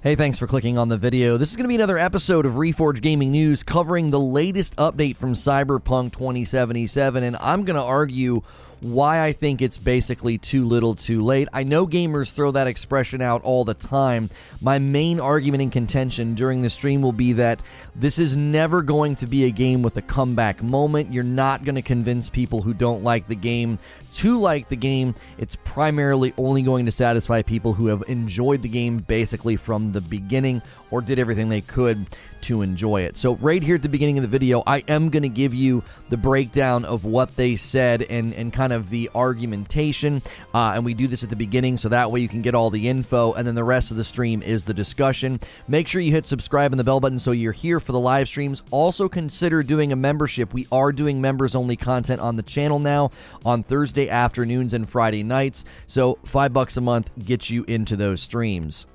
Hey, thanks for clicking on the video. This is going to be another episode of Reforge Gaming News covering the latest update from Cyberpunk 2077, and I'm going to argue why I think it's basically too little too late. I know gamers throw that expression out all the time. My main argument in contention during the stream will be that this is never going to be a game with a comeback moment. You're not going to convince people who don't like the game to like the game. It's primarily only going to satisfy people who have enjoyed the game basically from the beginning or did everything they could to enjoy it. So, right here at the beginning of the video, I am going to give you the breakdown of what they said and, and kind of the argumentation. Uh, and we do this at the beginning so that way you can get all the info. And then the rest of the stream is the discussion. Make sure you hit subscribe and the bell button so you're here for the live streams. Also, consider doing a membership. We are doing members only content on the channel now on Thursday afternoons and Friday nights. So, five bucks a month gets you into those streams.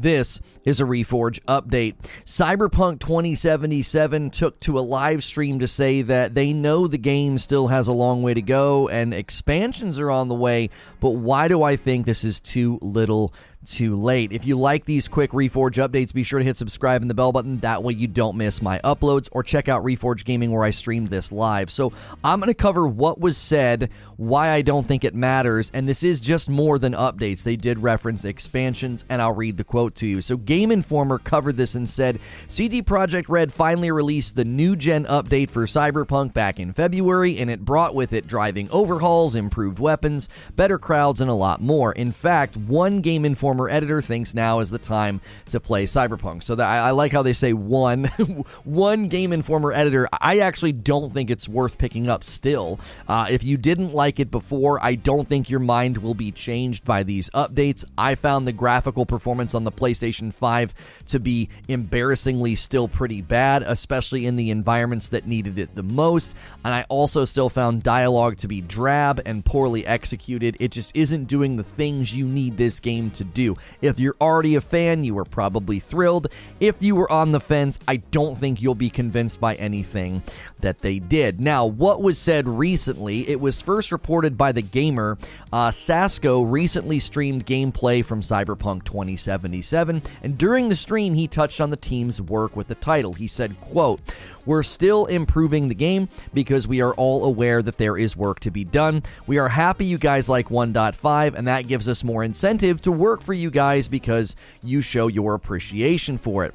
This is a Reforge update. Cyberpunk 2077 took to a live stream to say that they know the game still has a long way to go and expansions are on the way, but why do I think this is too little too late. If you like these quick Reforge updates, be sure to hit subscribe and the bell button. That way you don't miss my uploads or check out Reforge Gaming where I streamed this live. So I'm going to cover what was said, why I don't think it matters, and this is just more than updates. They did reference expansions, and I'll read the quote to you. So Game Informer covered this and said CD Projekt Red finally released the new gen update for Cyberpunk back in February, and it brought with it driving overhauls, improved weapons, better crowds, and a lot more. In fact, one Game Informer editor thinks now is the time to play Cyberpunk. So that I, I like how they say one one Game Informer editor. I actually don't think it's worth picking up. Still, uh, if you didn't like it before, I don't think your mind will be changed by these updates. I found the graphical performance on the PlayStation 5 to be embarrassingly still pretty bad, especially in the environments that needed it the most. And I also still found dialogue to be drab and poorly executed. It just isn't doing the things you need this game to do. If you're already a fan, you were probably thrilled. If you were on the fence, I don't think you'll be convinced by anything that they did. Now, what was said recently, it was first reported by The Gamer. Uh, Sasko recently streamed gameplay from Cyberpunk 2077, and during the stream, he touched on the team's work with the title. He said, quote, we're still improving the game because we are all aware that there is work to be done. We are happy you guys like 1.5, and that gives us more incentive to work for you guys because you show your appreciation for it.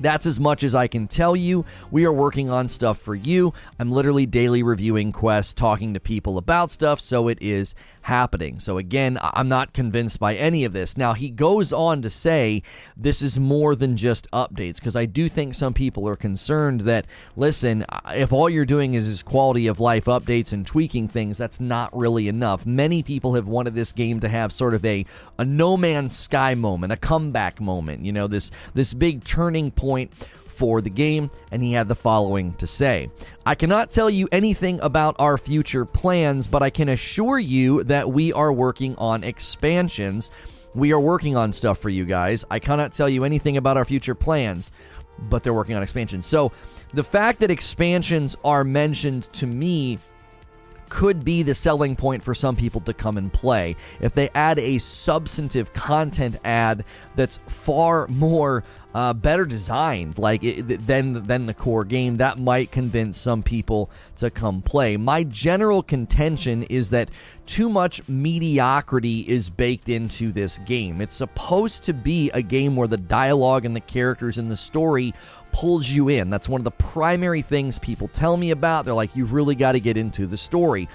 That's as much as I can tell you. We are working on stuff for you. I'm literally daily reviewing quests, talking to people about stuff, so it is happening. So again, I'm not convinced by any of this. Now, he goes on to say this is more than just updates because I do think some people are concerned that listen, if all you're doing is, is quality of life updates and tweaking things, that's not really enough. Many people have wanted this game to have sort of a a no man's sky moment, a comeback moment, you know, this this big turning point for the game, and he had the following to say I cannot tell you anything about our future plans, but I can assure you that we are working on expansions. We are working on stuff for you guys. I cannot tell you anything about our future plans, but they're working on expansions. So the fact that expansions are mentioned to me could be the selling point for some people to come and play. If they add a substantive content ad that's far more uh, better designed, like it, than than the core game, that might convince some people to come play. My general contention is that too much mediocrity is baked into this game. It's supposed to be a game where the dialogue and the characters and the story pulls you in. That's one of the primary things people tell me about. They're like, you've really got to get into the story.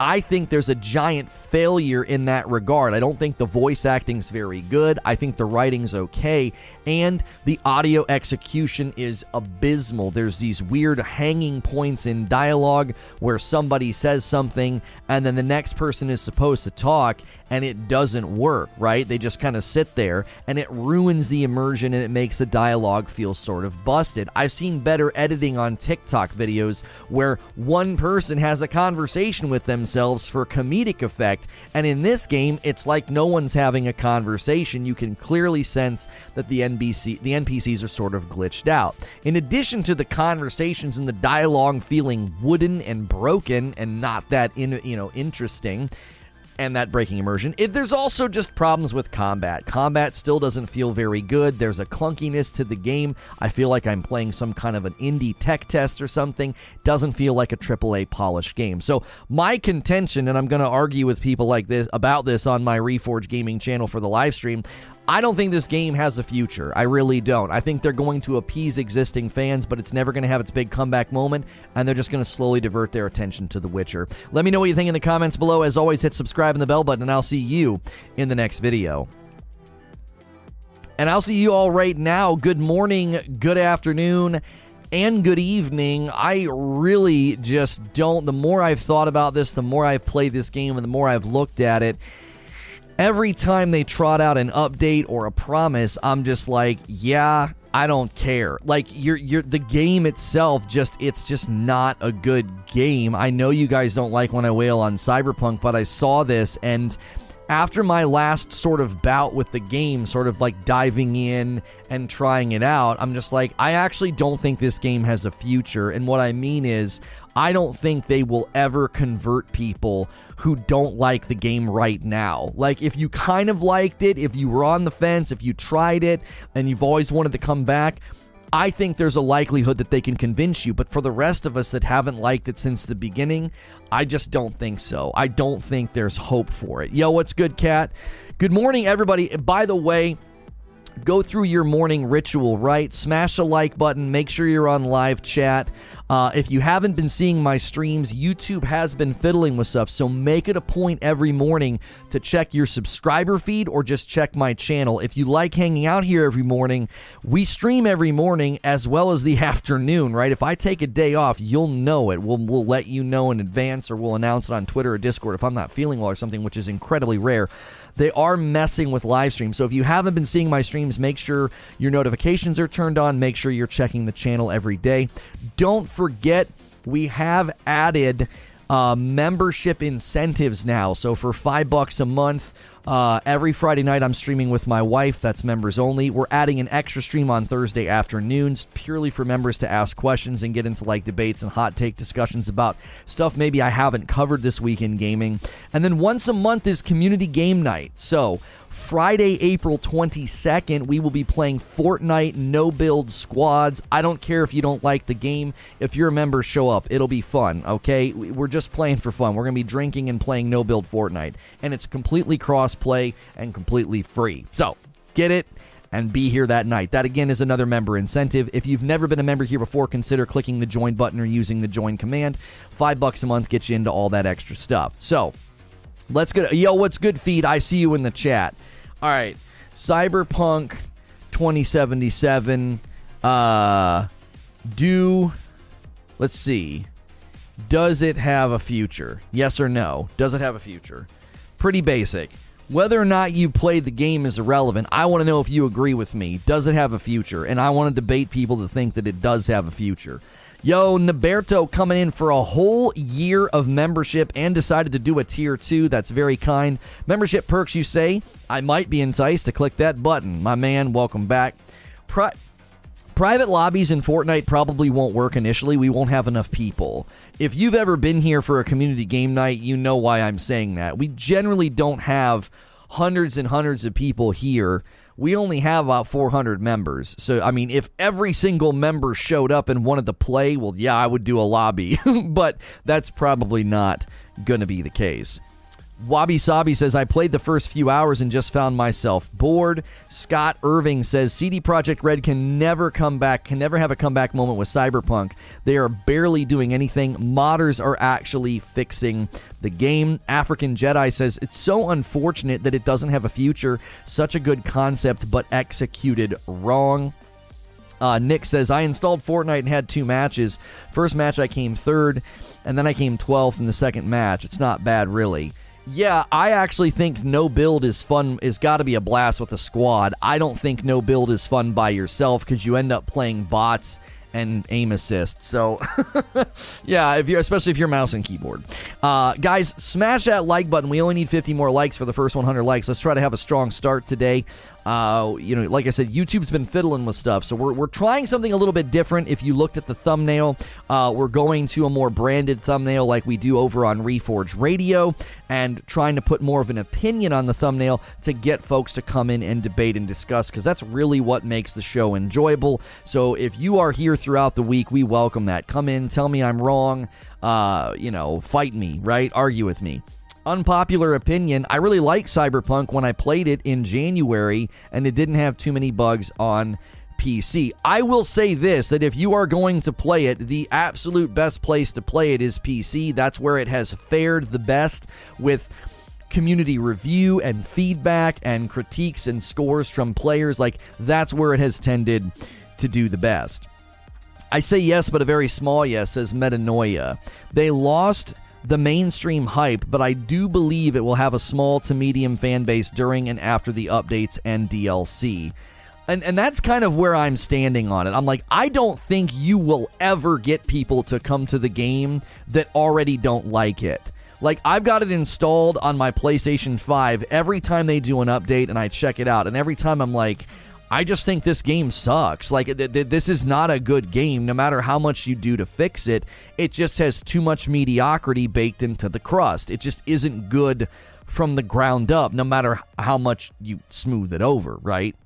I think there's a giant failure in that regard. I don't think the voice acting's very good. I think the writing's okay. And the audio execution is abysmal. There's these weird hanging points in dialogue where somebody says something and then the next person is supposed to talk and it doesn't work, right? They just kind of sit there and it ruins the immersion and it makes the dialogue feel sort of busted. I've seen better editing on TikTok videos where one person has a conversation with themselves for comedic effect, and in this game, it's like no one's having a conversation. You can clearly sense that the NBC the NPCs are sort of glitched out. In addition to the conversations and the dialogue feeling wooden and broken and not that in, you know interesting, and that breaking immersion. It, there's also just problems with combat. Combat still doesn't feel very good. There's a clunkiness to the game. I feel like I'm playing some kind of an indie tech test or something. Doesn't feel like a AAA polished game. So my contention, and I'm going to argue with people like this about this on my Reforge Gaming channel for the live stream. I don't think this game has a future. I really don't. I think they're going to appease existing fans, but it's never going to have its big comeback moment, and they're just going to slowly divert their attention to The Witcher. Let me know what you think in the comments below. As always, hit subscribe and the bell button, and I'll see you in the next video. And I'll see you all right now. Good morning, good afternoon, and good evening. I really just don't. The more I've thought about this, the more I've played this game, and the more I've looked at it every time they trot out an update or a promise, I'm just like, yeah, I don't care. Like you're you're the game itself just it's just not a good game. I know you guys don't like when I wail on Cyberpunk, but I saw this and after my last sort of bout with the game, sort of like diving in and trying it out, I'm just like, I actually don't think this game has a future. And what I mean is, I don't think they will ever convert people who don't like the game right now. Like, if you kind of liked it, if you were on the fence, if you tried it, and you've always wanted to come back, I think there's a likelihood that they can convince you. But for the rest of us that haven't liked it since the beginning, I just don't think so. I don't think there's hope for it. Yo, what's good, Cat? Good morning, everybody. By the way, go through your morning ritual, right? Smash a like button. Make sure you're on live chat. Uh, if you haven't been seeing my streams, YouTube has been fiddling with stuff. So make it a point every morning to check your subscriber feed or just check my channel. If you like hanging out here every morning, we stream every morning as well as the afternoon, right? If I take a day off, you'll know it. We'll, we'll let you know in advance or we'll announce it on Twitter or Discord if I'm not feeling well or something, which is incredibly rare they are messing with live streams. So if you haven't been seeing my streams, make sure your notifications are turned on. Make sure you're checking the channel every day. Don't forget, we have added uh, membership incentives now. So for five bucks a month, uh, every Friday night, I'm streaming with my wife. That's members only. We're adding an extra stream on Thursday afternoons, purely for members to ask questions and get into like debates and hot take discussions about stuff maybe I haven't covered this week in gaming. And then once a month is community game night. So Friday, April 22nd, we will be playing Fortnite no build squads. I don't care if you don't like the game. If you're a member, show up. It'll be fun, okay? We're just playing for fun. We're going to be drinking and playing no build Fortnite. And it's completely cross play and completely free. So, get it and be here that night. That again is another member incentive. If you've never been a member here before, consider clicking the join button or using the join command. Five bucks a month gets you into all that extra stuff. So, let's go. Yo, what's good, feed? I see you in the chat. All right. Cyberpunk 2077. Uh, do, let's see. Does it have a future? Yes or no? Does it have a future? Pretty basic. Whether or not you played the game is irrelevant. I want to know if you agree with me. Does it have a future? And I want to debate people to think that it does have a future. Yo, Naberto coming in for a whole year of membership and decided to do a tier two. That's very kind. Membership perks, you say? I might be enticed to click that button. My man, welcome back. Pri- private lobbies in Fortnite probably won't work initially. We won't have enough people. If you've ever been here for a community game night, you know why I'm saying that. We generally don't have hundreds and hundreds of people here we only have uh, about 400 members. So, I mean, if every single member showed up and wanted to play, well, yeah, I would do a lobby, but that's probably not going to be the case. Wabi Sabi says, I played the first few hours and just found myself bored. Scott Irving says, CD Projekt Red can never come back, can never have a comeback moment with Cyberpunk. They are barely doing anything. Modders are actually fixing the game. African Jedi says, It's so unfortunate that it doesn't have a future. Such a good concept, but executed wrong. Uh, Nick says, I installed Fortnite and had two matches. First match, I came third, and then I came 12th in the second match. It's not bad, really. Yeah, I actually think no build is fun. Is got to be a blast with a squad. I don't think no build is fun by yourself because you end up playing bots and aim assist. So, yeah, if you especially if you're mouse and keyboard, uh, guys, smash that like button. We only need 50 more likes for the first 100 likes. Let's try to have a strong start today. Uh, you know, like I said, YouTube's been fiddling with stuff, so we're, we're trying something a little bit different. If you looked at the thumbnail, uh, we're going to a more branded thumbnail like we do over on Reforge Radio, and trying to put more of an opinion on the thumbnail to get folks to come in and debate and discuss, because that's really what makes the show enjoyable. So if you are here throughout the week, we welcome that. Come in, tell me I'm wrong, uh, you know, fight me, right? Argue with me unpopular opinion, I really liked Cyberpunk when I played it in January and it didn't have too many bugs on PC. I will say this that if you are going to play it, the absolute best place to play it is PC. That's where it has fared the best with community review and feedback and critiques and scores from players. Like, that's where it has tended to do the best. I say yes, but a very small yes, says Metanoia. They lost the mainstream hype, but I do believe it will have a small to medium fan base during and after the updates and DLC. And, and that's kind of where I'm standing on it. I'm like, I don't think you will ever get people to come to the game that already don't like it. Like, I've got it installed on my PlayStation 5 every time they do an update and I check it out. And every time I'm like, I just think this game sucks. Like, th- th- this is not a good game, no matter how much you do to fix it. It just has too much mediocrity baked into the crust. It just isn't good from the ground up, no matter how much you smooth it over, right?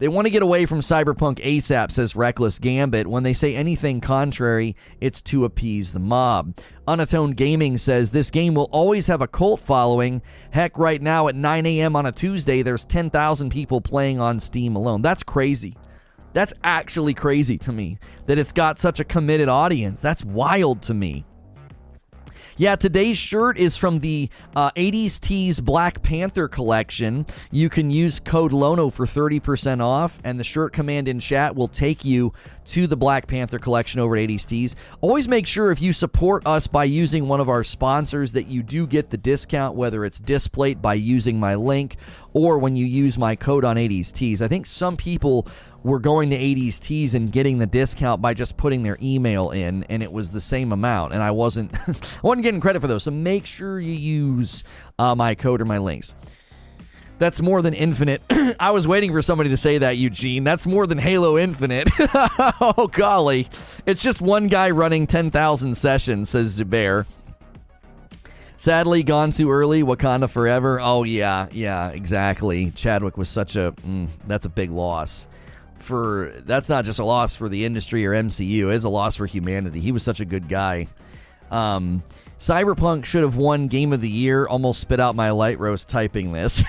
They want to get away from Cyberpunk ASAP, says Reckless Gambit. When they say anything contrary, it's to appease the mob. Unatoned Gaming says this game will always have a cult following. Heck, right now at 9 a.m. on a Tuesday, there's 10,000 people playing on Steam alone. That's crazy. That's actually crazy to me that it's got such a committed audience. That's wild to me. Yeah, today's shirt is from the uh, 80s Tees Black Panther collection. You can use code LONO for 30% off, and the shirt command in chat will take you to the Black Panther collection over at 80s Tees. Always make sure if you support us by using one of our sponsors that you do get the discount, whether it's Displate by using my link or when you use my code on 80s Tees. I think some people were going to 80s Tees and getting the discount by just putting their email in, and it was the same amount. And I wasn't, I wasn't getting credit for those. So make sure you use uh, my code or my links. That's more than Infinite. I was waiting for somebody to say that, Eugene. That's more than Halo Infinite. oh, golly. It's just one guy running 10,000 sessions, says Zubair. Sadly, gone too early. Wakanda forever. Oh yeah, yeah, exactly. Chadwick was such a. Mm, that's a big loss for that's not just a loss for the industry or MCU. It's a loss for humanity. He was such a good guy. Um, Cyberpunk should have won Game of the Year. Almost spit out my light roast typing this.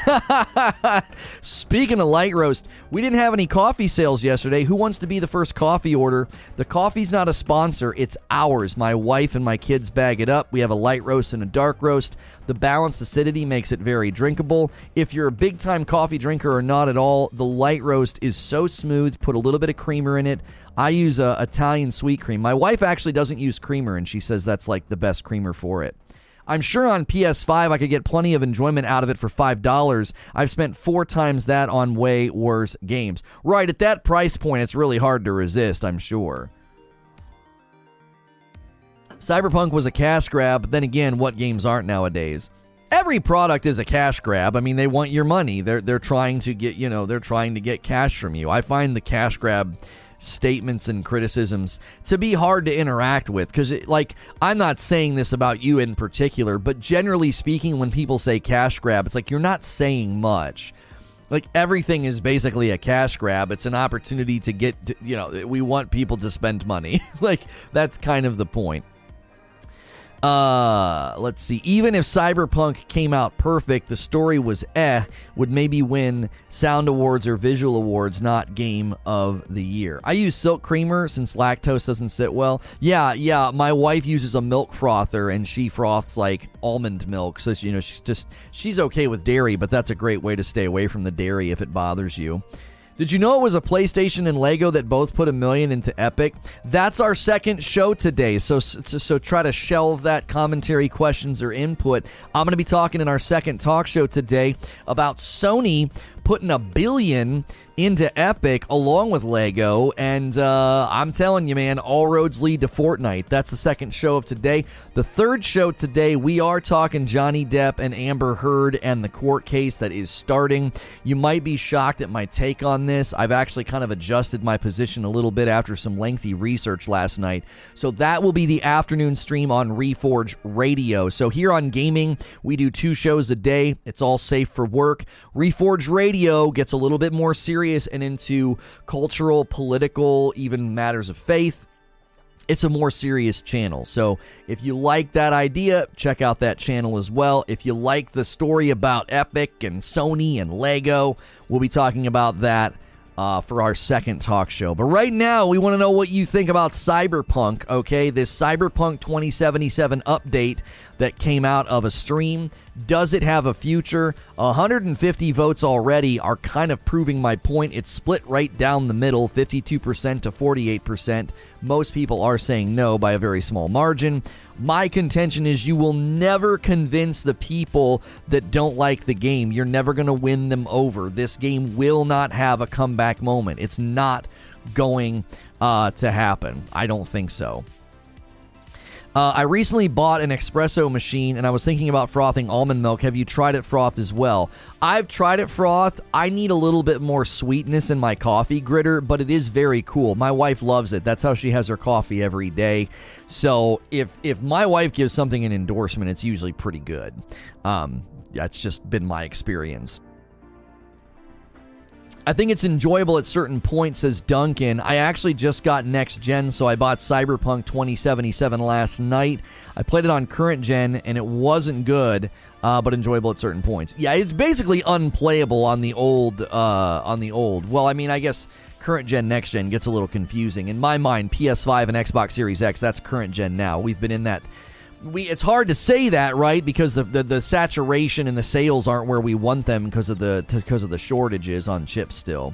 Speaking of light roast, we didn't have any coffee sales yesterday. Who wants to be the first coffee order? The coffee's not a sponsor, it's ours. My wife and my kids bag it up. We have a light roast and a dark roast. The balanced acidity makes it very drinkable. If you're a big time coffee drinker or not at all, the light roast is so smooth. Put a little bit of creamer in it. I use a Italian sweet cream. My wife actually doesn't use creamer, and she says that's like the best creamer for it. I'm sure on PS5 I could get plenty of enjoyment out of it for $5. I've spent four times that on way worse games. Right, at that price point, it's really hard to resist, I'm sure. Cyberpunk was a cash grab, but then again, what games aren't nowadays? Every product is a cash grab. I mean, they want your money. They're they're trying to get, you know, they're trying to get cash from you. I find the cash grab statements and criticisms to be hard to interact with. Because like i'm not saying this about you in particular but generally speaking when people say cash grab it's like you're not saying much. Like everything is basically a cash grab. It's an opportunity to get to, you know we want people to spend money. Like that's kind of the point uh, let's see. Even if Cyberpunk came out perfect, the story was eh, would maybe win Sound Awards or Visual Awards, not Game of the Year. I use Silk Creamer since lactose doesn't sit well. Yeah, yeah. My wife uses a milk frother and she froths like almond milk, so you know she's just she's okay with dairy, but that's a great way to stay away from the dairy if it bothers you. Did you know it was a PlayStation and Lego that both put a million into Epic? That's our second show today. So, so, so try to shelve that commentary, questions, or input. I'm going to be talking in our second talk show today about Sony putting a billion into Epic along with Lego. And uh, I'm telling you, man, all roads lead to Fortnite. That's the second show of today. The third show today, we are talking Johnny Depp and Amber Heard and the court case that is starting. You might be shocked at my take on this. I've actually kind of adjusted my position a little bit after some lengthy research last night. So that will be the afternoon stream on Reforge Radio. So here on Gaming, we do two shows a day. It's all safe for work. Reforge Radio gets a little bit more serious serious and into cultural, political, even matters of faith, it's a more serious channel. So if you like that idea, check out that channel as well. If you like the story about Epic and Sony and Lego, we'll be talking about that uh, for our second talk show. But right now, we want to know what you think about Cyberpunk, okay? This Cyberpunk 2077 update that came out of a stream. Does it have a future? 150 votes already are kind of proving my point. It's split right down the middle 52% to 48%. Most people are saying no by a very small margin. My contention is you will never convince the people that don't like the game. You're never going to win them over. This game will not have a comeback moment. It's not going uh, to happen. I don't think so. Uh, I recently bought an espresso machine and I was thinking about frothing almond milk. Have you tried it froth as well? I've tried it froth. I need a little bit more sweetness in my coffee gritter, but it is very cool. My wife loves it. That's how she has her coffee every day. So if if my wife gives something an endorsement, it's usually pretty good. Um, that's just been my experience. I think it's enjoyable at certain points, says Duncan. I actually just got next gen, so I bought Cyberpunk 2077 last night. I played it on current gen, and it wasn't good, uh, but enjoyable at certain points. Yeah, it's basically unplayable on the old. Uh, on the old. Well, I mean, I guess current gen, next gen gets a little confusing. In my mind, PS5 and Xbox Series X, that's current gen now. We've been in that we it's hard to say that right because the, the, the saturation and the sales aren't where we want them because of the because of the shortages on chips still.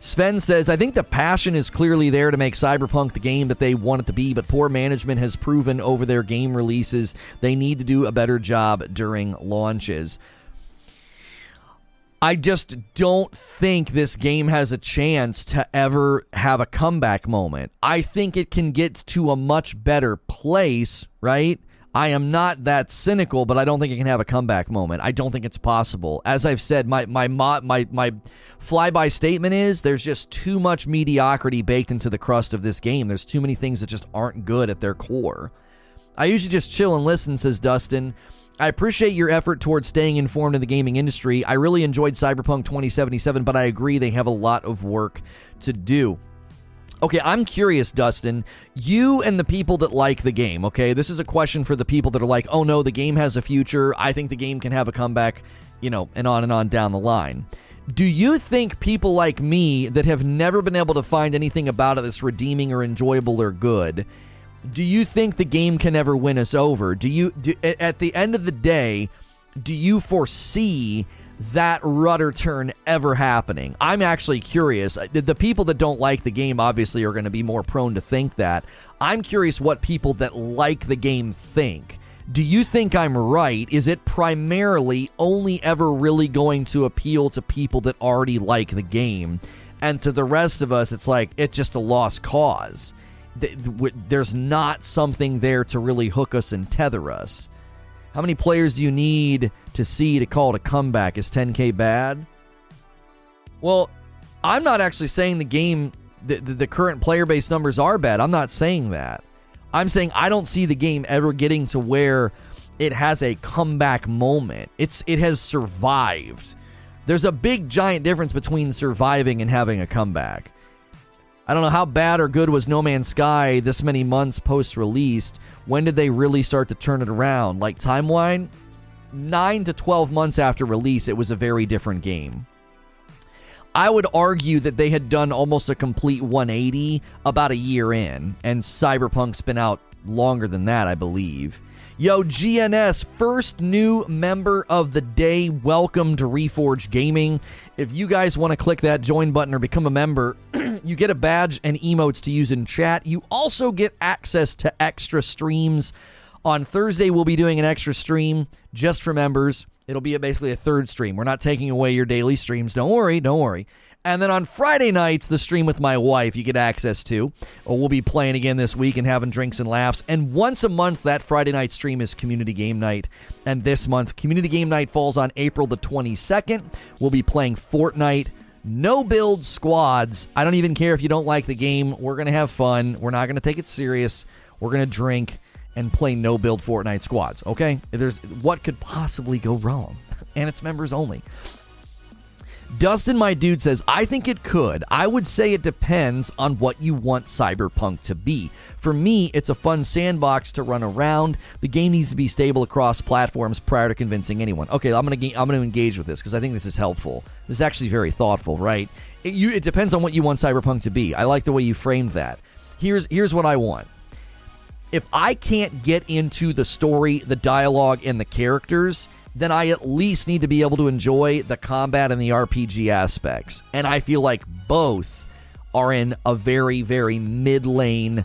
Sven says, I think the passion is clearly there to make Cyberpunk the game that they want it to be, but poor management has proven over their game releases they need to do a better job during launches. I just don't think this game has a chance to ever have a comeback moment. I think it can get to a much better place, right? I am not that cynical, but I don't think it can have a comeback moment. I don't think it's possible. As I've said, my my my my flyby statement is there's just too much mediocrity baked into the crust of this game. There's too many things that just aren't good at their core. I usually just chill and listen, says Dustin. I appreciate your effort towards staying informed in the gaming industry. I really enjoyed Cyberpunk 2077, but I agree they have a lot of work to do. Okay, I'm curious, Dustin. You and the people that like the game, okay? This is a question for the people that are like, oh no, the game has a future. I think the game can have a comeback, you know, and on and on down the line. Do you think people like me that have never been able to find anything about it that's redeeming or enjoyable or good, do you think the game can ever win us over? Do you, do, at the end of the day, do you foresee that rudder turn ever happening. I'm actually curious. Uh, the people that don't like the game obviously are going to be more prone to think that. I'm curious what people that like the game think. Do you think I'm right? Is it primarily only ever really going to appeal to people that already like the game? And to the rest of us, it's like it's just a lost cause. There's not something there to really hook us and tether us. How many players do you need to see to call it a comeback? Is 10K bad? Well, I'm not actually saying the game, the, the, the current player base numbers are bad. I'm not saying that. I'm saying I don't see the game ever getting to where it has a comeback moment. It's it has survived. There's a big giant difference between surviving and having a comeback. I don't know how bad or good was No Man's Sky this many months post released. When did they really start to turn it around? Like timeline? 9 to 12 months after release, it was a very different game. I would argue that they had done almost a complete 180 about a year in, and Cyberpunk's been out longer than that, I believe. Yo, GNS, first new member of the day. Welcome to Reforge Gaming. If you guys want to click that join button or become a member, you get a badge and emotes to use in chat. You also get access to extra streams. On Thursday, we'll be doing an extra stream just for members. It'll be a, basically a third stream. We're not taking away your daily streams. Don't worry, don't worry. And then on Friday nights, the stream with my wife you get access to. Uh, we'll be playing again this week and having drinks and laughs. And once a month, that Friday night stream is Community Game Night. And this month, Community Game Night falls on April the 22nd. We'll be playing Fortnite. No build squads. I don't even care if you don't like the game. We're going to have fun. We're not going to take it serious. We're going to drink and play no build Fortnite squads, okay? There's what could possibly go wrong? And it's members only. Dustin, my dude, says, I think it could. I would say it depends on what you want Cyberpunk to be. For me, it's a fun sandbox to run around. The game needs to be stable across platforms prior to convincing anyone. Okay, I'm going to I'm going to engage with this because I think this is helpful. This is actually very thoughtful, right? It, you, it depends on what you want Cyberpunk to be. I like the way you framed that. Here's here's what I want. If I can't get into the story, the dialogue, and the characters, then I at least need to be able to enjoy the combat and the RPG aspects. And I feel like both are in a very, very mid lane.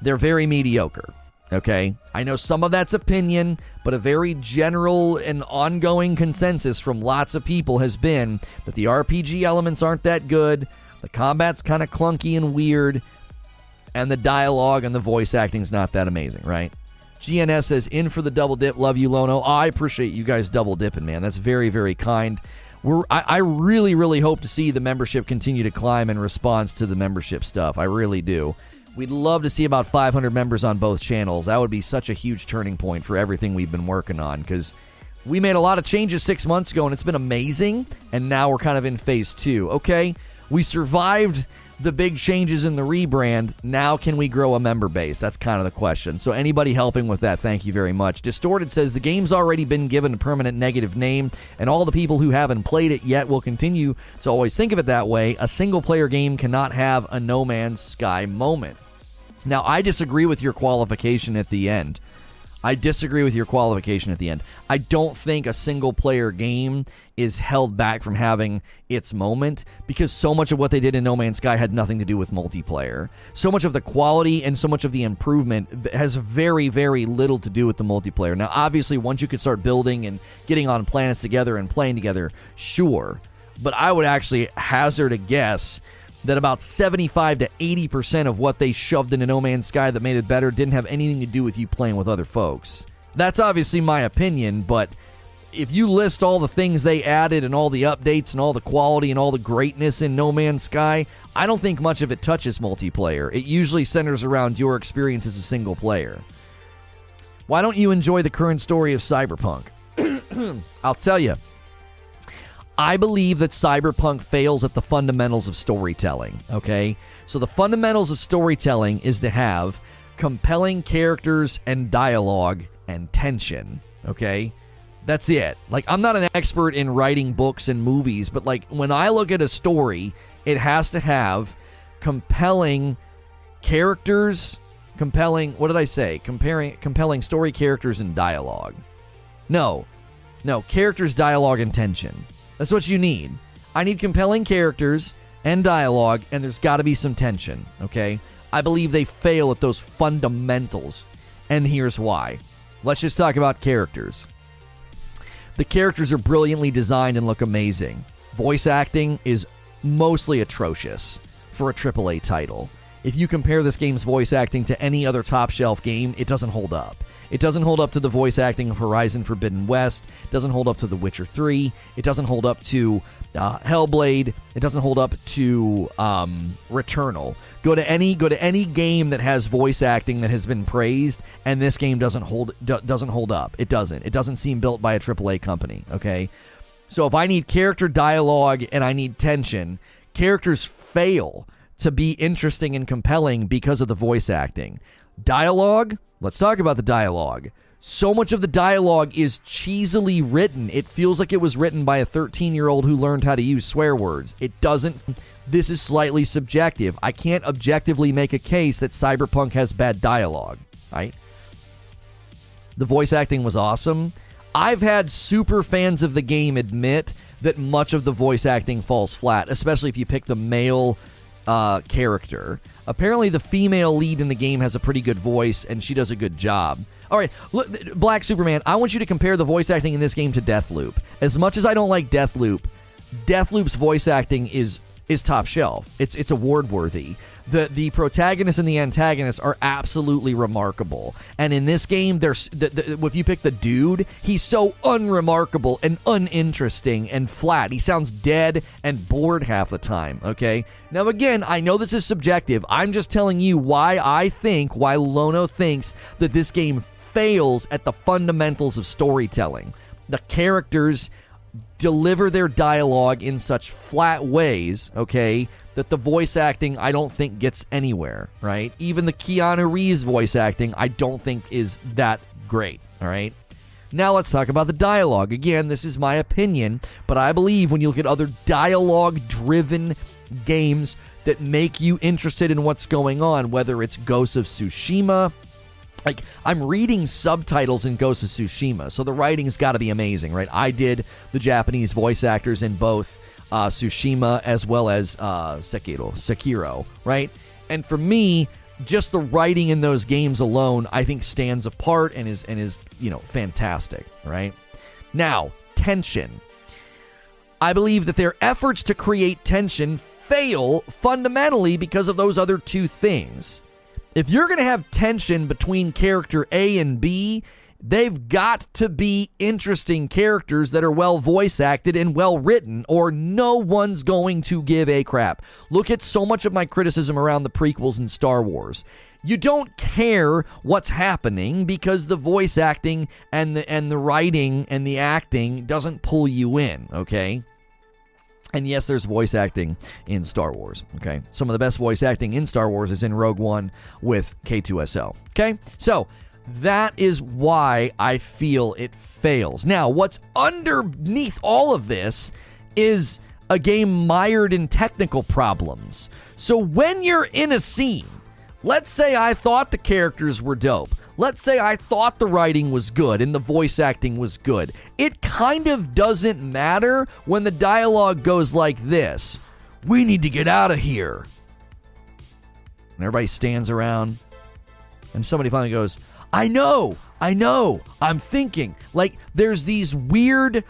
They're very mediocre. Okay. I know some of that's opinion, but a very general and ongoing consensus from lots of people has been that the RPG elements aren't that good. The combat's kind of clunky and weird. And the dialogue and the voice acting's not that amazing, right? GNS says, in for the double dip. Love you, Lono. I appreciate you guys double dipping, man. That's very, very kind. We're, I, I really, really hope to see the membership continue to climb in response to the membership stuff. I really do. We'd love to see about 500 members on both channels. That would be such a huge turning point for everything we've been working on because we made a lot of changes six months ago and it's been amazing. And now we're kind of in phase two. Okay, we survived the big changes in the rebrand. Now, can we grow a member base? That's kind of the question. So, anybody helping with that, thank you very much. Distorted says the game's already been given a permanent negative name, and all the people who haven't played it yet will continue to always think of it that way. A single player game cannot have a No Man's Sky moment. Now, I disagree with your qualification at the end. I disagree with your qualification at the end. I don't think a single player game is held back from having its moment because so much of what they did in No Man's Sky had nothing to do with multiplayer. So much of the quality and so much of the improvement has very, very little to do with the multiplayer. Now, obviously, once you could start building and getting on planets together and playing together, sure. But I would actually hazard a guess that about 75 to 80% of what they shoved into No Man's Sky that made it better didn't have anything to do with you playing with other folks. That's obviously my opinion, but if you list all the things they added and all the updates and all the quality and all the greatness in No Man's Sky, I don't think much of it touches multiplayer. It usually centers around your experience as a single player. Why don't you enjoy the current story of Cyberpunk? I'll tell you. I believe that Cyberpunk fails at the fundamentals of storytelling, okay? So the fundamentals of storytelling is to have compelling characters and dialogue and tension, okay? That's it. Like I'm not an expert in writing books and movies, but like when I look at a story, it has to have compelling characters, compelling, what did I say? Comparing compelling story characters and dialogue. No. No, characters, dialogue and tension. That's what you need. I need compelling characters and dialogue, and there's got to be some tension, okay? I believe they fail at those fundamentals, and here's why. Let's just talk about characters. The characters are brilliantly designed and look amazing. Voice acting is mostly atrocious for a AAA title. If you compare this game's voice acting to any other top shelf game, it doesn't hold up. It doesn't hold up to the voice acting of Horizon Forbidden West. It doesn't hold up to The Witcher 3. It doesn't hold up to uh, Hellblade. It doesn't hold up to um, Returnal. Go to any go to any game that has voice acting that has been praised, and this game doesn't hold do, doesn't hold up. It doesn't. It doesn't seem built by a AAA company. Okay, so if I need character dialogue and I need tension, characters fail to be interesting and compelling because of the voice acting. Dialogue Let's talk about the dialogue. So much of the dialogue is cheesily written. It feels like it was written by a 13 year old who learned how to use swear words. It doesn't. This is slightly subjective. I can't objectively make a case that Cyberpunk has bad dialogue, right? The voice acting was awesome. I've had super fans of the game admit that much of the voice acting falls flat, especially if you pick the male uh, character. Apparently, the female lead in the game has a pretty good voice, and she does a good job. All right, look, Black Superman. I want you to compare the voice acting in this game to Deathloop. As much as I don't like Deathloop, Deathloop's voice acting is is top shelf. It's it's award worthy. The the protagonist and the antagonist are absolutely remarkable. And in this game, there's the, the, if you pick the dude, he's so unremarkable and uninteresting and flat. He sounds dead and bored half the time. Okay. Now again, I know this is subjective. I'm just telling you why I think why Lono thinks that this game fails at the fundamentals of storytelling. The characters deliver their dialogue in such flat ways, okay, that the voice acting I don't think gets anywhere, right? Even the Keanu Reeves voice acting I don't think is that great, all right? Now let's talk about the dialogue. Again, this is my opinion, but I believe when you look at other dialogue driven games that make you interested in what's going on, whether it's Ghost of Tsushima, like I'm reading subtitles in Ghost of Tsushima, so the writing's got to be amazing, right? I did the Japanese voice actors in both uh, Tsushima as well as uh, Sekiro, Sekiro, right? And for me, just the writing in those games alone, I think stands apart and is and is you know fantastic, right? Now tension. I believe that their efforts to create tension fail fundamentally because of those other two things if you're going to have tension between character A and B, they've got to be interesting characters that are well voice acted and well written, or no one's going to give a crap. Look at so much of my criticism around the prequels in Star Wars. You don't care what's happening because the voice acting and the and the writing and the acting doesn't pull you in, okay? And yes, there's voice acting in Star Wars. Okay. Some of the best voice acting in Star Wars is in Rogue One with K2SO. Okay. So that is why I feel it fails. Now, what's underneath all of this is a game mired in technical problems. So when you're in a scene, let's say I thought the characters were dope. Let's say I thought the writing was good and the voice acting was good. It kind of doesn't matter when the dialogue goes like this We need to get out of here. And everybody stands around, and somebody finally goes, I know, I know, I'm thinking. Like, there's these weird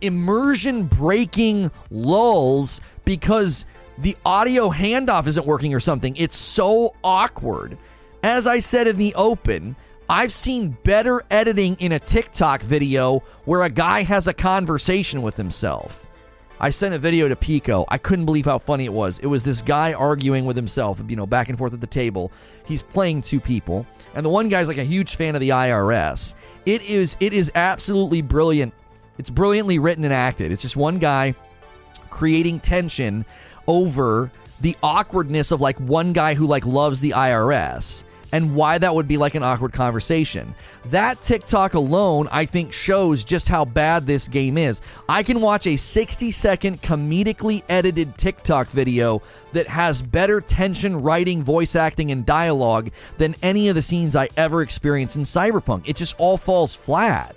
immersion breaking lulls because the audio handoff isn't working or something. It's so awkward. As I said in the open, I've seen better editing in a TikTok video where a guy has a conversation with himself. I sent a video to Pico. I couldn't believe how funny it was. It was this guy arguing with himself, you know, back and forth at the table. He's playing two people, and the one guy's like a huge fan of the IRS. It is it is absolutely brilliant. It's brilliantly written and acted. It's just one guy creating tension over the awkwardness of like one guy who like loves the IRS and why that would be like an awkward conversation. That TikTok alone, I think, shows just how bad this game is. I can watch a 60 second comedically edited TikTok video that has better tension, writing, voice acting, and dialogue than any of the scenes I ever experienced in Cyberpunk. It just all falls flat.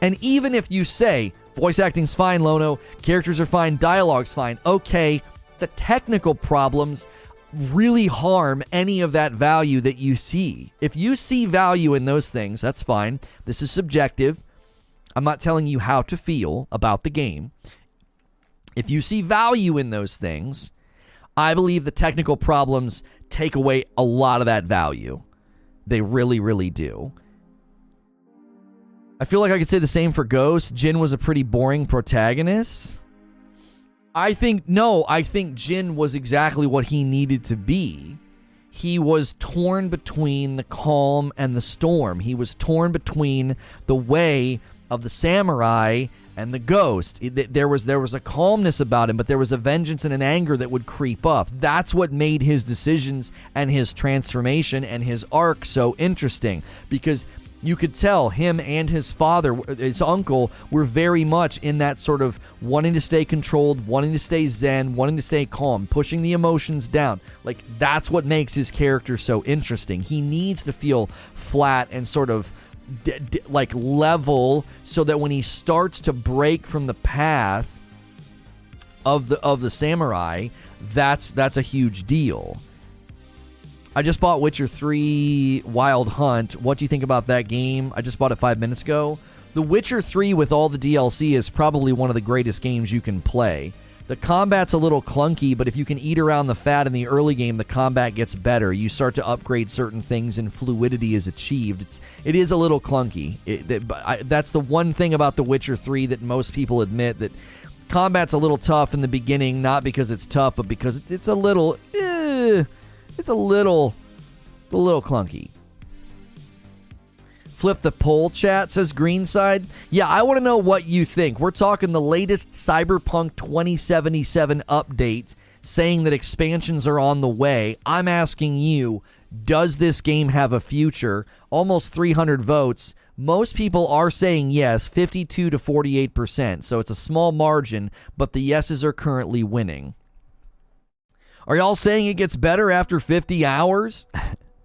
And even if you say, voice acting's fine, Lono, characters are fine, dialogue's fine, okay, the technical problems really harm any of that value that you see. If you see value in those things, that's fine. This is subjective. I'm not telling you how to feel about the game. If you see value in those things, I believe the technical problems take away a lot of that value. They really, really do. I feel like I could say the same for Ghost. Jin was a pretty boring protagonist. I think no, I think Jin was exactly what he needed to be. He was torn between the calm and the storm. He was torn between the way of the samurai and the ghost. There was there was a calmness about him, but there was a vengeance and an anger that would creep up. That's what made his decisions and his transformation and his arc so interesting because you could tell him and his father, his uncle, were very much in that sort of wanting to stay controlled, wanting to stay zen, wanting to stay calm, pushing the emotions down. Like that's what makes his character so interesting. He needs to feel flat and sort of d- d- like level so that when he starts to break from the path of the of the samurai, that's that's a huge deal. I just bought Witcher 3 Wild Hunt. What do you think about that game? I just bought it five minutes ago. The Witcher 3 with all the DLC is probably one of the greatest games you can play. The combat's a little clunky, but if you can eat around the fat in the early game, the combat gets better. You start to upgrade certain things, and fluidity is achieved. It's it is a little clunky. It, it, I, that's the one thing about The Witcher Three that most people admit that combat's a little tough in the beginning, not because it's tough, but because it's, it's a little, eh, it's a little, a little clunky flip the poll chat, says Greenside. Yeah, I want to know what you think. We're talking the latest Cyberpunk 2077 update saying that expansions are on the way. I'm asking you, does this game have a future? Almost 300 votes. Most people are saying yes, 52 to 48%. So it's a small margin, but the yeses are currently winning. Are y'all saying it gets better after 50 hours?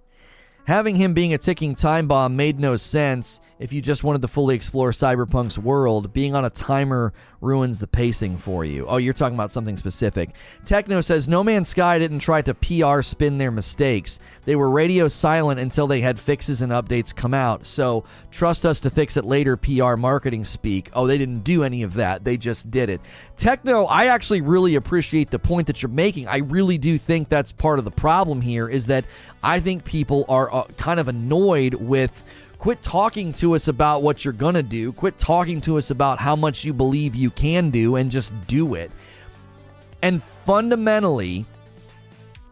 Having him being a ticking time bomb made no sense if you just wanted to fully explore Cyberpunk's world. Being on a timer ruins the pacing for you. Oh, you're talking about something specific. Techno says No Man's Sky didn't try to PR spin their mistakes. They were radio silent until they had fixes and updates come out. So trust us to fix it later, PR marketing speak. Oh, they didn't do any of that. They just did it. Techno, I actually really appreciate the point that you're making. I really do think that's part of the problem here is that I think people are uh, kind of annoyed with quit talking to us about what you're going to do. Quit talking to us about how much you believe you can do and just do it. And fundamentally,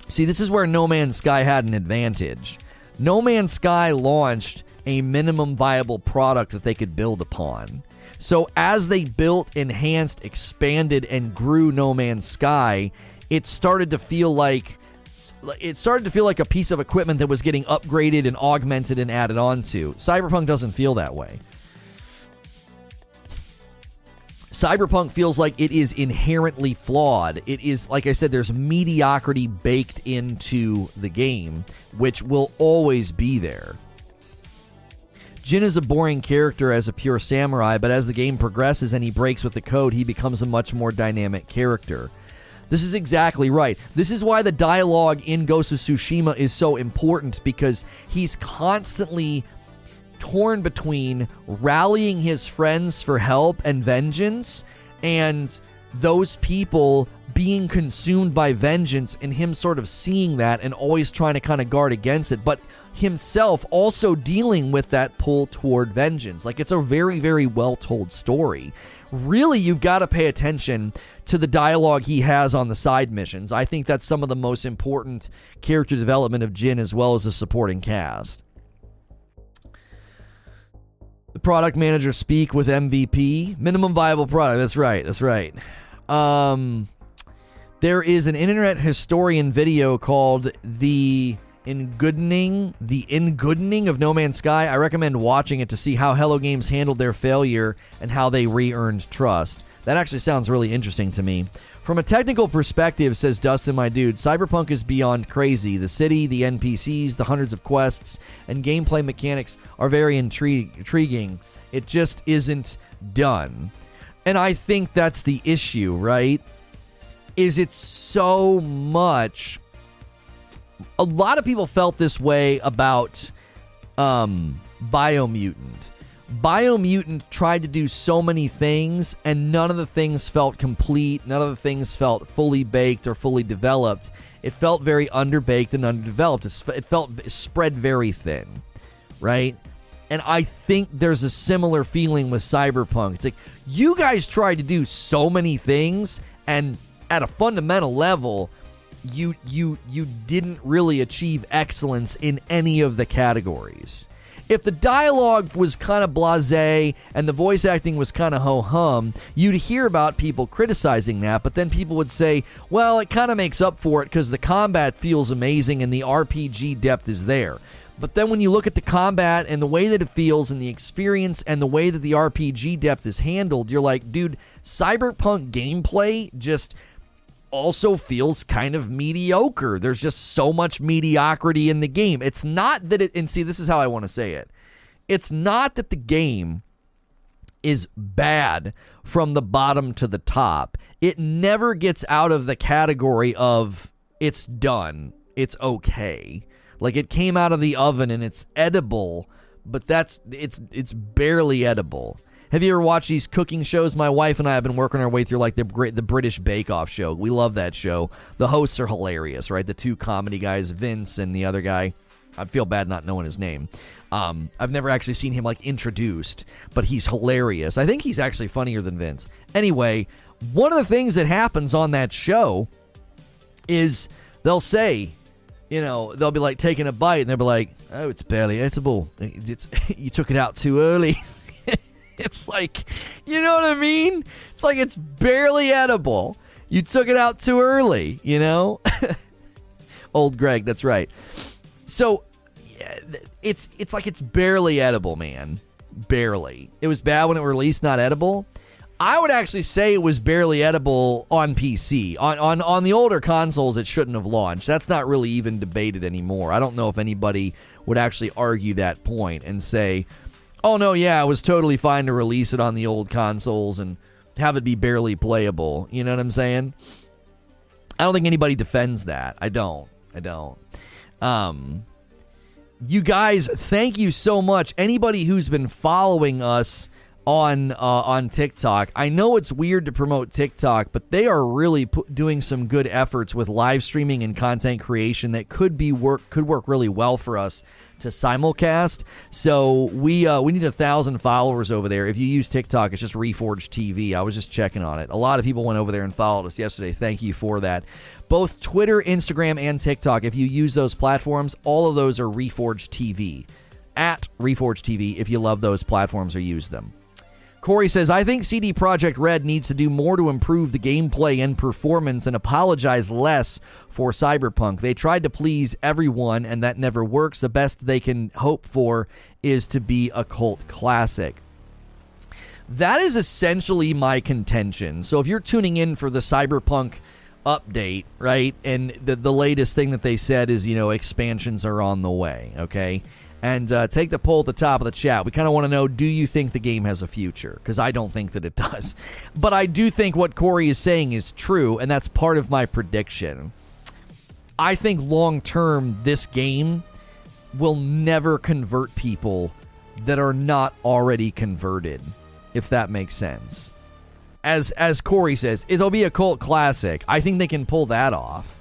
see, this is where No Man's Sky had an advantage. No Man's Sky launched a minimum viable product that they could build upon. So as they built, enhanced, expanded, and grew No Man's Sky, it started to feel like it started to feel like a piece of equipment that was getting upgraded and augmented and added on to. Cyberpunk doesn't feel that way. Cyberpunk feels like it is inherently flawed. It is, like I said, there's mediocrity baked into the game, which will always be there. Jin is a boring character as a pure samurai, but as the game progresses and he breaks with the code, he becomes a much more dynamic character. This is exactly right. This is why the dialogue in Ghost of Tsushima is so important because he's constantly torn between rallying his friends for help and vengeance and those people being consumed by vengeance and him sort of seeing that and always trying to kind of guard against it, but himself also dealing with that pull toward vengeance. Like it's a very, very well told story. Really, you've got to pay attention to the dialogue he has on the side missions. I think that's some of the most important character development of Jin as well as the supporting cast. The product manager speak with MVP. Minimum viable product. That's right. That's right. Um, there is an internet historian video called The Ingoodening, The Ingoodening of No Man's Sky. I recommend watching it to see how Hello Games handled their failure and how they re earned trust. That actually sounds really interesting to me. From a technical perspective, says Dustin, my dude, Cyberpunk is beyond crazy. The city, the NPCs, the hundreds of quests, and gameplay mechanics are very intri- intriguing. It just isn't done. And I think that's the issue, right? Is it so much. A lot of people felt this way about um, Biomutant Biomutant tried to do so many things, and none of the things felt complete. None of the things felt fully baked or fully developed. It felt very underbaked and underdeveloped. It felt spread very thin, right? And I think there's a similar feeling with Cyberpunk. It's like you guys tried to do so many things, and at a fundamental level, you you you didn't really achieve excellence in any of the categories if the dialogue was kind of blase and the voice acting was kind of ho hum, you'd hear about people criticizing that, but then people would say, well, it kind of makes up for it because the combat feels amazing and the RPG depth is there. But then when you look at the combat and the way that it feels and the experience and the way that the RPG depth is handled, you're like, dude, Cyberpunk gameplay just also feels kind of mediocre. There's just so much mediocrity in the game. It's not that it, and see, this is how I want to say it. It's not that the game is bad from the bottom to the top. It never gets out of the category of it's done, it's okay. Like it came out of the oven and it's edible, but that's it's it's barely edible. Have you ever watched these cooking shows? My wife and I have been working our way through like the the British Bake Off show. We love that show. The hosts are hilarious, right? The two comedy guys, Vince and the other guy. I feel bad not knowing his name. Um, I've never actually seen him like introduced, but he's hilarious. I think he's actually funnier than Vince. Anyway, one of the things that happens on that show is they'll say, you know, they'll be like taking a bite and they'll be like, "Oh, it's barely edible. It's you took it out too early." it's like, you know what I mean? It's like it's barely edible. You took it out too early, you know? Old Greg, that's right. So it's it's like it's barely edible, man. Barely. It was bad when it released, not edible. I would actually say it was barely edible on PC. On, on on the older consoles, it shouldn't have launched. That's not really even debated anymore. I don't know if anybody would actually argue that point and say, "Oh no, yeah, it was totally fine to release it on the old consoles and have it be barely playable." You know what I'm saying? I don't think anybody defends that. I don't. I don't. Um, you guys, thank you so much. Anybody who's been following us on uh, on TikTok, I know it's weird to promote TikTok, but they are really doing some good efforts with live streaming and content creation that could be work could work really well for us to simulcast. So we uh, we need a thousand followers over there. If you use TikTok, it's just Reforged TV. I was just checking on it. A lot of people went over there and followed us yesterday. Thank you for that. Both Twitter, Instagram, and TikTok. If you use those platforms, all of those are Reforged TV. At Reforged TV, if you love those platforms or use them. Corey says, I think CD Projekt Red needs to do more to improve the gameplay and performance and apologize less for Cyberpunk. They tried to please everyone, and that never works. The best they can hope for is to be a cult classic. That is essentially my contention. So if you're tuning in for the Cyberpunk update, right, and the, the latest thing that they said is, you know, expansions are on the way, okay? And uh, take the poll at the top of the chat. We kind of want to know do you think the game has a future? Because I don't think that it does. But I do think what Corey is saying is true, and that's part of my prediction. I think long term, this game will never convert people that are not already converted, if that makes sense. As as Corey says, it'll be a cult classic. I think they can pull that off.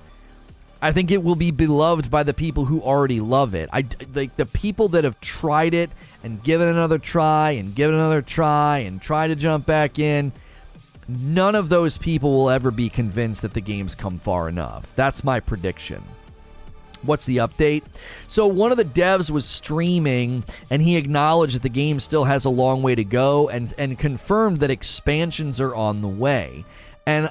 I think it will be beloved by the people who already love it. I like the people that have tried it and given another try and given another try and try to jump back in. None of those people will ever be convinced that the game's come far enough. That's my prediction. What's the update? So, one of the devs was streaming and he acknowledged that the game still has a long way to go and, and confirmed that expansions are on the way. And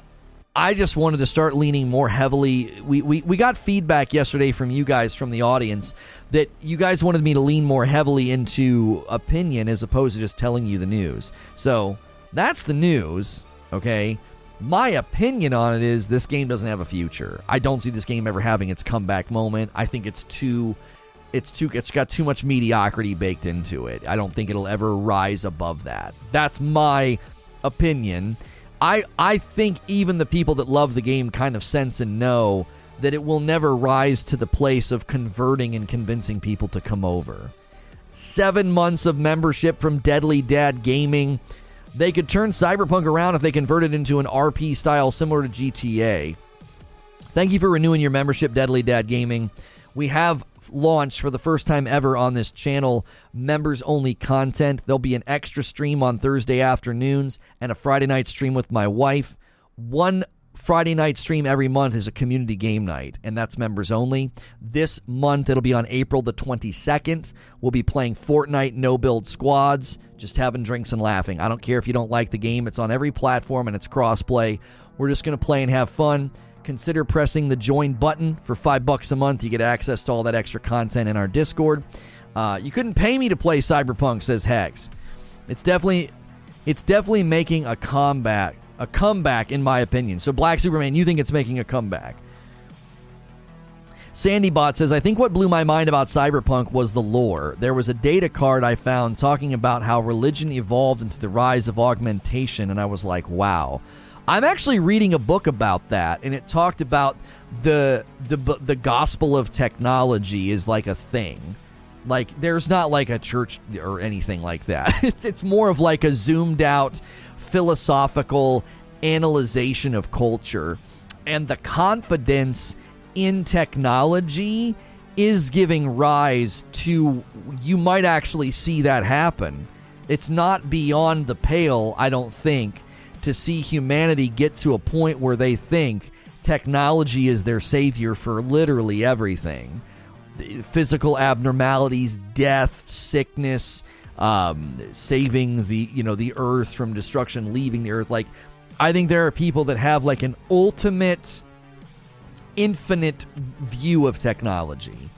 I just wanted to start leaning more heavily. We, we, we got feedback yesterday from you guys, from the audience, that you guys wanted me to lean more heavily into opinion as opposed to just telling you the news. So that's the news, okay? My opinion on it is this game doesn't have a future. I don't see this game ever having its comeback moment. I think it's too it's too it's got too much mediocrity baked into it. I don't think it'll ever rise above that. That's my opinion. I I think even the people that love the game kind of sense and know that it will never rise to the place of converting and convincing people to come over. Seven months of membership from Deadly Dad Gaming. They could turn Cyberpunk around if they converted into an RP style similar to GTA. Thank you for renewing your membership, Deadly Dad Gaming. We have launched for the first time ever on this channel members only content. There'll be an extra stream on Thursday afternoons and a Friday night stream with my wife. One Friday night stream every month is a community game night, and that's members only. This month, it'll be on April the 22nd. We'll be playing Fortnite no build squads, just having drinks and laughing. I don't care if you don't like the game, it's on every platform and it's crossplay. We're just going to play and have fun consider pressing the join button for five bucks a month. You get access to all that extra content in our Discord. Uh, you couldn't pay me to play Cyberpunk, says Hex. It's definitely, it's definitely making a comeback, a comeback in my opinion. So Black Superman, you think it's making a comeback? Sandybot says, I think what blew my mind about Cyberpunk was the lore. There was a data card I found talking about how religion evolved into the rise of augmentation, and I was like, wow. I'm actually reading a book about that, and it talked about the the the gospel of technology is like a thing. Like there's not like a church or anything like that. It's it's more of like a zoomed out philosophical analyzation of culture and the confidence in technology is giving rise to you might actually see that happen. It's not beyond the pale, I don't think, to see humanity get to a point where they think technology is their savior for literally everything physical abnormalities, death, sickness, um, saving the you know the earth from destruction, leaving the earth. Like, I think there are people that have like an ultimate, infinite view of technology.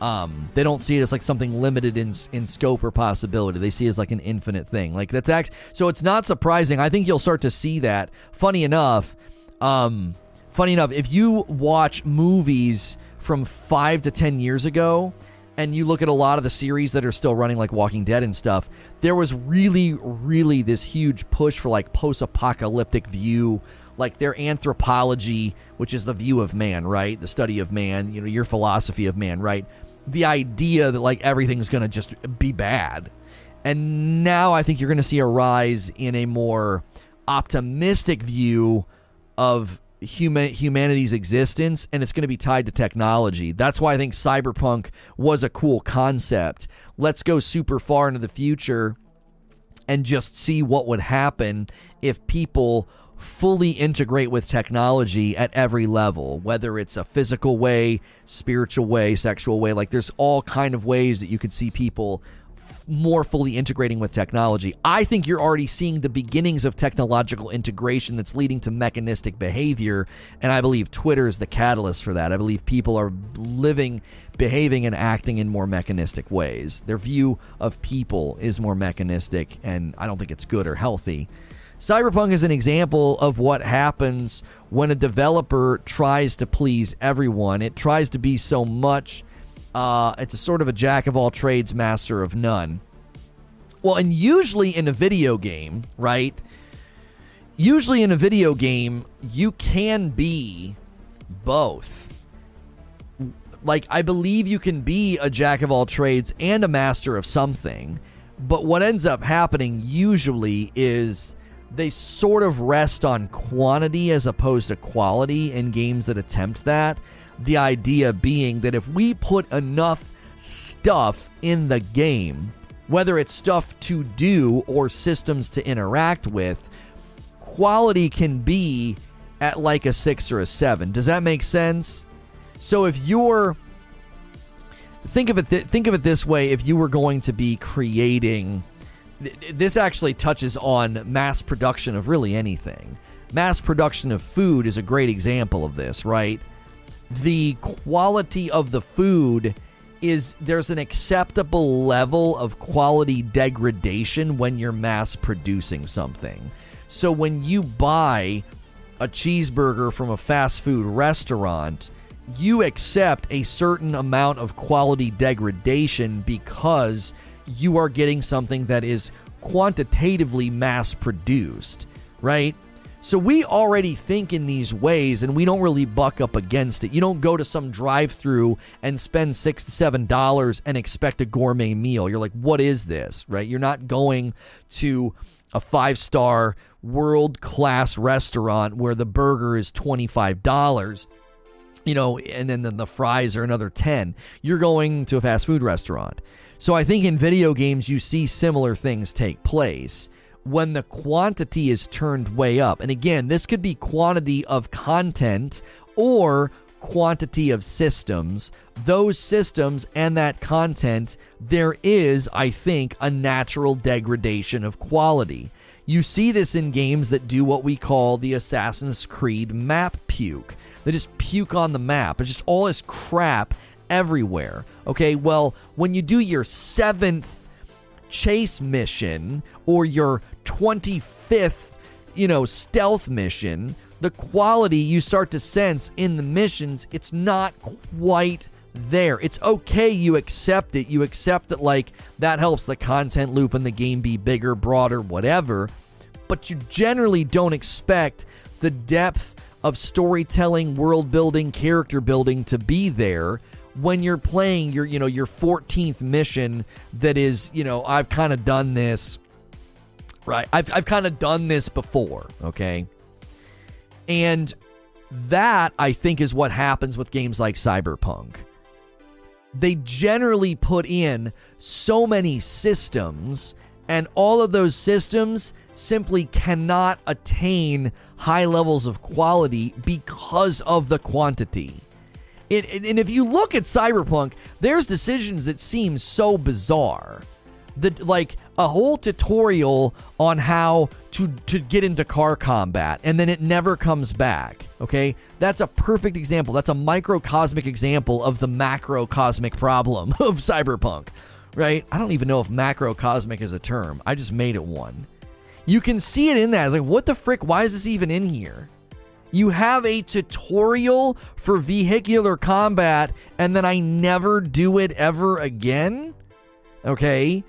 Um, they don't see it as like something limited in in scope or possibility. They see it as like an infinite thing. Like that's act. So it's not surprising. I think you'll start to see that. Funny enough, um, funny enough, if you watch movies from five to ten years ago, and you look at a lot of the series that are still running, like Walking Dead and stuff, there was really, really this huge push for like post apocalyptic view, like their anthropology, which is the view of man, right? The study of man, you know, your philosophy of man, right? The idea that like everything's going to just be bad. And now I think you're going to see a rise in a more optimistic view of human humanity's existence and it's going to be tied to technology. That's why I think cyberpunk was a cool concept. Let's go super far into the future and just see what would happen if people fully integrate with technology at every level whether it's a physical way spiritual way sexual way like there's all kind of ways that you could see people more fully integrating with technology. I think you're already seeing the beginnings of technological integration that's leading to mechanistic behavior and i believe twitter is the catalyst for that. I believe people are living behaving and acting in more mechanistic ways. Their view of people is more mechanistic and i don't think it's good or healthy Cyberpunk is an example of what happens when a developer tries to please everyone. It tries to be so much. Uh, it's a sort of a jack of all trades, master of none. Well, and usually in a video game, right? Usually in a video game, you can be both. Like, I believe you can be a jack of all trades and a master of something. But what ends up happening usually is they sort of rest on quantity as opposed to quality in games that attempt that. The idea being that if we put enough stuff in the game, whether it's stuff to do or systems to interact with, quality can be at like a six or a seven. Does that make sense? So if you're think of it th- think of it this way if you were going to be creating this actually touches on mass production of really anything. Mass production of food is a great example of this, right? The quality of the food is there's an acceptable level of quality degradation when you're mass producing something. So when you buy a cheeseburger from a fast food restaurant, you accept a certain amount of quality degradation because you are getting something that is quantitatively mass produced, right? So we already think in these ways and we don't really buck up against it. You don't go to some drive through and spend six to seven dollars and expect a gourmet meal. You're like, what is this? Right? You're not going to a five star world class restaurant where the burger is twenty five dollars you know, and then the fries are another 10. You're going to a fast food restaurant. So I think in video games, you see similar things take place when the quantity is turned way up. And again, this could be quantity of content or quantity of systems. Those systems and that content, there is, I think, a natural degradation of quality. You see this in games that do what we call the Assassin's Creed map puke. They just puke on the map. It's just all this crap everywhere. Okay, well, when you do your seventh chase mission or your 25th, you know, stealth mission, the quality you start to sense in the missions, it's not quite there. It's okay, you accept it. You accept that, like, that helps the content loop in the game be bigger, broader, whatever. But you generally don't expect the depth of storytelling, world building, character building to be there when you're playing your you know your 14th mission that is you know I've kind of done this right? I've, I've kind of done this before okay? And that I think is what happens with games like Cyberpunk. They generally put in so many systems and all of those systems simply cannot attain high levels of quality because of the quantity it, and if you look at Cyberpunk, there's decisions that seem so bizarre. That like a whole tutorial on how to to get into car combat, and then it never comes back. Okay, that's a perfect example. That's a microcosmic example of the macrocosmic problem of Cyberpunk. Right? I don't even know if macrocosmic is a term. I just made it one. You can see it in that. It's like, what the frick? Why is this even in here? You have a tutorial for vehicular combat, and then I never do it ever again? Okay.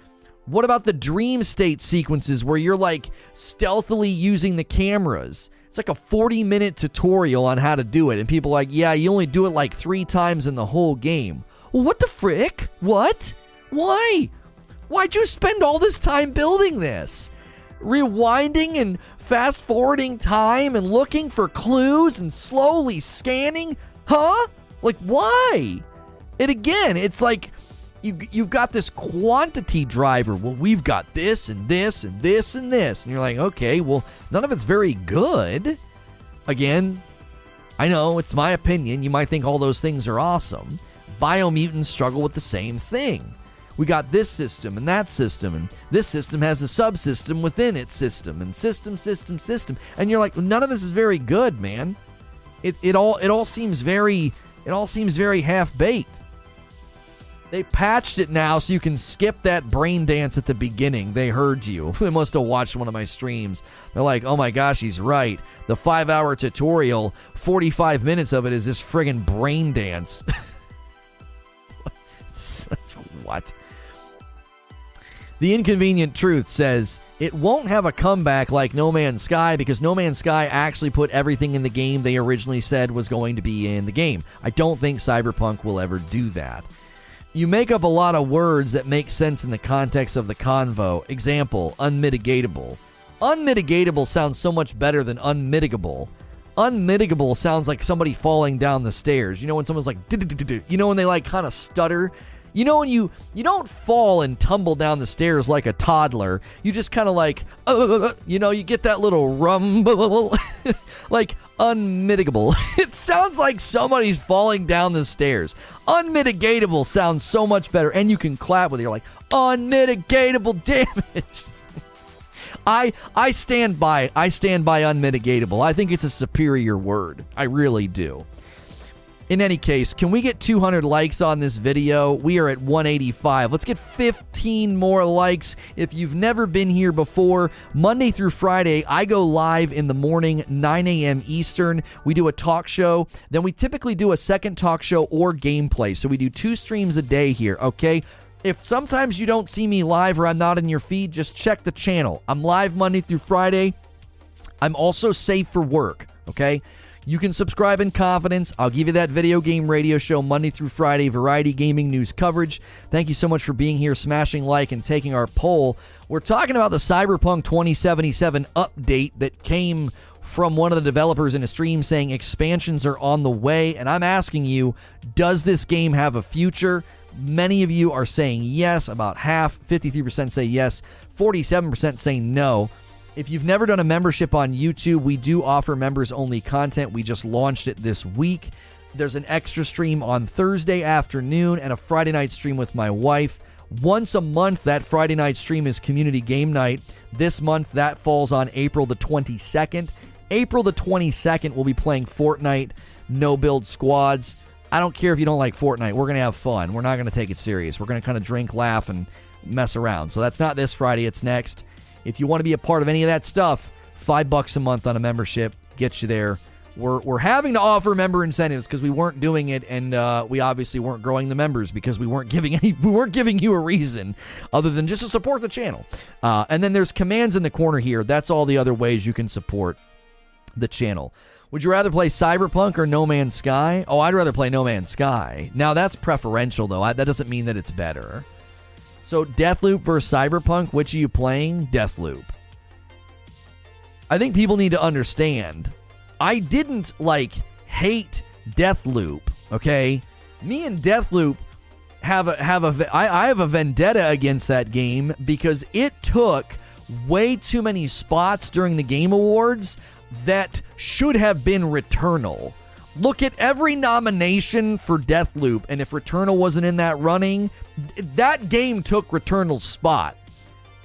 What about the dream state sequences where you're like stealthily using the cameras? It's like a 40 minute tutorial on how to do it, and people are like, yeah, you only do it like three times in the whole game. Well, what the frick? What? Why? Why'd you spend all this time building this? Rewinding and fast forwarding time and looking for clues and slowly scanning? Huh? Like, why? And again, it's like you, you've got this quantity driver. Well, we've got this and this and this and this. And you're like, okay, well, none of it's very good. Again, I know it's my opinion. You might think all those things are awesome. Biomutants struggle with the same thing we got this system and that system, and this system has a subsystem within its system, and system, system, system. And you're like, none of this is very good, man. It, it all it all seems very it all seems very half baked. They patched it now so you can skip that brain dance at the beginning. They heard you. They must have watched one of my streams. They're like, oh my gosh, he's right. The five hour tutorial, 45 minutes of it is this friggin' brain dance. what? The Inconvenient Truth says it won't have a comeback like No Man's Sky because No Man's Sky actually put everything in the game they originally said was going to be in the game. I don't think Cyberpunk will ever do that. You make up a lot of words that make sense in the context of the convo. Example, unmitigatable. Unmitigatable sounds so much better than unmitigable. Unmitigable sounds like somebody falling down the stairs. You know when someone's like, you know when they like kind of stutter you know when you you don't fall and tumble down the stairs like a toddler. You just kind of like uh, uh, uh, uh, you know, you get that little rumble like unmitigable. it sounds like somebody's falling down the stairs. Unmitigatable sounds so much better and you can clap with it. You're like unmitigatable damage. I I stand by I stand by unmitigatable. I think it's a superior word. I really do. In any case, can we get 200 likes on this video? We are at 185. Let's get 15 more likes. If you've never been here before, Monday through Friday, I go live in the morning, 9 a.m. Eastern. We do a talk show. Then we typically do a second talk show or gameplay. So we do two streams a day here, okay? If sometimes you don't see me live or I'm not in your feed, just check the channel. I'm live Monday through Friday. I'm also safe for work, okay? You can subscribe in confidence. I'll give you that video game radio show Monday through Friday, variety gaming news coverage. Thank you so much for being here, smashing like, and taking our poll. We're talking about the Cyberpunk 2077 update that came from one of the developers in a stream saying expansions are on the way. And I'm asking you, does this game have a future? Many of you are saying yes, about half, 53% say yes, 47% say no. If you've never done a membership on YouTube, we do offer members only content. We just launched it this week. There's an extra stream on Thursday afternoon and a Friday night stream with my wife. Once a month, that Friday night stream is community game night. This month, that falls on April the 22nd. April the 22nd, we'll be playing Fortnite, no build squads. I don't care if you don't like Fortnite. We're going to have fun. We're not going to take it serious. We're going to kind of drink, laugh, and mess around. So that's not this Friday, it's next. If you want to be a part of any of that stuff, five bucks a month on a membership gets you there. We're, we're having to offer member incentives because we weren't doing it, and uh, we obviously weren't growing the members because we weren't giving any we weren't giving you a reason other than just to support the channel. Uh, and then there's commands in the corner here. That's all the other ways you can support. the channel. Would you rather play Cyberpunk or No Man's Sky? Oh, I'd rather play No Man's Sky. Now, that's preferential, though. I, that doesn't mean that it's better. So, Deathloop versus Cyberpunk, which are you playing? Deathloop. I think people need to understand. I didn't, like, hate Deathloop, okay? Me and Deathloop have a have a I, I have a vendetta against that game because it took way too many spots during the game awards that should have been Returnal. Look at every nomination for Deathloop, and if Returnal wasn't in that running, that game took Returnal's spot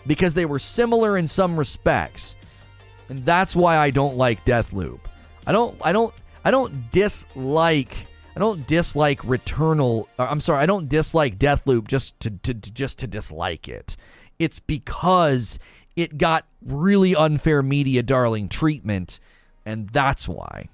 because they were similar in some respects. And that's why I don't like Deathloop. I don't I don't I don't dislike I don't dislike Returnal. Uh, I'm sorry, I don't dislike Deathloop just to, to, to just to dislike it. It's because it got really unfair media darling treatment, and that's why.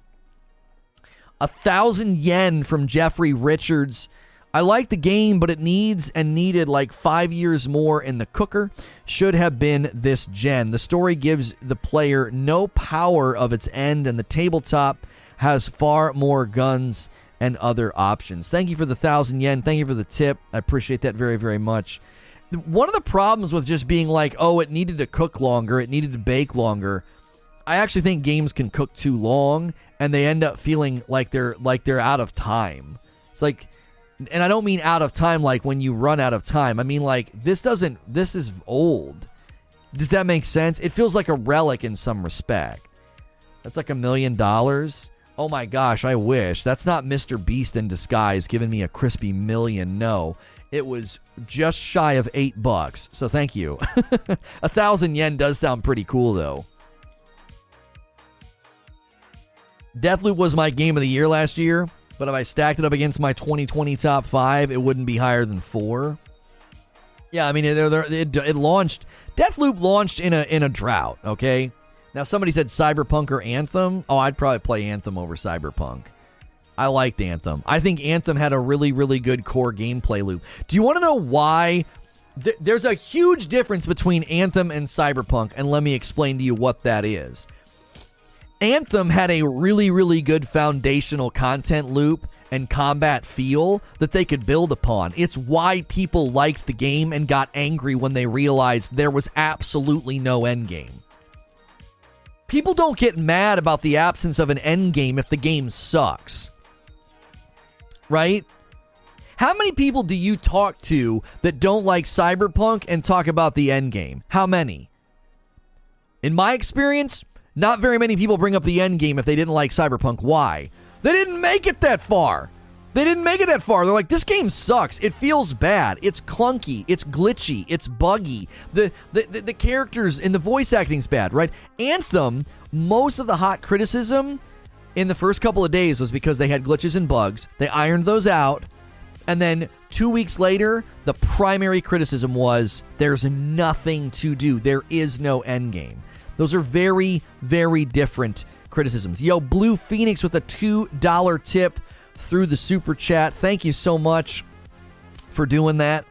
A thousand yen from Jeffrey Richards. I like the game, but it needs and needed like five years more in the cooker. Should have been this gen. The story gives the player no power of its end, and the tabletop has far more guns and other options. Thank you for the thousand yen. Thank you for the tip. I appreciate that very, very much. One of the problems with just being like, oh, it needed to cook longer, it needed to bake longer. I actually think games can cook too long, and they end up feeling like they're like they're out of time. It's like, and I don't mean out of time like when you run out of time. I mean like this doesn't. This is old. Does that make sense? It feels like a relic in some respect. That's like a million dollars. Oh my gosh, I wish. That's not Mr. Beast in disguise giving me a crispy million. No. It was just shy of eight bucks. So thank you. a thousand yen does sound pretty cool though. Deathloop was my game of the year last year, but if I stacked it up against my 2020 top five, it wouldn't be higher than four. Yeah, I mean, it, it, it launched. Deathloop launched in a in a drought. Okay, now, somebody said Cyberpunk or Anthem. Oh, I'd probably play Anthem over Cyberpunk. I liked Anthem. I think Anthem had a really, really good core gameplay loop. Do you want to know why? Th- there's a huge difference between Anthem and Cyberpunk, and let me explain to you what that is. Anthem had a really, really good foundational content loop and combat feel that they could build upon. It's why people liked the game and got angry when they realized there was absolutely no endgame. People don't get mad about the absence of an end game if the game sucks. Right? How many people do you talk to that don't like Cyberpunk and talk about the end game? How many? In my experience, not very many people bring up the end game if they didn't like Cyberpunk. Why? They didn't make it that far. They didn't make it that far. They're like, this game sucks. It feels bad. It's clunky. It's glitchy. It's buggy. The the, the, the characters and the voice acting's bad, right? Anthem, most of the hot criticism in the first couple of days was because they had glitches and bugs. They ironed those out. And then two weeks later, the primary criticism was there's nothing to do. There is no end game. Those are very, very different criticisms. Yo, Blue Phoenix with a $2 tip through the super chat. Thank you so much for doing that.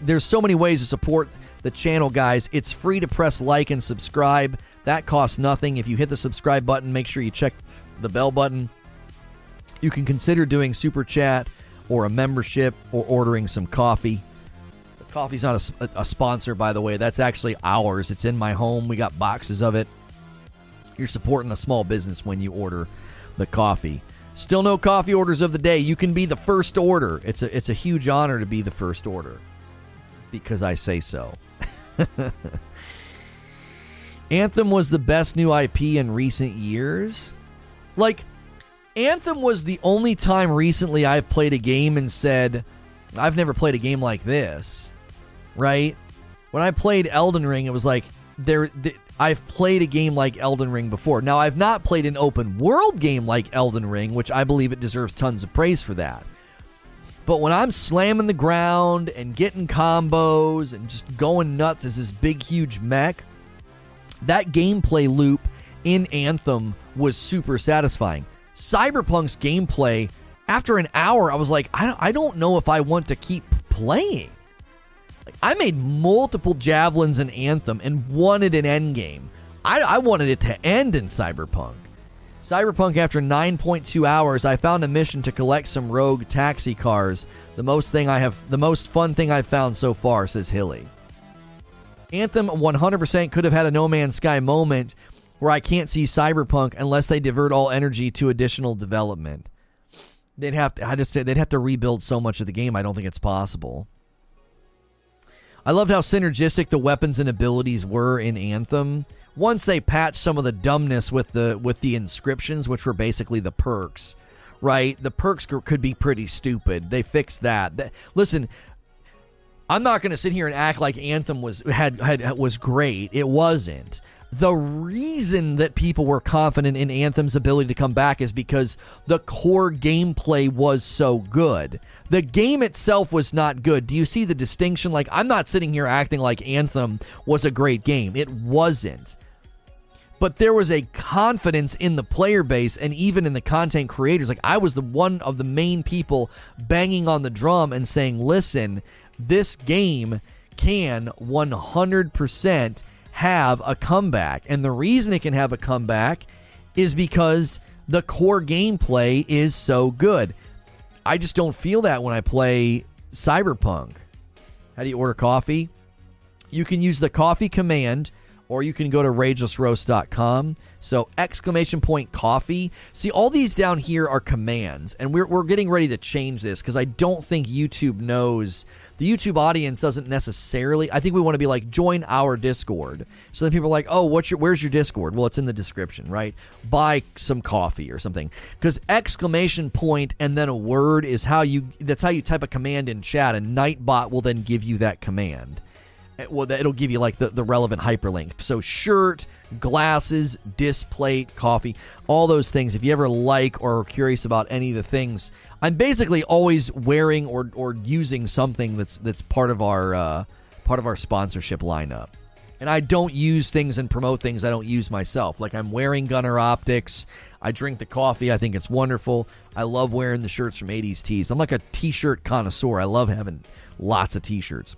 There's so many ways to support the channel, guys. It's free to press like and subscribe. That costs nothing. If you hit the subscribe button, make sure you check the bell button. You can consider doing super chat or a membership or ordering some coffee. Coffee's not a, a sponsor, by the way. That's actually ours. It's in my home. We got boxes of it. You're supporting a small business when you order the coffee. Still no coffee orders of the day. You can be the first order. It's a it's a huge honor to be the first order because I say so. Anthem was the best new IP in recent years. Like Anthem was the only time recently I've played a game and said I've never played a game like this. Right? When I played Elden Ring, it was like there I've played a game like Elden Ring before. Now, I've not played an open world game like Elden Ring, which I believe it deserves tons of praise for that. But when I'm slamming the ground and getting combos and just going nuts as this big, huge mech, that gameplay loop in Anthem was super satisfying. Cyberpunk's gameplay, after an hour, I was like, I don't know if I want to keep playing. I made multiple javelins in Anthem and wanted an endgame. I, I wanted it to end in Cyberpunk. Cyberpunk, after 9.2 hours, I found a mission to collect some rogue taxi cars. The most thing I have, the most fun thing I've found so far, says Hilly. Anthem 100% could have had a No Man's Sky moment where I can't see Cyberpunk unless they divert all energy to additional development. They'd have to, I just say they'd have to rebuild so much of the game. I don't think it's possible. I loved how synergistic the weapons and abilities were in Anthem. Once they patched some of the dumbness with the with the inscriptions, which were basically the perks, right? The perks could be pretty stupid. They fixed that. Listen, I'm not going to sit here and act like Anthem was had, had was great. It wasn't. The reason that people were confident in Anthem's ability to come back is because the core gameplay was so good. The game itself was not good. Do you see the distinction? Like, I'm not sitting here acting like Anthem was a great game. It wasn't. But there was a confidence in the player base and even in the content creators. Like, I was the one of the main people banging on the drum and saying, listen, this game can 100% have a comeback. And the reason it can have a comeback is because the core gameplay is so good. I just don't feel that when I play Cyberpunk. How do you order coffee? You can use the coffee command or you can go to ragelessroast.com. So exclamation point coffee. See, all these down here are commands, and we're, we're getting ready to change this because I don't think YouTube knows the YouTube audience doesn't necessarily. I think we want to be like join our Discord. So then people are like, oh, what's your where's your Discord? Well, it's in the description, right? Buy some coffee or something. Because exclamation point and then a word is how you. That's how you type a command in chat, and Nightbot will then give you that command. Eh, well, it'll give you like the, the relevant hyperlink. So shirt, glasses, display, coffee, all those things. If you ever like or are curious about any of the things I'm basically always wearing or, or using something that's that's part of our uh, part of our sponsorship lineup. And I don't use things and promote things I don't use myself. Like I'm wearing Gunnar Optiks. I drink the coffee. I think it's wonderful. I love wearing the shirts from 80s Tees. I'm like a t-shirt connoisseur. I love having lots of t-shirts.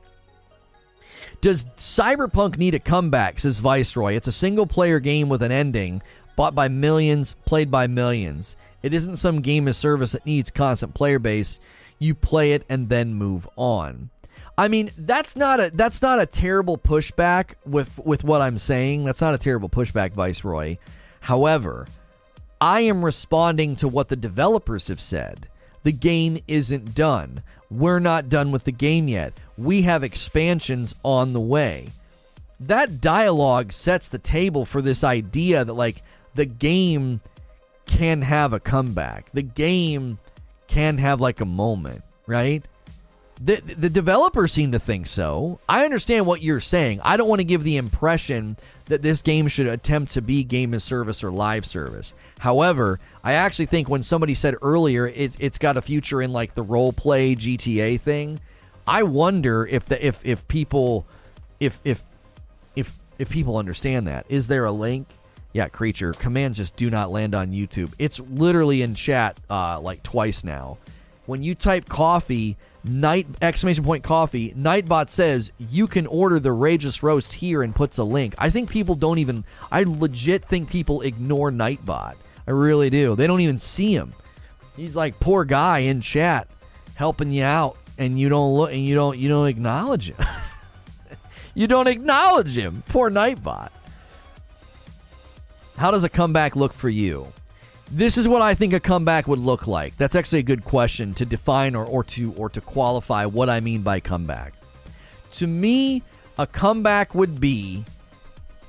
Does Cyberpunk need a comeback? Says Viceroy. It's a single player game with an ending, bought by millions, played by millions. It isn't some game of service that needs constant player base. You play it and then move on. I mean, that's not a that's not a terrible pushback with with what I'm saying. That's not a terrible pushback, Viceroy. However, I am responding to what the developers have said. The game isn't done. We're not done with the game yet. We have expansions on the way. That dialogue sets the table for this idea that like the game can have a comeback. The game can have like a moment, right? The the developers seem to think so. I understand what you're saying. I don't want to give the impression that this game should attempt to be game as service or live service. However, I actually think when somebody said earlier it, it's got a future in like the role play GTA thing, I wonder if the if if people if if if if people understand that. Is there a link? Yeah, creature. Commands just do not land on YouTube. It's literally in chat uh, like twice now. When you type coffee, night exclamation point coffee, Nightbot says you can order the Rageless Roast here and puts a link. I think people don't even. I legit think people ignore Nightbot. I really do. They don't even see him. He's like poor guy in chat helping you out, and you don't look and you don't you don't acknowledge him. you don't acknowledge him. Poor Nightbot. How does a comeback look for you? This is what I think a comeback would look like. That's actually a good question to define or, or to or to qualify what I mean by comeback. To me, a comeback would be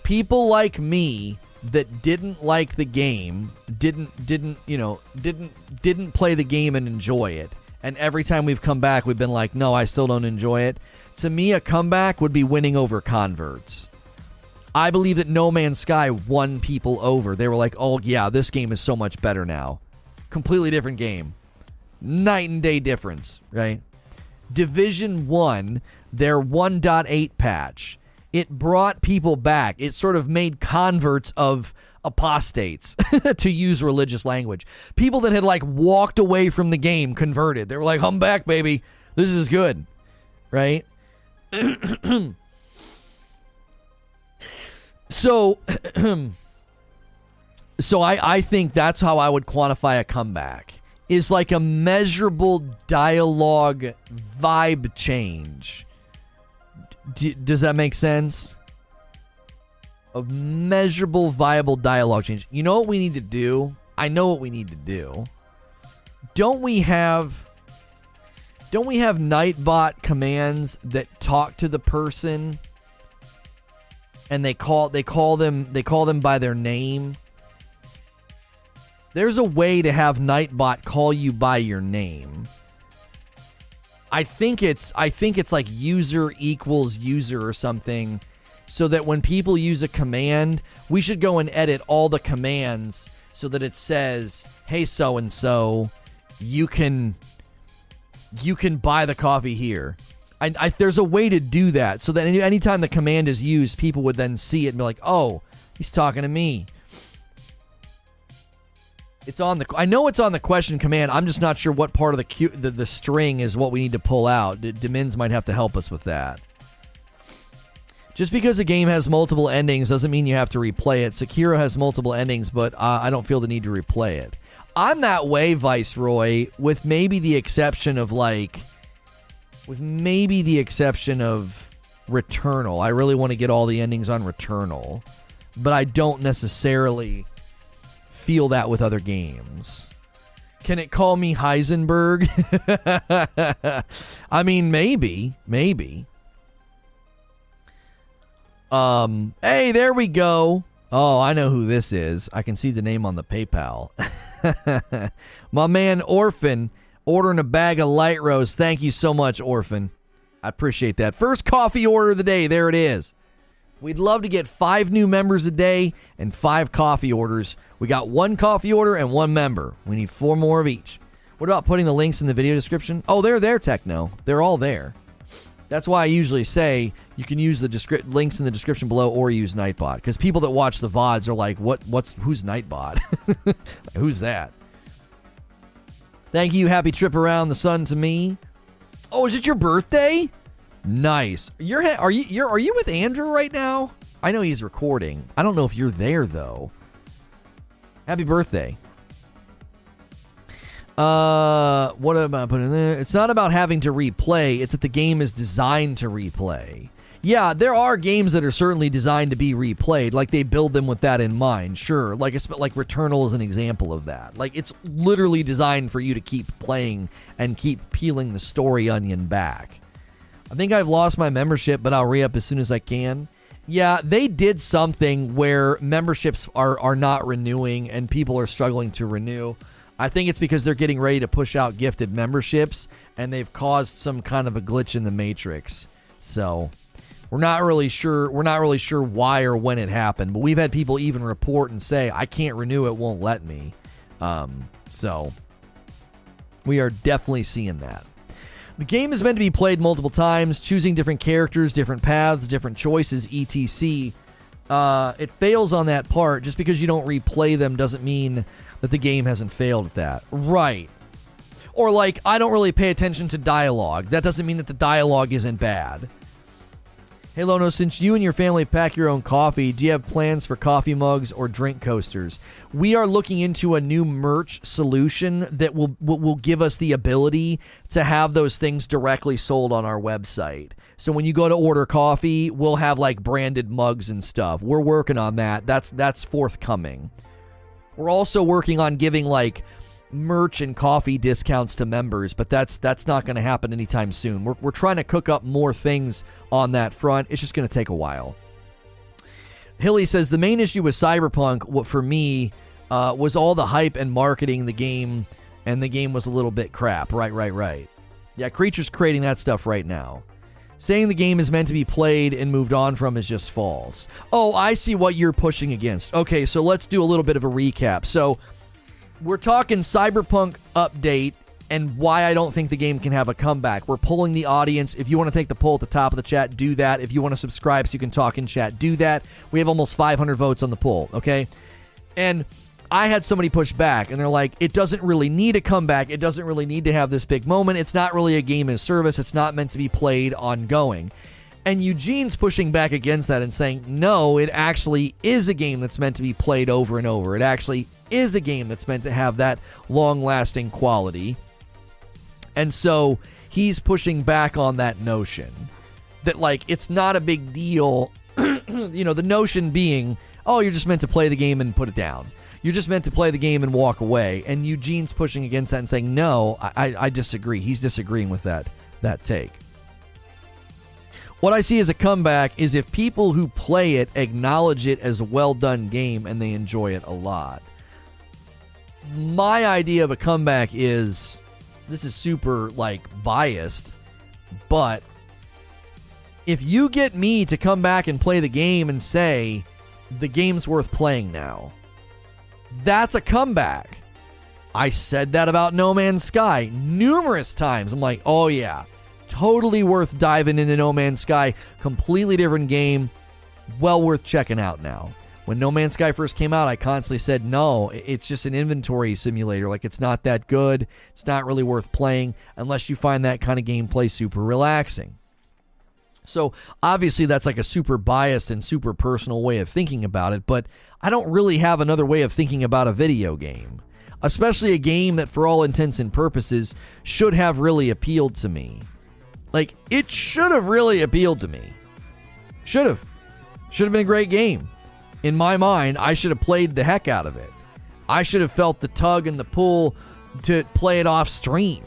people like me that didn't like the game, didn't didn't, you know, didn't didn't play the game and enjoy it. And every time we've come back, we've been like, "No, I still don't enjoy it." To me, a comeback would be winning over converts. I believe that No Man's Sky won people over. They were like, oh, yeah, this game is so much better now. Completely different game. Night and day difference, right? Division 1, their 1.8 patch, it brought people back. It sort of made converts of apostates, to use religious language. People that had like walked away from the game converted. They were like, I'm back, baby. This is good, right? So, so I, I think that's how I would quantify a comeback is like a measurable dialogue vibe change. D- does that make sense? A measurable, viable dialogue change. You know what we need to do? I know what we need to do. Don't we have don't we have Nightbot commands that talk to the person and they call they call them they call them by their name? There's a way to have Nightbot call you by your name. I think it's I think it's like user equals user or something so that when people use a command, we should go and edit all the commands so that it says, "Hey so and so, you can you can buy the coffee here." I, I, there's a way to do that so that any, anytime the command is used, people would then see it and be like, "Oh, he's talking to me." It's on the. I know it's on the question command. I'm just not sure what part of the the, the string is what we need to pull out. Demins might have to help us with that. Just because a game has multiple endings doesn't mean you have to replay it. Sekiro has multiple endings, but uh, I don't feel the need to replay it. I'm that way, Viceroy, with maybe the exception of like, with maybe the exception of Returnal. I really want to get all the endings on Returnal, but I don't necessarily feel that with other games. Can it call me Heisenberg? I mean, maybe, maybe. Um, hey, there we go. Oh, I know who this is. I can see the name on the PayPal. My man Orphan ordering a bag of light roast. Thank you so much, Orphan. I appreciate that. First coffee order of the day. There it is. We'd love to get five new members a day and five coffee orders. We got one coffee order and one member. We need four more of each. What about putting the links in the video description? Oh, they're there, Techno. They're all there. That's why I usually say you can use the descri- links in the description below or use Nightbot because people that watch the VODs are like, "What? What's who's Nightbot? who's that?" Thank you. Happy trip around the sun to me. Oh, is it your birthday? Nice. You're are you you're are you with Andrew right now? I know he's recording. I don't know if you're there though. Happy birthday. Uh, what am I putting there? It's not about having to replay. It's that the game is designed to replay. Yeah, there are games that are certainly designed to be replayed. Like they build them with that in mind. Sure, like it's like Returnal is an example of that. Like it's literally designed for you to keep playing and keep peeling the story onion back. I think I've lost my membership, but I'll re up as soon as I can. Yeah, they did something where memberships are, are not renewing and people are struggling to renew. I think it's because they're getting ready to push out gifted memberships and they've caused some kind of a glitch in the matrix. So we're not really sure we're not really sure why or when it happened, but we've had people even report and say, I can't renew it, won't let me. Um, so we are definitely seeing that. The game is meant to be played multiple times, choosing different characters, different paths, different choices, etc. Uh, it fails on that part. Just because you don't replay them doesn't mean that the game hasn't failed at that. Right. Or, like, I don't really pay attention to dialogue. That doesn't mean that the dialogue isn't bad. Hey Lono, since you and your family pack your own coffee, do you have plans for coffee mugs or drink coasters? We are looking into a new merch solution that will will, give us the ability to have those things directly sold on our website. So when you go to order coffee, we'll have like branded mugs and stuff. We're working on that. That's that's forthcoming. We're also working on giving like merch and coffee discounts to members, but that's that's not going to happen anytime soon. We're, we're trying to cook up more things on that front. It's just going to take a while. Hilly says the main issue with Cyberpunk, what for me, uh, was all the hype and marketing the game, and the game was a little bit crap. Right, right, right. Yeah, creatures creating that stuff right now. Saying the game is meant to be played and moved on from is just false. Oh, I see what you're pushing against. Okay, so let's do a little bit of a recap. So we're talking Cyberpunk update and why I don't think the game can have a comeback. We're pulling the audience. If you want to take the poll at the top of the chat, do that. If you want to subscribe so you can talk in chat, do that. We have almost 500 votes on the poll, okay? And I had somebody push back, and they're like, it doesn't really need a comeback. It doesn't really need to have this big moment. It's not really a game as service. It's not meant to be played ongoing. And Eugene's pushing back against that and saying, no, it actually is a game that's meant to be played over and over. It actually is a game that's meant to have that long lasting quality. And so he's pushing back on that notion that, like, it's not a big deal. you know, the notion being, oh, you're just meant to play the game and put it down. You're just meant to play the game and walk away. And Eugene's pushing against that and saying, no, I, I disagree. He's disagreeing with that that take. What I see as a comeback is if people who play it acknowledge it as a well done game and they enjoy it a lot. My idea of a comeback is this is super like biased, but if you get me to come back and play the game and say the game's worth playing now, that's a comeback. I said that about No Man's Sky numerous times. I'm like, oh yeah, totally worth diving into No Man's Sky. Completely different game. Well worth checking out now. When No Man's Sky first came out, I constantly said, no, it's just an inventory simulator. Like, it's not that good. It's not really worth playing unless you find that kind of gameplay super relaxing. So, obviously, that's like a super biased and super personal way of thinking about it, but I don't really have another way of thinking about a video game, especially a game that, for all intents and purposes, should have really appealed to me. Like, it should have really appealed to me. Should have. Should have been a great game in my mind, I should have played the heck out of it. I should have felt the tug and the pull to play it off stream,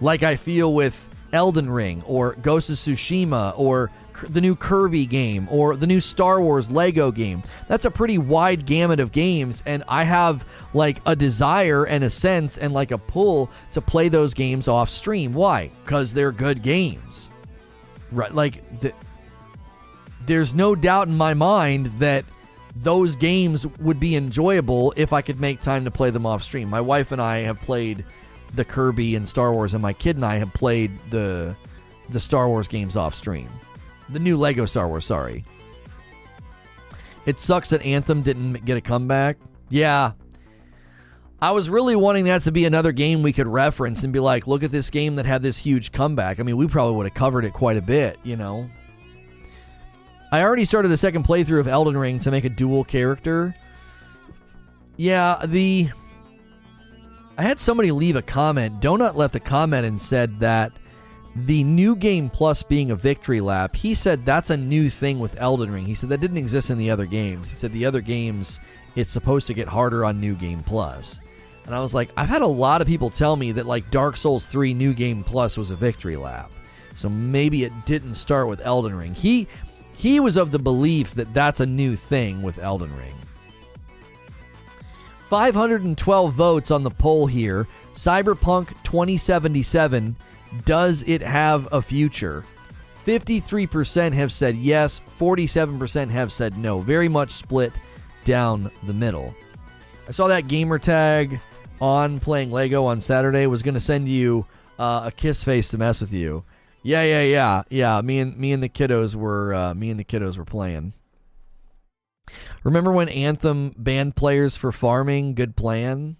like I feel with Elden Ring or Ghost of Tsushima or the new Kirby game or the new Star Wars Lego game. That's a pretty wide gamut of games, and I have like a desire and a sense and like a pull to play those games off stream. Why? Because they're good games. Right? Like, the, there's no doubt in my mind that those games would be enjoyable if I could make time to play them off stream. My wife and I have played the Kirby and Star Wars, and my kid and I have played the the Star Wars games off stream. The new Lego Star Wars, sorry. It sucks that Anthem didn't get a comeback. Yeah. I was really wanting that to be another game we could reference and be like, look at this game that had this huge comeback. I mean, we probably would have covered it quite a bit, you know. I already started the second playthrough of Elden Ring to make a dual character. Yeah, the. I had somebody leave a comment. Donut left a comment and said that the new game plus being a victory lap, he said that's a new thing with Elden Ring. He said that didn't exist in the other games. He said the other games, it's supposed to get harder on new game plus. And I was like, I've had a lot of people tell me that like Dark Souls 3 new game plus was a victory lap. So maybe it didn't start with Elden Ring. He he was of the belief that that's a new thing with Elden Ring. 512 votes on the poll here. Cyberpunk 2077 does it have a future? 53% have said yes, 47% have said no. Very much split down the middle. I saw that gamer tag on playing Lego on Saturday was going to send you uh, a kiss face to mess with you. Yeah, yeah, yeah, yeah. Me and me and the kiddos were uh, me and the kiddos were playing. Remember when Anthem banned players for farming? Good plan.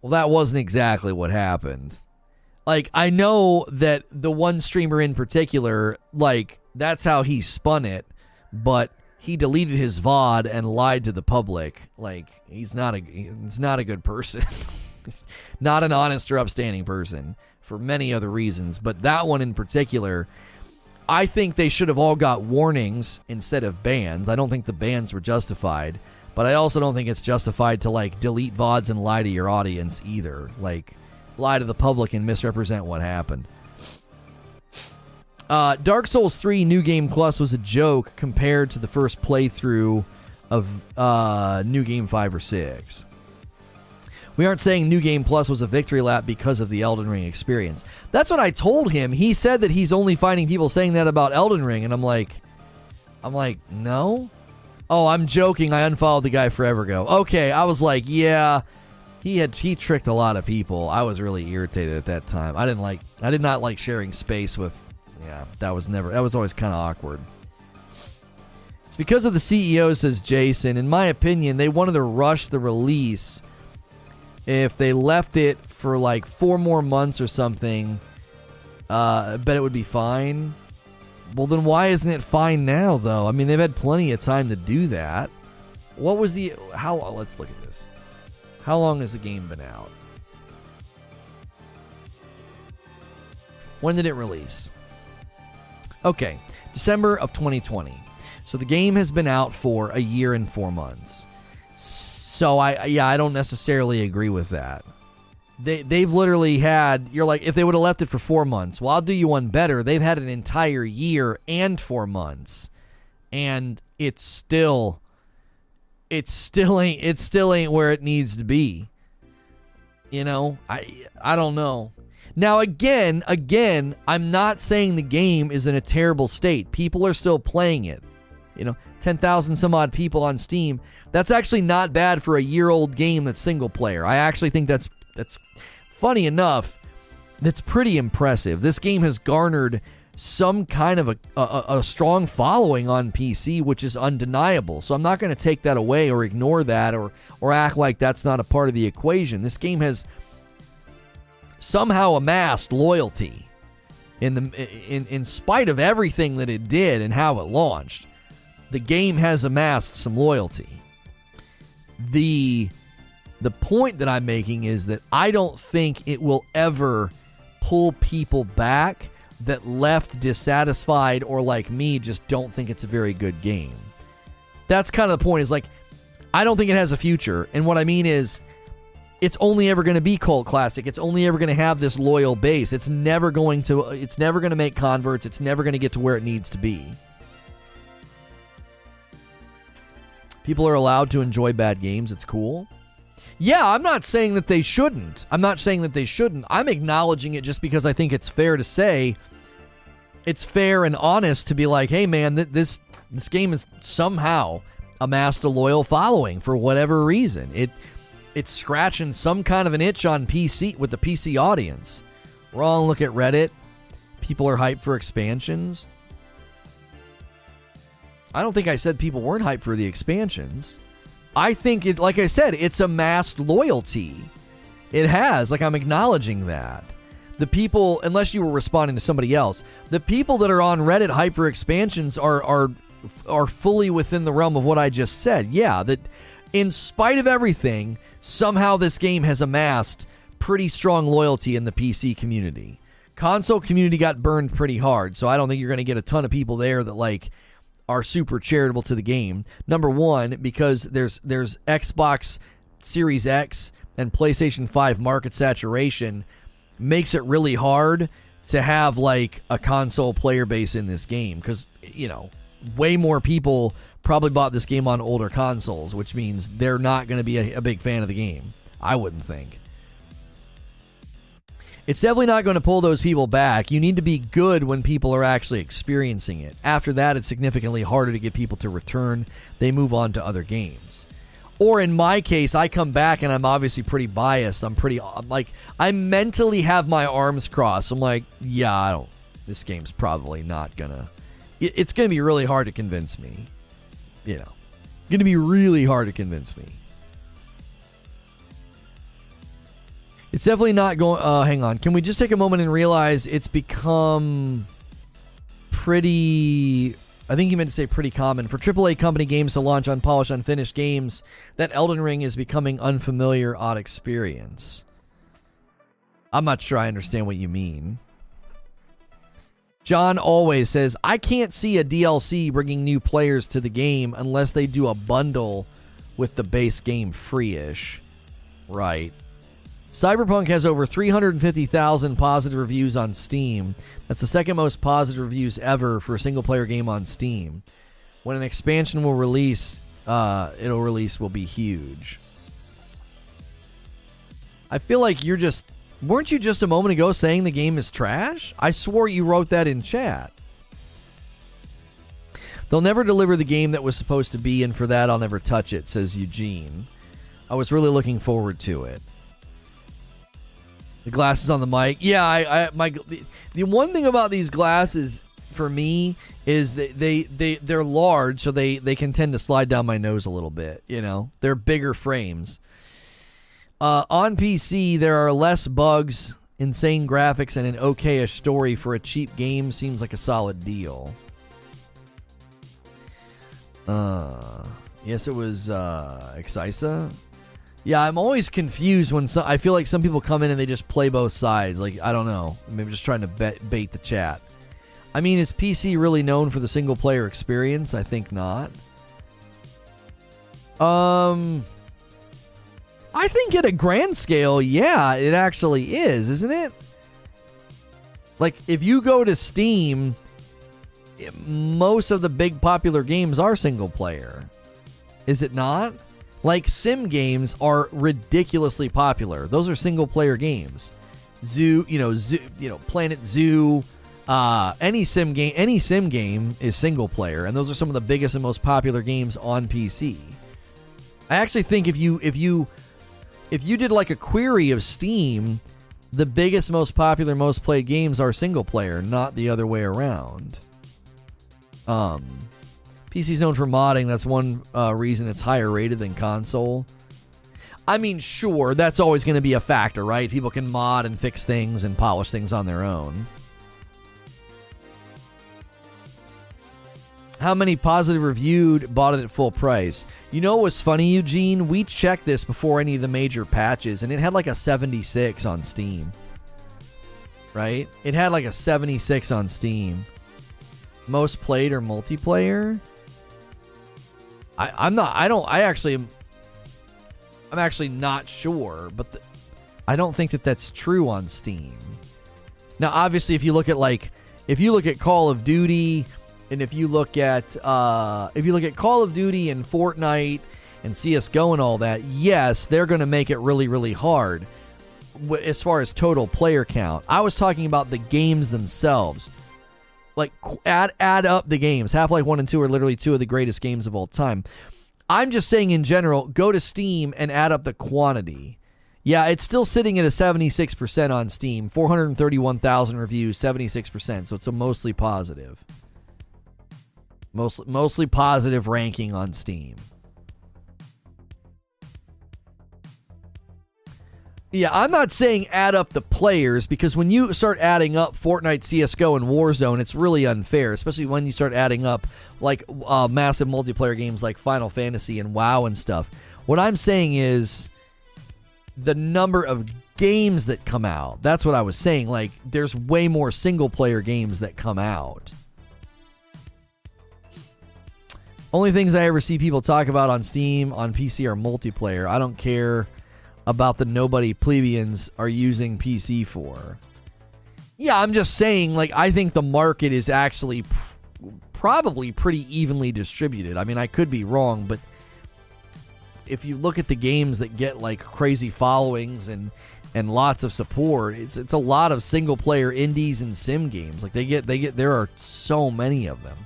Well, that wasn't exactly what happened. Like I know that the one streamer in particular, like that's how he spun it, but he deleted his VOD and lied to the public. Like he's not a he's not a good person. not an honest or upstanding person for many other reasons, but that one in particular, I think they should have all got warnings instead of bans. I don't think the bans were justified, but I also don't think it's justified to like delete VODs and lie to your audience either. Like lie to the public and misrepresent what happened. Uh, Dark Souls 3 New Game Plus was a joke compared to the first playthrough of uh, New Game 5 or 6. We aren't saying New Game Plus was a victory lap because of the Elden Ring experience. That's what I told him. He said that he's only finding people saying that about Elden Ring, and I'm like, I'm like, no. Oh, I'm joking. I unfollowed the guy forever ago. Okay, I was like, yeah, he had he tricked a lot of people. I was really irritated at that time. I didn't like I did not like sharing space with. Yeah, that was never that was always kind of awkward. It's because of the CEO, says Jason. In my opinion, they wanted to rush the release if they left it for like four more months or something, uh, I bet it would be fine. Well, then why isn't it fine now, though? I mean, they've had plenty of time to do that. What was the. How. Let's look at. How long has the game been out? When did it release? Okay, December of 2020. So the game has been out for a year and four months. So I yeah, I don't necessarily agree with that. They they've literally had you're like if they would have left it for 4 months. Well, I'll do you one better. They've had an entire year and 4 months. And it's still it still ain't it still ain't where it needs to be. You know, I I don't know. Now again, again, I'm not saying the game is in a terrible state. People are still playing it. You know, 10,000 some odd people on Steam. That's actually not bad for a year-old game that's single player. I actually think that's that's funny enough. That's pretty impressive. This game has garnered some kind of a, a, a strong following on PC, which is undeniable. So I'm not going to take that away or ignore that or or act like that's not a part of the equation. This game has somehow amassed loyalty in the in in spite of everything that it did and how it launched. The game has amassed some loyalty. The the point that I'm making is that I don't think it will ever pull people back that left dissatisfied or like me just don't think it's a very good game. That's kind of the point is like I don't think it has a future. And what I mean is it's only ever going to be cult classic. It's only ever going to have this loyal base. It's never going to it's never going to make converts. It's never going to get to where it needs to be. People are allowed to enjoy bad games. It's cool. Yeah, I'm not saying that they shouldn't. I'm not saying that they shouldn't. I'm acknowledging it just because I think it's fair to say it's fair and honest to be like, "Hey man, th- this this game has somehow amassed a loyal following for whatever reason. It it's scratching some kind of an itch on PC with the PC audience. Wrong. Look at Reddit. People are hyped for expansions. I don't think I said people weren't hyped for the expansions. I think it, like I said, it's amassed loyalty. It has. Like I'm acknowledging that. The people, unless you were responding to somebody else, the people that are on Reddit hyper expansions are are are fully within the realm of what I just said. Yeah, that in spite of everything, somehow this game has amassed pretty strong loyalty in the PC community. Console community got burned pretty hard, so I don't think you're going to get a ton of people there that like are super charitable to the game. Number one, because there's there's Xbox Series X and PlayStation 5 market saturation makes it really hard to have like a console player base in this game because you know way more people probably bought this game on older consoles, which means they're not going to be a, a big fan of the game. I wouldn't think. It's definitely not going to pull those people back. You need to be good when people are actually experiencing it. After that, it's significantly harder to get people to return. They move on to other games. Or in my case, I come back and I'm obviously pretty biased. I'm pretty I'm like I mentally have my arms crossed. I'm like, yeah, I don't. This game's probably not gonna. It, it's gonna be really hard to convince me. You know, gonna be really hard to convince me. It's definitely not going. Uh, hang on. Can we just take a moment and realize it's become pretty. I think you meant to say pretty common for AAA company games to launch unpolished, unfinished games. That Elden Ring is becoming unfamiliar, odd experience. I'm not sure I understand what you mean. John always says, I can't see a DLC bringing new players to the game unless they do a bundle with the base game free ish. Right. Cyberpunk has over 350,000 positive reviews on Steam. That's the second most positive reviews ever for a single player game on Steam. When an expansion will release, uh, it'll release will be huge. I feel like you're just weren't you just a moment ago saying the game is trash? I swore you wrote that in chat. They'll never deliver the game that was supposed to be, and for that I'll never touch it, says Eugene. I was really looking forward to it. The glasses on the mic. Yeah, I, I my the, the one thing about these glasses for me is that they they they're large, so they they can tend to slide down my nose a little bit. You know, they're bigger frames. Uh, on PC, there are less bugs Insane graphics and an okayish story for a cheap game seems like a solid deal. Uh, yes, it was uh, Excisa. Yeah, I'm always confused when I feel like some people come in and they just play both sides. Like I don't know, maybe just trying to bet, bait the chat. I mean, is PC really known for the single player experience? I think not. Um, I think at a grand scale, yeah, it actually is, isn't it? Like if you go to Steam, most of the big popular games are single player. Is it not? Like sim games are ridiculously popular. Those are single player games. Zoo, you know, zoo, you know, Planet Zoo, uh, any sim game, any sim game is single player, and those are some of the biggest and most popular games on PC. I actually think if you if you if you did like a query of Steam, the biggest, most popular, most played games are single player, not the other way around. Um, PC's known for modding. That's one uh, reason it's higher rated than console. I mean, sure, that's always going to be a factor, right? People can mod and fix things and polish things on their own. How many positive reviewed bought it at full price? You know what's funny, Eugene? We checked this before any of the major patches, and it had like a 76 on Steam. Right? It had like a 76 on Steam. Most played or multiplayer? I, I'm not. I don't. I actually am. I'm actually not sure, but the, I don't think that that's true on Steam. Now, obviously, if you look at like, if you look at Call of Duty and if you look at uh, if you look at Call of Duty and Fortnite and CS:GO and all that, yes, they're going to make it really really hard as far as total player count. I was talking about the games themselves. Like add add up the games. Half-Life 1 and 2 are literally two of the greatest games of all time. I'm just saying in general, go to Steam and add up the quantity. Yeah, it's still sitting at a 76% on Steam. 431,000 reviews, 76%, so it's a mostly positive. Mostly, mostly positive ranking on Steam. Yeah, I'm not saying add up the players because when you start adding up Fortnite, CS:GO, and Warzone, it's really unfair. Especially when you start adding up like uh, massive multiplayer games like Final Fantasy and WoW and stuff. What I'm saying is the number of games that come out. That's what I was saying. Like, there's way more single player games that come out. Only things I ever see people talk about on Steam, on PC, are multiplayer. I don't care about the nobody plebeians are using PC for. Yeah, I'm just saying, like, I think the market is actually pr- probably pretty evenly distributed. I mean, I could be wrong, but if you look at the games that get like crazy followings and and lots of support, it's it's a lot of single player indies and sim games. Like they get they get there are so many of them.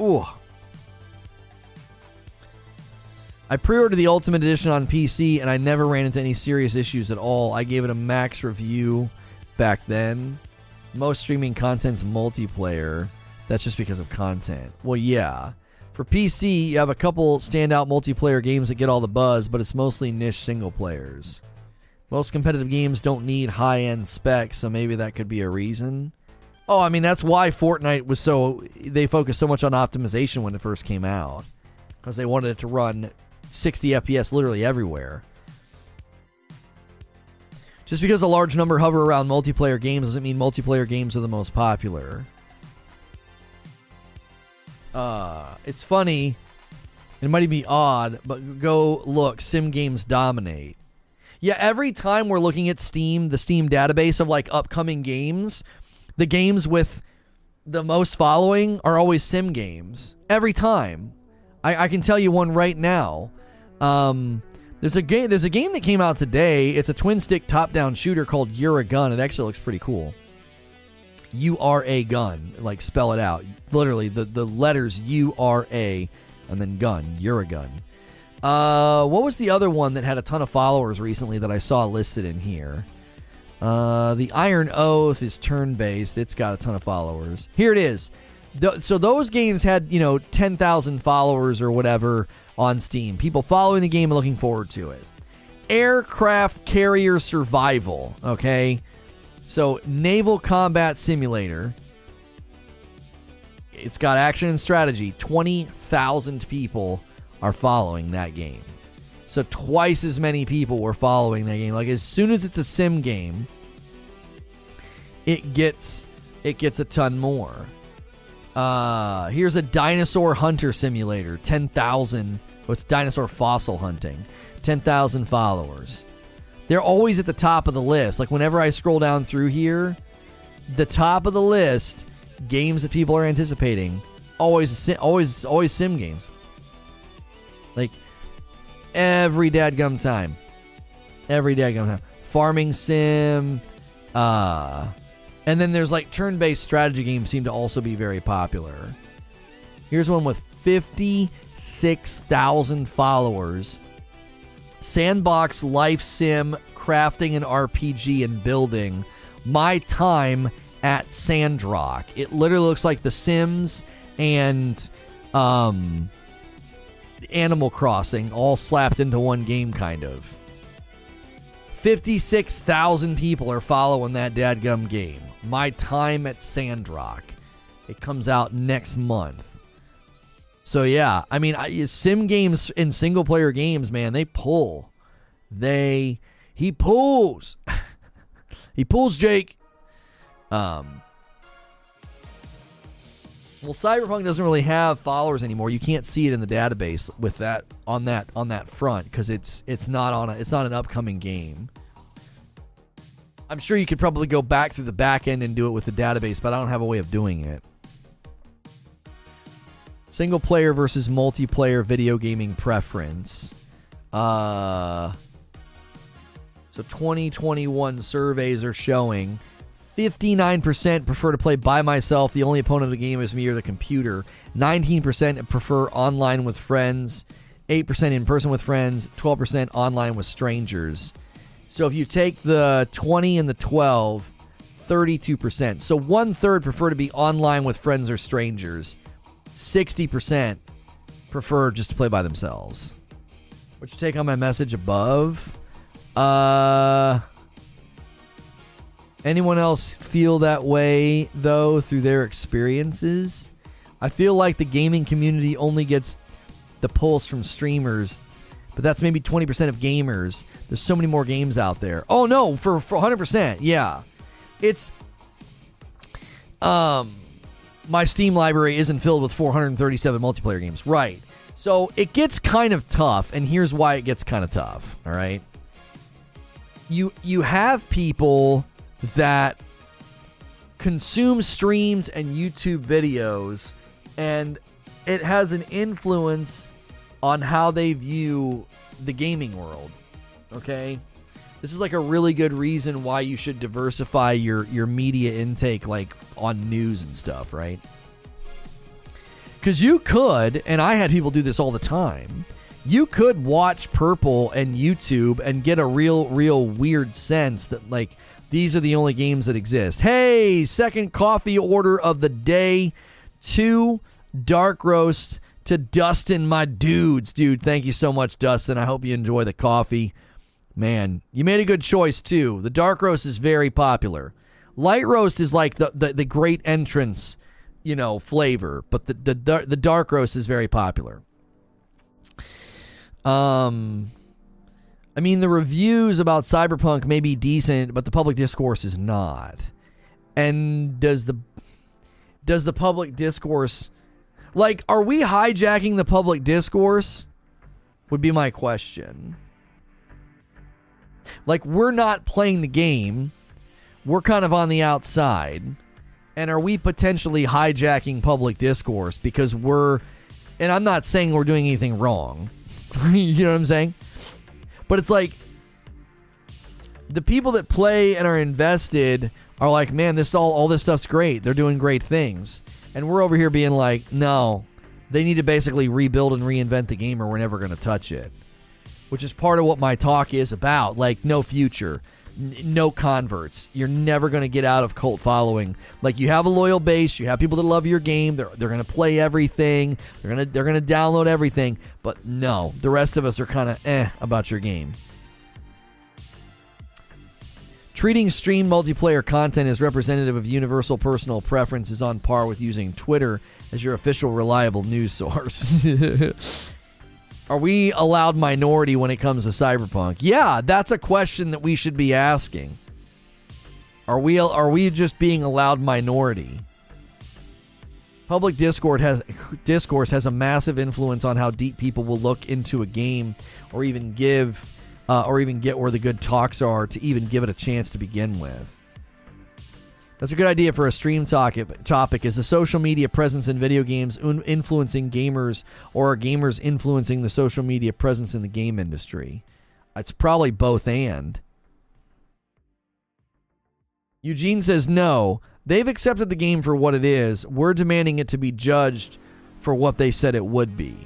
Ooh. I pre ordered the Ultimate Edition on PC and I never ran into any serious issues at all. I gave it a max review back then. Most streaming content's multiplayer. That's just because of content. Well, yeah. For PC, you have a couple standout multiplayer games that get all the buzz, but it's mostly niche single players. Most competitive games don't need high end specs, so maybe that could be a reason. Oh, I mean that's why Fortnite was so they focused so much on optimization when it first came out because they wanted it to run 60 FPS literally everywhere. Just because a large number hover around multiplayer games doesn't mean multiplayer games are the most popular. Uh, it's funny. It might be odd, but go look. Sim games dominate. Yeah, every time we're looking at Steam, the Steam database of like upcoming games, the games with the most following are always sim games. Every time. I, I can tell you one right now. Um, there's a game. There's a game that came out today. It's a twin stick top down shooter called You're a Gun. It actually looks pretty cool. U R A gun. Like spell it out. Literally the the letters U R A and then gun. You're a gun. Uh, what was the other one that had a ton of followers recently that I saw listed in here? Uh, the Iron Oath is turn based. It's got a ton of followers. Here it is. so those games had you know ten thousand followers or whatever on Steam. People following the game and looking forward to it. aircraft carrier survival. Okay, so naval combat simulator. It's got action and strategy. Twenty thousand people are following that game. So twice as many people were following that game. Like as soon as it's a sim game, it gets it gets a ton more. Uh, here's a dinosaur hunter simulator. Ten thousand. What's dinosaur fossil hunting? Ten thousand followers. They're always at the top of the list. Like whenever I scroll down through here, the top of the list, games that people are anticipating, always always always sim games. Like every dadgum time. Every dadgum time. Farming sim, uh and then there's like turn-based strategy games seem to also be very popular. Here's one with 56,000 followers. Sandbox life sim crafting an RPG and building. My time at Sandrock. It literally looks like The Sims and um, Animal Crossing all slapped into one game, kind of. 56,000 people are following that dadgum game. My Time at Sandrock. It comes out next month. So yeah, I mean, sim games and single player games, man, they pull. They he pulls. he pulls Jake. Um well, Cyberpunk doesn't really have followers anymore. You can't see it in the database with that on that on that front because it's it's not on a, it's not an upcoming game. I'm sure you could probably go back through the back end and do it with the database, but I don't have a way of doing it. Single player versus multiplayer video gaming preference. Uh, so 2021 surveys are showing 59% prefer to play by myself. The only opponent of the game is me or the computer. 19% prefer online with friends. 8% in person with friends. 12% online with strangers. So if you take the 20 and the 12, 32%. So one third prefer to be online with friends or strangers. 60% prefer just to play by themselves. What's your take on my message above? Uh, anyone else feel that way though through their experiences? I feel like the gaming community only gets the pulse from streamers but that's maybe 20% of gamers. There's so many more games out there. Oh no, for, for 100%. Yeah. It's um my Steam library isn't filled with 437 multiplayer games. Right. So it gets kind of tough and here's why it gets kind of tough, all right? You you have people that consume streams and YouTube videos and it has an influence on how they view the gaming world. Okay? This is like a really good reason why you should diversify your your media intake like on news and stuff, right? Cuz you could, and I had people do this all the time. You could watch Purple and YouTube and get a real real weird sense that like these are the only games that exist. Hey, second coffee order of the day. Two dark roast to Dustin, my dudes. Dude, thank you so much, Dustin. I hope you enjoy the coffee. Man, you made a good choice, too. The dark roast is very popular. Light roast is like the, the, the great entrance, you know, flavor, but the, the, the dark roast is very popular. Um, I mean, the reviews about Cyberpunk may be decent, but the public discourse is not. And does the does the public discourse like, are we hijacking the public discourse? Would be my question. Like, we're not playing the game, we're kind of on the outside. And are we potentially hijacking public discourse because we're, and I'm not saying we're doing anything wrong. you know what I'm saying? But it's like, the people that play and are invested are like, man, this all all this stuff's great. They're doing great things. And we're over here being like, no, they need to basically rebuild and reinvent the game or we're never going to touch it. Which is part of what my talk is about. Like, no future, n- no converts. You're never going to get out of cult following. Like, you have a loyal base, you have people that love your game, they're, they're going to play everything, they're going to they're going to download everything. But no, the rest of us are kind of eh about your game. Treating stream multiplayer content as representative of universal personal preference is on par with using Twitter as your official reliable news source. Are we a loud minority when it comes to cyberpunk? Yeah, that's a question that we should be asking. Are we are we just being a loud minority? Public discourse has discourse has a massive influence on how deep people will look into a game or even give uh, or even get where the good talks are to even give it a chance to begin with. That's a good idea for a stream topic. Topic is the social media presence in video games influencing gamers, or are gamers influencing the social media presence in the game industry? It's probably both and. Eugene says no. They've accepted the game for what it is. We're demanding it to be judged for what they said it would be.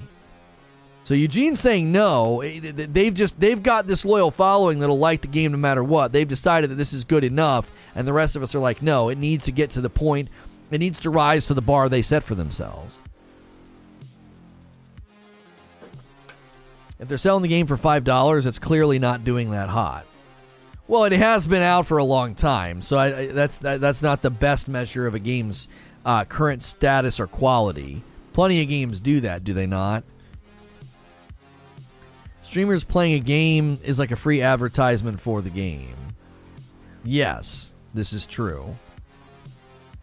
So Eugene's saying no. They've just they've got this loyal following that'll like the game no matter what. They've decided that this is good enough, and the rest of us are like, no, it needs to get to the point. It needs to rise to the bar they set for themselves. If they're selling the game for five dollars, it's clearly not doing that hot. Well, it has been out for a long time, so I, I, that's that, that's not the best measure of a game's uh, current status or quality. Plenty of games do that, do they not? Streamers playing a game is like a free advertisement for the game. Yes, this is true.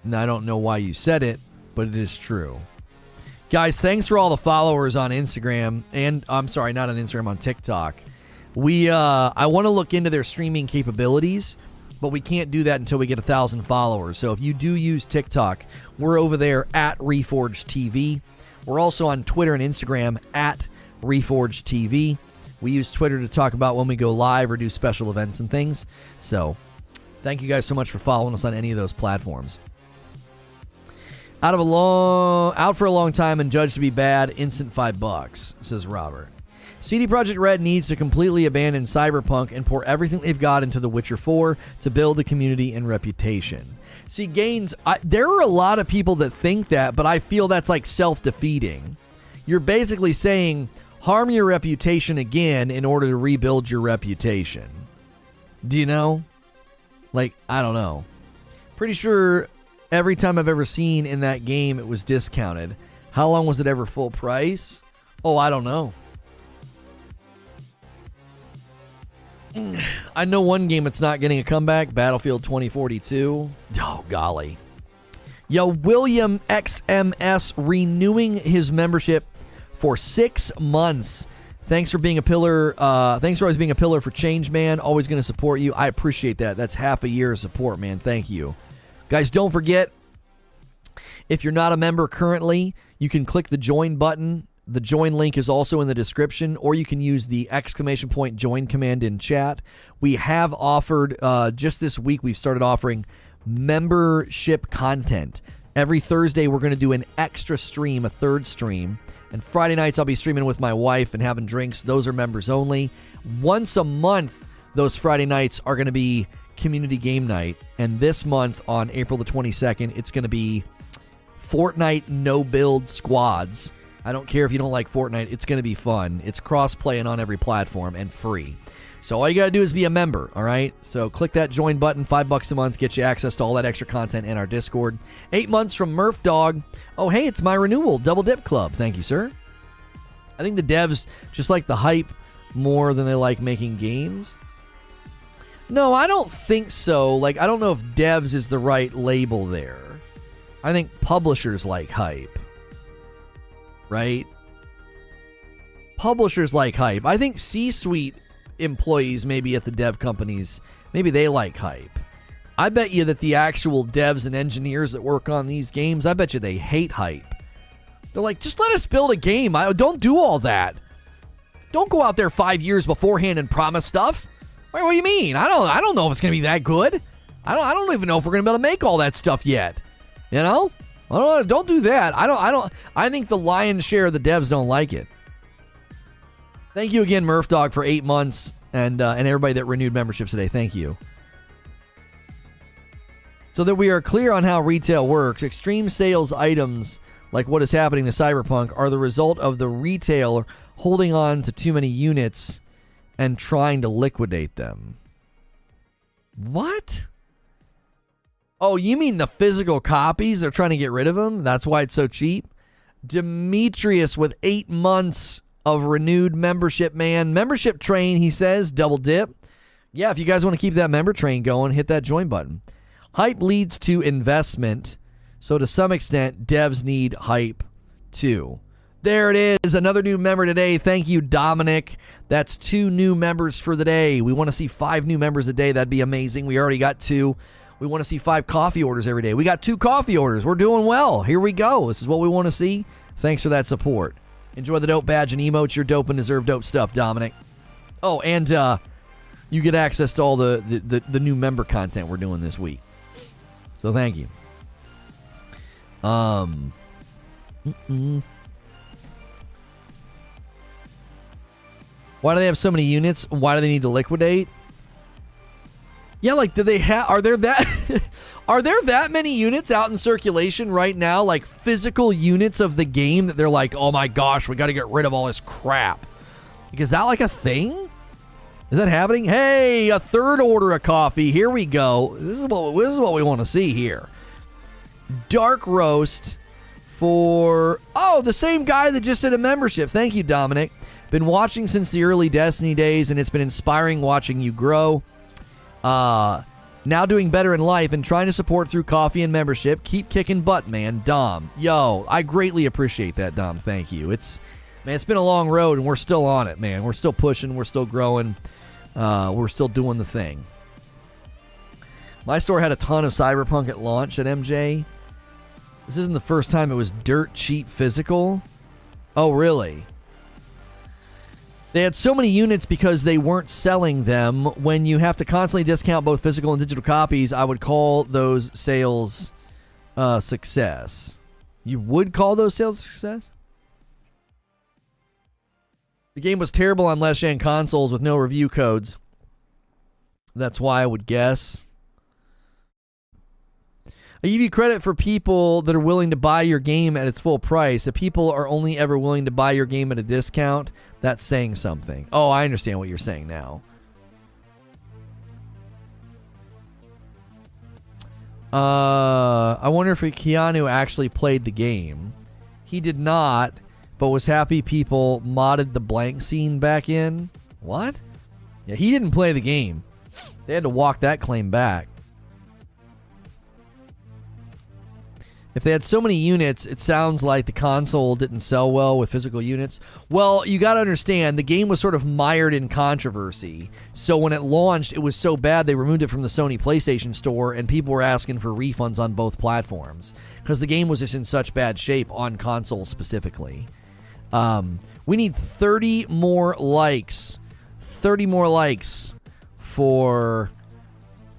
And I don't know why you said it, but it is true. Guys, thanks for all the followers on Instagram and I'm sorry, not on Instagram, on TikTok. We uh I want to look into their streaming capabilities, but we can't do that until we get a thousand followers. So if you do use TikTok, we're over there at Reforged TV. We're also on Twitter and Instagram at Reforged TV. We use Twitter to talk about when we go live or do special events and things. So, thank you guys so much for following us on any of those platforms. Out of a long, out for a long time and judged to be bad. Instant five bucks, says Robert. CD Projekt Red needs to completely abandon Cyberpunk and pour everything they've got into The Witcher 4 to build the community and reputation. See, Gaines, I, there are a lot of people that think that, but I feel that's like self defeating. You're basically saying, harm your reputation again in order to rebuild your reputation. Do you know? Like, I don't know. Pretty sure every time I've ever seen in that game it was discounted. How long was it ever full price? Oh, I don't know. I know one game that's not getting a comeback Battlefield 2042. Oh, golly. Yo, William XMS renewing his membership for six months. Thanks for being a pillar. Uh, thanks for always being a pillar for change, man. Always going to support you. I appreciate that. That's half a year of support, man. Thank you. Guys, don't forget if you're not a member currently, you can click the join button. The join link is also in the description, or you can use the exclamation point join command in chat. We have offered, uh, just this week, we've started offering membership content. Every Thursday, we're going to do an extra stream, a third stream and Friday nights, I'll be streaming with my wife and having drinks. Those are members only. Once a month, those Friday nights are going to be community game night. And this month, on April the 22nd, it's going to be Fortnite no build squads. I don't care if you don't like Fortnite, it's going to be fun. It's cross playing on every platform and free. So all you got to do is be a member, all right? So click that join button, five bucks a month, get you access to all that extra content in our Discord. Eight months from Murph Dog. Oh, hey, it's my renewal, Double Dip Club. Thank you, sir. I think the devs just like the hype more than they like making games. No, I don't think so. Like, I don't know if devs is the right label there. I think publishers like hype. Right? Publishers like hype. I think C Suite employees maybe at the dev companies, maybe they like hype. I bet you that the actual devs and engineers that work on these games, I bet you they hate hype. They're like, just let us build a game. I don't do all that. Don't go out there five years beforehand and promise stuff. Wait, what do you mean? I don't. I don't know if it's gonna be that good. I don't. I don't even know if we're gonna be able to make all that stuff yet. You know? Don't, don't do that. I don't. I don't. I think the lion's share of the devs don't like it. Thank you again, Murph Dog, for eight months, and uh, and everybody that renewed memberships today. Thank you. So that we are clear on how retail works, extreme sales items like what is happening to Cyberpunk are the result of the retailer holding on to too many units and trying to liquidate them. What? Oh, you mean the physical copies? They're trying to get rid of them? That's why it's so cheap? Demetrius with eight months of renewed membership, man. Membership train, he says, double dip. Yeah, if you guys want to keep that member train going, hit that join button. Hype leads to investment. So, to some extent, devs need hype too. There it is, another new member today. Thank you, Dominic. That's two new members for the day. We want to see five new members a day. That'd be amazing. We already got two. We want to see five coffee orders every day. We got two coffee orders. We're doing well. Here we go. This is what we want to see. Thanks for that support. Enjoy the dope badge and emotes. You're dope and deserve dope stuff, Dominic. Oh, and uh, you get access to all the, the, the, the new member content we're doing this week. So thank you. Um. Mm-mm. Why do they have so many units? Why do they need to liquidate? Yeah, like do they have are there that are there that many units out in circulation right now like physical units of the game that they're like, "Oh my gosh, we got to get rid of all this crap." Like, is that like a thing? Is that happening? Hey, a third order of coffee. Here we go. This is what this is what we want to see here. Dark roast for oh, the same guy that just did a membership. Thank you, Dominic. Been watching since the early Destiny days, and it's been inspiring watching you grow. Uh, now doing better in life and trying to support through coffee and membership. Keep kicking butt, man. Dom. Yo, I greatly appreciate that, Dom. Thank you. It's man, it's been a long road and we're still on it, man. We're still pushing, we're still growing. Uh, we're still doing the thing. My store had a ton of Cyberpunk at launch at MJ. This isn't the first time it was dirt cheap physical. Oh, really? They had so many units because they weren't selling them. When you have to constantly discount both physical and digital copies, I would call those sales uh, success. You would call those sales success? The game was terrible on last gen consoles with no review codes. That's why I would guess. I give you credit for people that are willing to buy your game at its full price. If people are only ever willing to buy your game at a discount, that's saying something. Oh, I understand what you're saying now. Uh, I wonder if Keanu actually played the game. He did not, but was happy people modded the blank scene back in. What? Yeah, he didn't play the game. They had to walk that claim back. If they had so many units, it sounds like the console didn't sell well with physical units. Well, you got to understand, the game was sort of mired in controversy. So when it launched, it was so bad they removed it from the Sony PlayStation Store, and people were asking for refunds on both platforms because the game was just in such bad shape on console specifically. Um, we need 30 more likes. 30 more likes for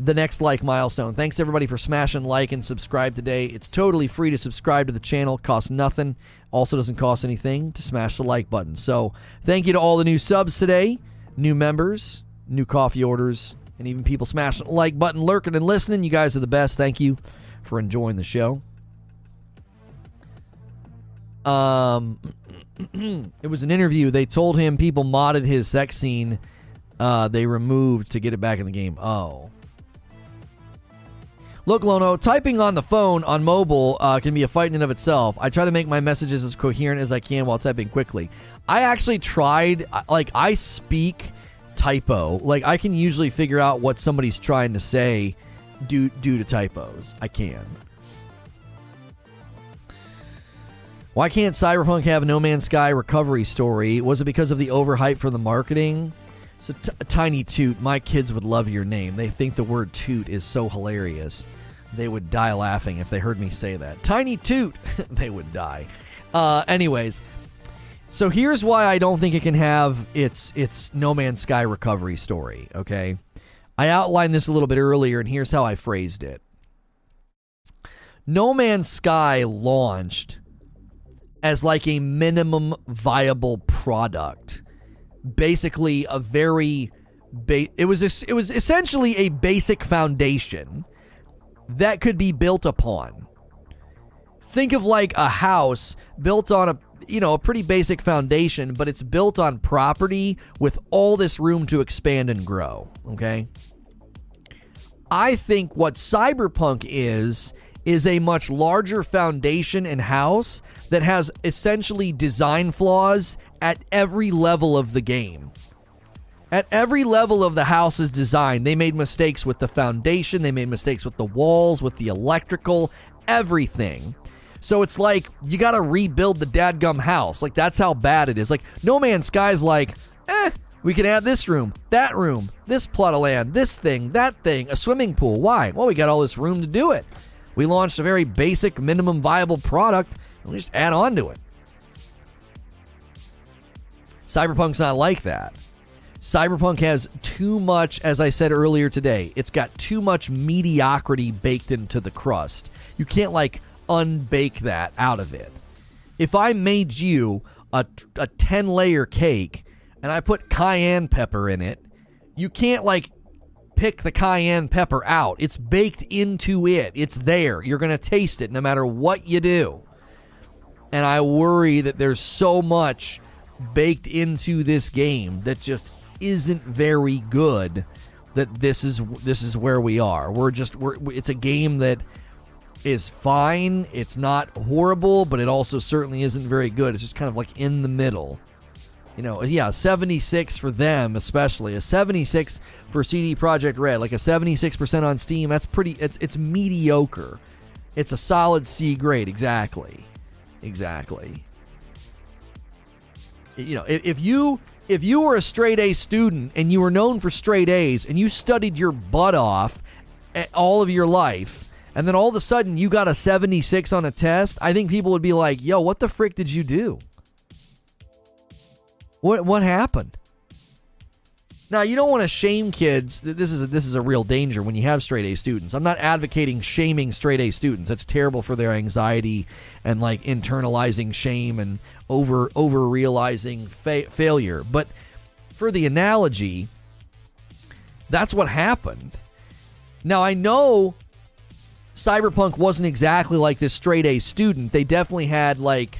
the next like milestone. Thanks everybody for smashing like and subscribe today. It's totally free to subscribe to the channel, costs nothing. Also doesn't cost anything to smash the like button. So, thank you to all the new subs today, new members, new coffee orders, and even people smashing the like button, lurking and listening. You guys are the best. Thank you for enjoying the show. Um it was an interview. They told him people modded his sex scene uh, they removed to get it back in the game. Oh. Look, Lono, typing on the phone on mobile uh, can be a fight in and of itself. I try to make my messages as coherent as I can while typing quickly. I actually tried, like, I speak typo. Like, I can usually figure out what somebody's trying to say due, due to typos. I can. Why can't Cyberpunk have No Man's Sky recovery story? Was it because of the overhype from the marketing? So, t- Tiny Toot, my kids would love your name. They think the word toot is so hilarious they would die laughing if they heard me say that. Tiny toot, they would die. Uh, anyways, so here's why I don't think it can have its its No Man's Sky recovery story. Okay, I outlined this a little bit earlier, and here's how I phrased it. No Man's Sky launched as like a minimum viable product, basically a very. Ba- it was a, it was essentially a basic foundation that could be built upon. Think of like a house built on a you know, a pretty basic foundation, but it's built on property with all this room to expand and grow, okay? I think what Cyberpunk is is a much larger foundation and house that has essentially design flaws at every level of the game. At every level of the house's design, they made mistakes with the foundation, they made mistakes with the walls, with the electrical, everything. So it's like you got to rebuild the dadgum house. Like that's how bad it is. Like No Man's Sky's like, eh, we can add this room, that room, this plot of land, this thing, that thing, a swimming pool. Why? Well, we got all this room to do it. We launched a very basic, minimum viable product, and we just add on to it. Cyberpunk's not like that. Cyberpunk has too much, as I said earlier today, it's got too much mediocrity baked into the crust. You can't, like, unbake that out of it. If I made you a, a 10 layer cake and I put cayenne pepper in it, you can't, like, pick the cayenne pepper out. It's baked into it. It's there. You're going to taste it no matter what you do. And I worry that there's so much baked into this game that just isn't very good that this is this is where we are. We're just we're it's a game that is fine. It's not horrible, but it also certainly isn't very good. It's just kind of like in the middle you know, yeah, 76 for them especially. A 76 for CD Projekt Red, like a 76% on Steam. That's pretty it's it's mediocre. It's a solid C grade, exactly. Exactly. You know, if, if you if you were a straight A student and you were known for straight A's and you studied your butt off eh, all of your life and then all of a sudden you got a 76 on a test, I think people would be like, "Yo, what the frick did you do?" What what happened? Now you don't want to shame kids. This is a, this is a real danger when you have straight A students. I'm not advocating shaming straight A students. That's terrible for their anxiety and like internalizing shame and over over realizing fa- failure. But for the analogy, that's what happened. Now I know Cyberpunk wasn't exactly like this straight A student. They definitely had like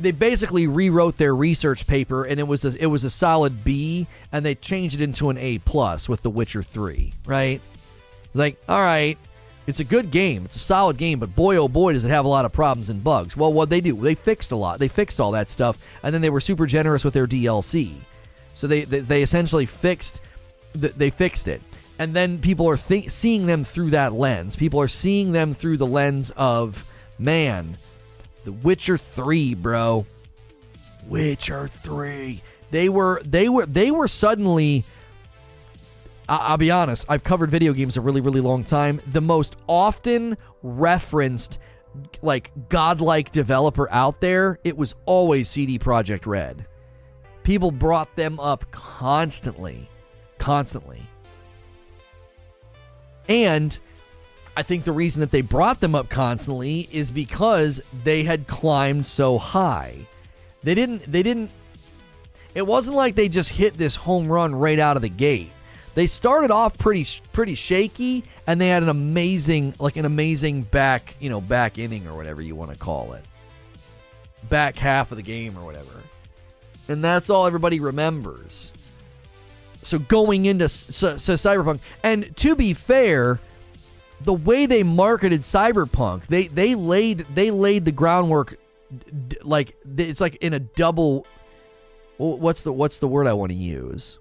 they basically rewrote their research paper and it was a, it was a solid B and they changed it into an A plus with The Witcher 3, right? Like, all right, it's a good game. It's a solid game, but boy oh boy does it have a lot of problems and bugs. Well, what they do, they fixed a lot. They fixed all that stuff and then they were super generous with their DLC. So they they, they essentially fixed they fixed it. And then people are th- seeing them through that lens. People are seeing them through the lens of man, the Witcher 3, bro. Witcher 3. They were they were they were suddenly I'll be honest, I've covered video games a really really long time. The most often referenced like godlike developer out there, it was always CD Projekt Red. People brought them up constantly. Constantly. And I think the reason that they brought them up constantly is because they had climbed so high. They didn't they didn't it wasn't like they just hit this home run right out of the gate. They started off pretty pretty shaky and they had an amazing like an amazing back, you know, back inning or whatever you want to call it. Back half of the game or whatever. And that's all everybody remembers. So going into so, so Cyberpunk and to be fair, the way they marketed Cyberpunk, they they laid they laid the groundwork like it's like in a double what's the what's the word I want to use?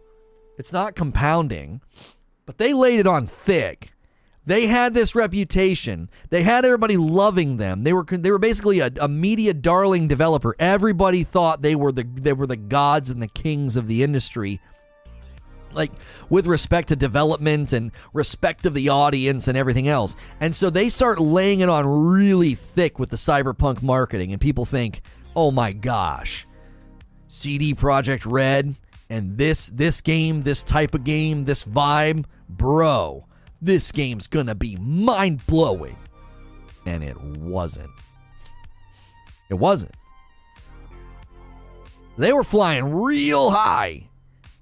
It's not compounding, but they laid it on thick. They had this reputation. They had everybody loving them. They were they were basically a, a media darling developer. Everybody thought they were the they were the gods and the kings of the industry like with respect to development and respect of the audience and everything else. And so they start laying it on really thick with the cyberpunk marketing, and people think, "Oh my gosh, CD Projekt Red and this this game, this type of game, this vibe, bro, this game's gonna be mind blowing." And it wasn't. It wasn't. They were flying real high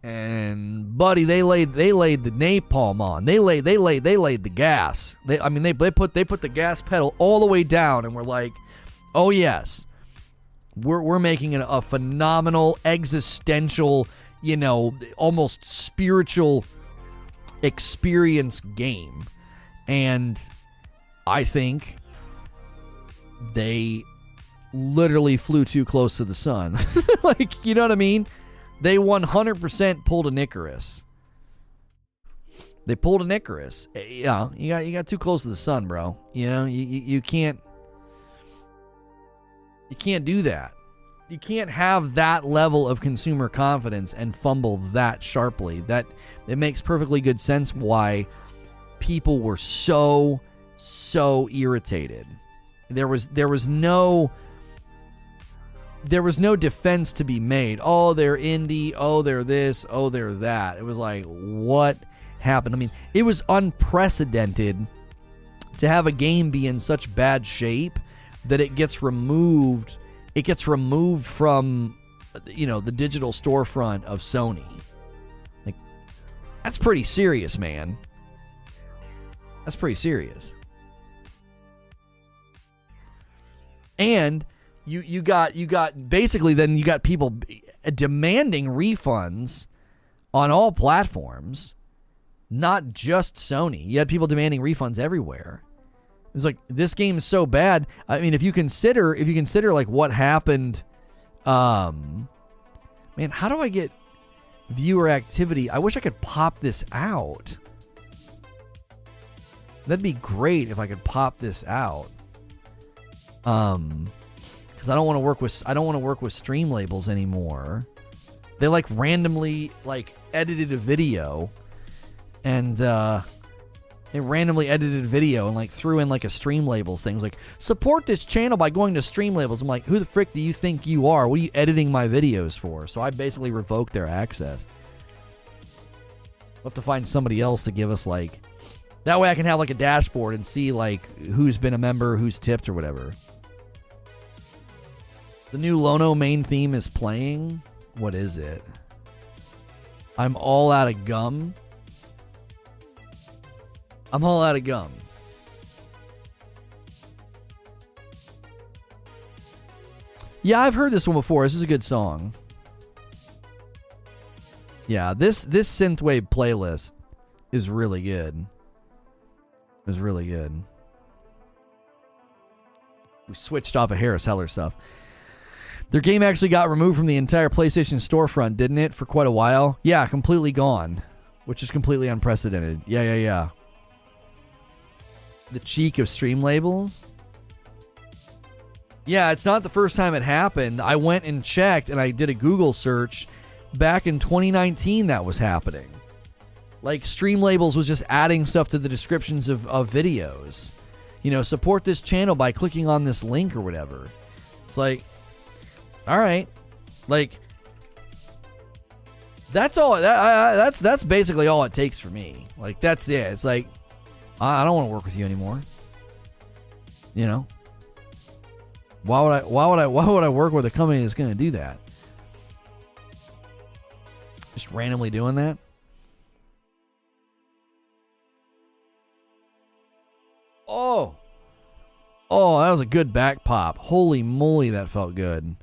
and buddy, they laid they laid the napalm on. They laid they laid they laid the gas. They I mean they they put they put the gas pedal all the way down, and we're like, oh yes, we're we're making a, a phenomenal existential, you know, almost spiritual experience game. And I think they literally flew too close to the sun. like, you know what I mean? They 100% pulled an Icarus. They pulled an Icarus. Eh, yeah, you got you got too close to the sun, bro. You know, you, you, you can't you can't do that. You can't have that level of consumer confidence and fumble that sharply. That it makes perfectly good sense why people were so so irritated. There was there was no there was no defense to be made. Oh, they're indie. Oh, they're this. Oh, they're that. It was like, what happened? I mean, it was unprecedented to have a game be in such bad shape that it gets removed. It gets removed from, you know, the digital storefront of Sony. Like, that's pretty serious, man. That's pretty serious. And you you got you got basically then you got people demanding refunds on all platforms, not just Sony. You had people demanding refunds everywhere. It's like this game is so bad. I mean, if you consider if you consider like what happened, um, man, how do I get viewer activity? I wish I could pop this out. That'd be great if I could pop this out. Um, because I don't want to work with I don't want to work with Streamlabs anymore. They like randomly like edited a video, and uh, they randomly edited video and like threw in like a Streamlabs thing. It was like support this channel by going to Streamlabs. I'm like, who the frick do you think you are? What are you editing my videos for? So I basically revoked their access. We'll have to find somebody else to give us like that way I can have like a dashboard and see like who's been a member, who's tipped or whatever. The new Lono main theme is playing. What is it? I'm all out of gum. I'm all out of gum. Yeah, I've heard this one before. This is a good song. Yeah, this this synthwave playlist is really good. Is really good. We switched off of Harris Heller stuff. Their game actually got removed from the entire PlayStation storefront, didn't it? For quite a while. Yeah, completely gone, which is completely unprecedented. Yeah, yeah, yeah. The cheek of Streamlabs. Yeah, it's not the first time it happened. I went and checked and I did a Google search back in 2019 that was happening. Like Streamlabs was just adding stuff to the descriptions of, of videos. You know, support this channel by clicking on this link or whatever. It's like all right, like that's all. That, I, I, that's that's basically all it takes for me. Like that's it. It's like I, I don't want to work with you anymore. You know. Why would I? Why would I? Why would I work with a company that's going to do that? Just randomly doing that. Oh. Oh, that was a good back pop. Holy moly, that felt good.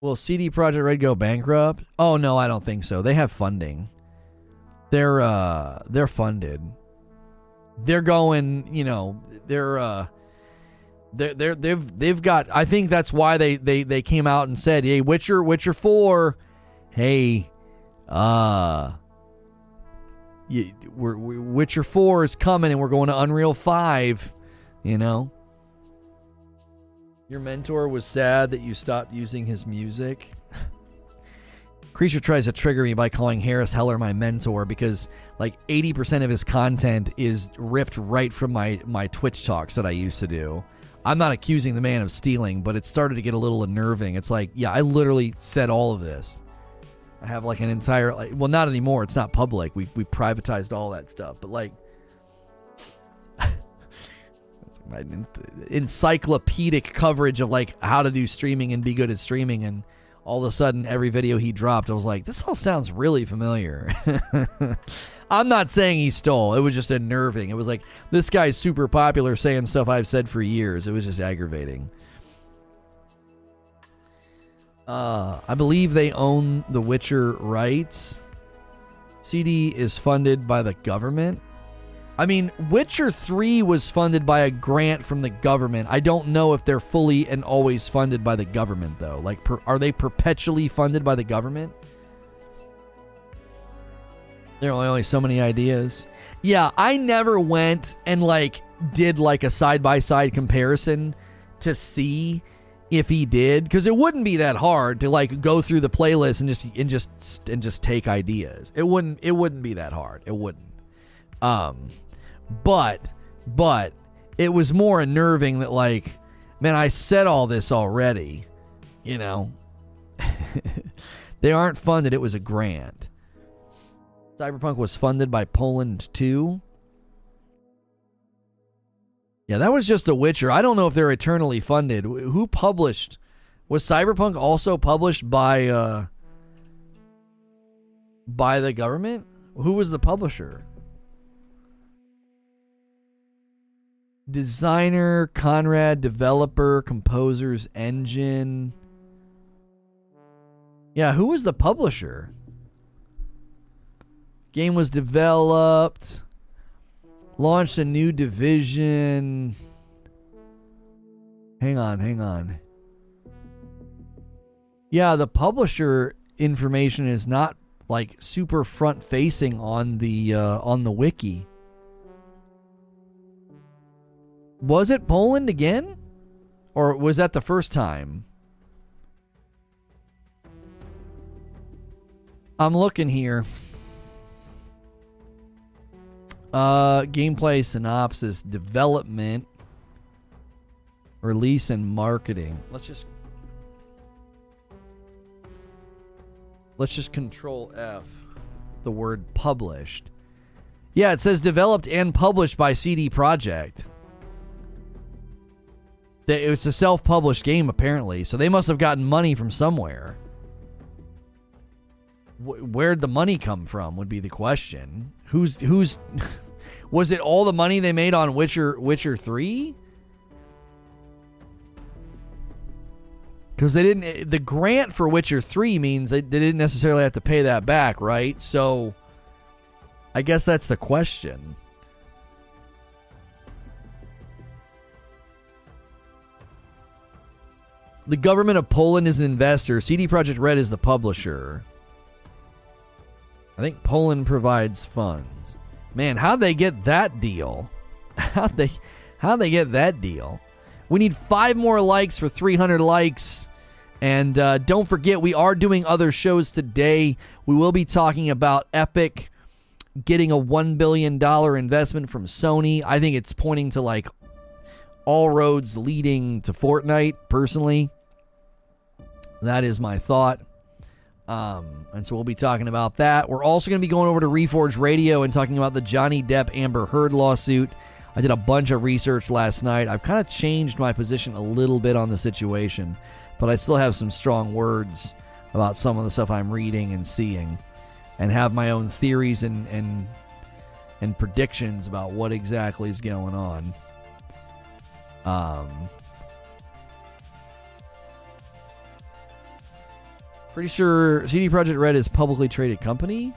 Will CD Projekt Red go bankrupt? Oh no, I don't think so. They have funding. They're uh they're funded. They're going, you know, they're uh they're, they're they've they've got I think that's why they they they came out and said, "Hey, Witcher Witcher 4, hey, uh you, we're, we, Witcher 4 is coming and we're going to Unreal 5, you know. Your mentor was sad that you stopped using his music. Creature tries to trigger me by calling Harris Heller my mentor because like 80% of his content is ripped right from my my Twitch talks that I used to do. I'm not accusing the man of stealing, but it started to get a little unnerving. It's like, yeah, I literally said all of this. I have like an entire like well not anymore, it's not public. We we privatized all that stuff. But like encyclopedic coverage of like how to do streaming and be good at streaming and all of a sudden every video he dropped i was like this all sounds really familiar. I'm not saying he stole. It was just unnerving. It was like this guy's super popular saying stuff i've said for years. It was just aggravating. Uh, i believe they own the witcher rights. Cd is funded by the government I mean, Witcher 3 was funded by a grant from the government. I don't know if they're fully and always funded by the government, though. Like, per, are they perpetually funded by the government? There are only so many ideas. Yeah, I never went and, like, did, like, a side by side comparison to see if he did because it wouldn't be that hard to like go through the playlist and just and just and just take ideas it wouldn't it wouldn't be that hard it wouldn't um but but it was more unnerving that like man I said all this already you know they aren't funded it was a grant Cyberpunk was funded by Poland too yeah, that was just The Witcher. I don't know if they're eternally funded. Who published? Was Cyberpunk also published by uh by the government? Who was the publisher? Designer, Conrad, developer, composers, engine. Yeah, who was the publisher? Game was developed launched a new division. Hang on, hang on. Yeah, the publisher information is not like super front facing on the uh, on the wiki. Was it Poland again? Or was that the first time? I'm looking here. Uh, gameplay synopsis, development, release, and marketing. Let's just let's just control F the word published. Yeah, it says developed and published by CD Projekt. It was a self-published game apparently, so they must have gotten money from somewhere. Where'd the money come from? Would be the question. Who's who's was it all the money they made on Witcher Witcher 3? Cuz they didn't the grant for Witcher 3 means they, they didn't necessarily have to pay that back, right? So I guess that's the question. The government of Poland is an investor. CD Projekt Red is the publisher. I think Poland provides funds. Man, how'd they get that deal? How'd they how'd they get that deal? We need five more likes for 300 likes. And uh, don't forget, we are doing other shows today. We will be talking about Epic getting a $1 billion investment from Sony. I think it's pointing to like all roads leading to Fortnite, personally. That is my thought. Um, and so we'll be talking about that. We're also going to be going over to Reforge Radio and talking about the Johnny Depp Amber Heard lawsuit. I did a bunch of research last night. I've kind of changed my position a little bit on the situation, but I still have some strong words about some of the stuff I'm reading and seeing, and have my own theories and and and predictions about what exactly is going on. Um, Pretty sure CD Projekt Red is publicly traded company.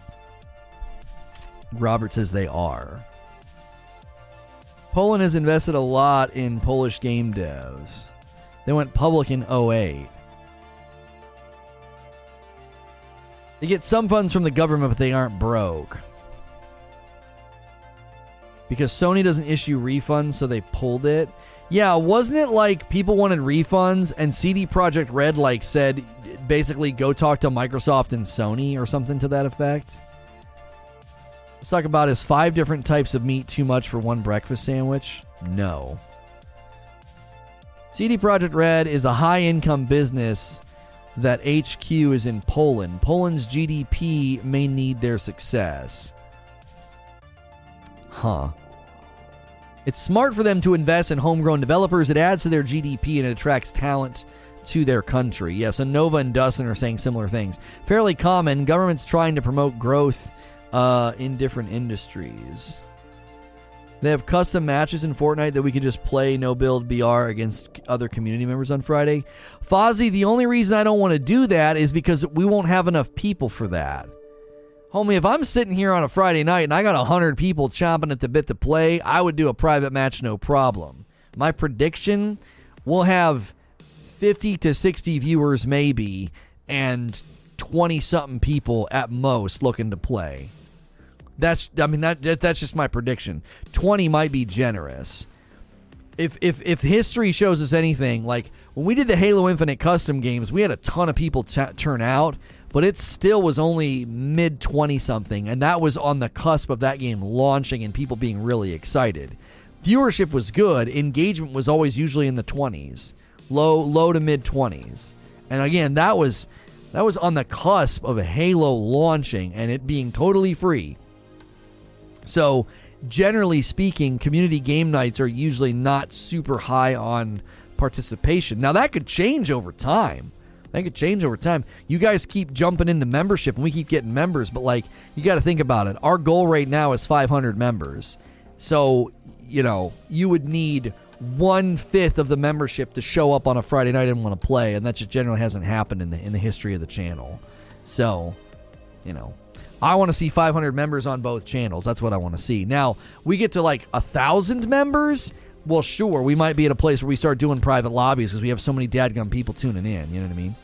Robert says they are. Poland has invested a lot in Polish game devs. They went public in 08. They get some funds from the government, but they aren't broke. Because Sony doesn't issue refunds, so they pulled it. Yeah, wasn't it like people wanted refunds and CD Projekt Red like said basically go talk to Microsoft and Sony or something to that effect? Let's talk about is five different types of meat too much for one breakfast sandwich? No. CD Projekt Red is a high income business that HQ is in Poland. Poland's GDP may need their success. Huh. It's smart for them to invest in homegrown developers. It adds to their GDP and it attracts talent to their country. Yes, and Nova and Dustin are saying similar things. Fairly common. Governments trying to promote growth uh, in different industries. They have custom matches in Fortnite that we can just play no build BR against other community members on Friday. Fozzie, the only reason I don't want to do that is because we won't have enough people for that. Homie, if I'm sitting here on a Friday night and I got 100 people chomping at the bit to play, I would do a private match no problem. My prediction we'll have 50 to 60 viewers, maybe, and 20 something people at most looking to play. That's, I mean, that that's just my prediction. 20 might be generous. If, if, if history shows us anything, like when we did the Halo Infinite custom games, we had a ton of people t- turn out, but it still was only mid 20 something, and that was on the cusp of that game launching and people being really excited. Viewership was good, engagement was always usually in the 20s, low low to mid 20s. And again, that was that was on the cusp of Halo launching and it being totally free. So, generally speaking, community game nights are usually not super high on participation. Now that could change over time. That could change over time. You guys keep jumping into membership and we keep getting members, but like you got to think about it. Our goal right now is 500 members. So, you know, you would need one fifth of the membership to show up on a Friday night and want to play, and that just generally hasn't happened in the in the history of the channel. So, you know, I want to see 500 members on both channels. That's what I want to see. Now we get to like a thousand members well, sure, we might be at a place where we start doing private lobbies because we have so many dadgum people tuning in. You know what I mean?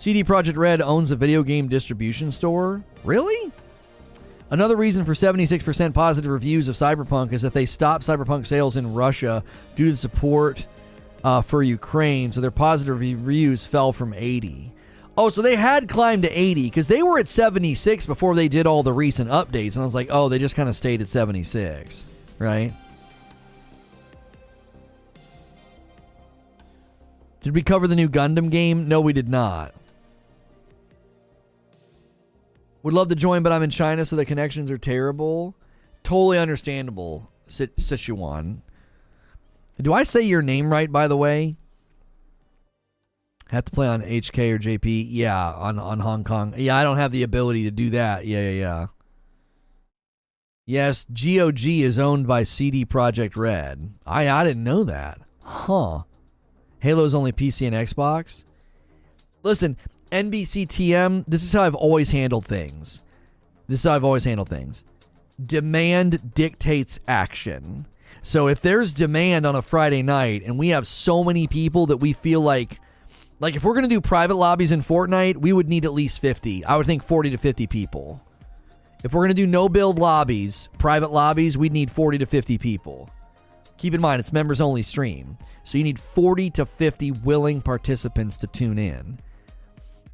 CD Projekt Red owns a video game distribution store. Really? Another reason for 76% positive reviews of Cyberpunk is that they stopped Cyberpunk sales in Russia due to the support uh, for Ukraine, so their positive reviews fell from 80. Oh, so they had climbed to 80 because they were at 76 before they did all the recent updates. And I was like, oh, they just kind of stayed at 76, right? Did we cover the new Gundam game? No, we did not. Would love to join, but I'm in China, so the connections are terrible. Totally understandable, Sichuan. Do I say your name right, by the way? Have to play on HK or JP? Yeah, on on Hong Kong. Yeah, I don't have the ability to do that. Yeah, yeah, yeah. Yes, GOG is owned by CD Projekt Red. I I didn't know that. Huh. Halo's only PC and Xbox. Listen, NBCTM, this is how I've always handled things. This is how I've always handled things. Demand dictates action. So if there's demand on a Friday night and we have so many people that we feel like like if we're going to do private lobbies in Fortnite, we would need at least 50. I would think 40 to 50 people. If we're going to do no build lobbies, private lobbies, we'd need 40 to 50 people. Keep in mind, it's members only stream. So you need 40 to 50 willing participants to tune in.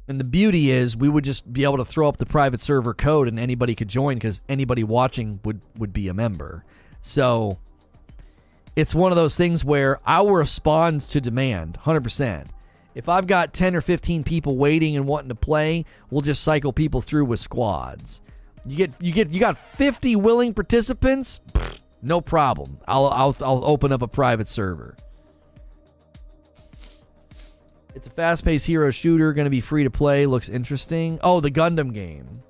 And the beauty is we would just be able to throw up the private server code and anybody could join because anybody watching would, would be a member. So it's one of those things where I will respond to demand 100%. If I've got 10 or 15 people waiting and wanting to play, we'll just cycle people through with squads. You get you get you got 50 willing participants? no problem. I'll I'll I'll open up a private server. It's a fast-paced hero shooter, going to be free to play. Looks interesting. Oh, the Gundam game.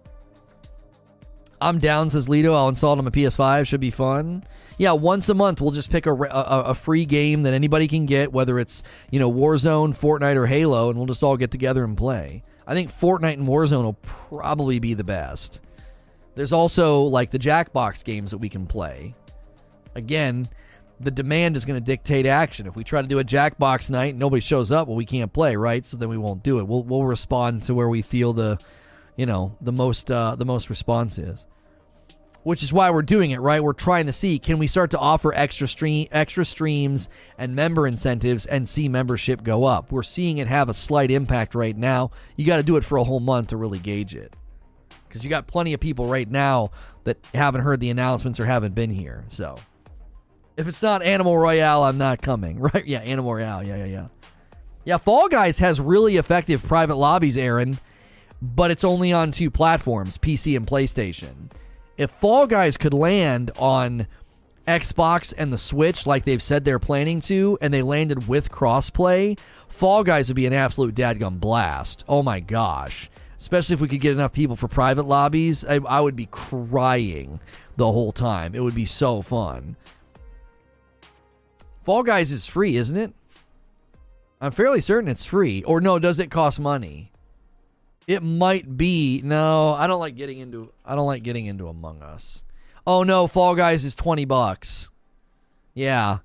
I'm down, says Lito. I'll install it on my PS5. Should be fun yeah, once a month we'll just pick a, a, a, free game that anybody can get, whether it's you know Warzone, Fortnite, or Halo, and we'll just all get together and play. I think Fortnite and Warzone will probably be the best. There's also like the Jackbox games that we can play. Again, the demand is going to dictate action. If we try to do a Jackbox night and nobody shows up, well, we can't play, right? So then we won't do it. We'll we'll respond to where we feel the, you know, the most uh, the most response is which is why we're doing it, right? We're trying to see can we start to offer extra stream extra streams and member incentives and see membership go up. We're seeing it have a slight impact right now. You got to do it for a whole month to really gauge it. Cuz you got plenty of people right now that haven't heard the announcements or haven't been here. So, if it's not Animal Royale, I'm not coming, right? Yeah, Animal Royale. Yeah, yeah, yeah. Yeah, Fall Guys has really effective private lobbies, Aaron, but it's only on two platforms, PC and PlayStation if Fall Guys could land on Xbox and the Switch like they've said they're planning to, and they landed with crossplay, Fall Guys would be an absolute dadgum blast. Oh my gosh. Especially if we could get enough people for private lobbies, I, I would be crying the whole time. It would be so fun. Fall Guys is free, isn't it? I'm fairly certain it's free. Or no, does it cost money? It might be. No, I don't like getting into I don't like getting into Among Us. Oh no, Fall Guys is 20 bucks. Yeah.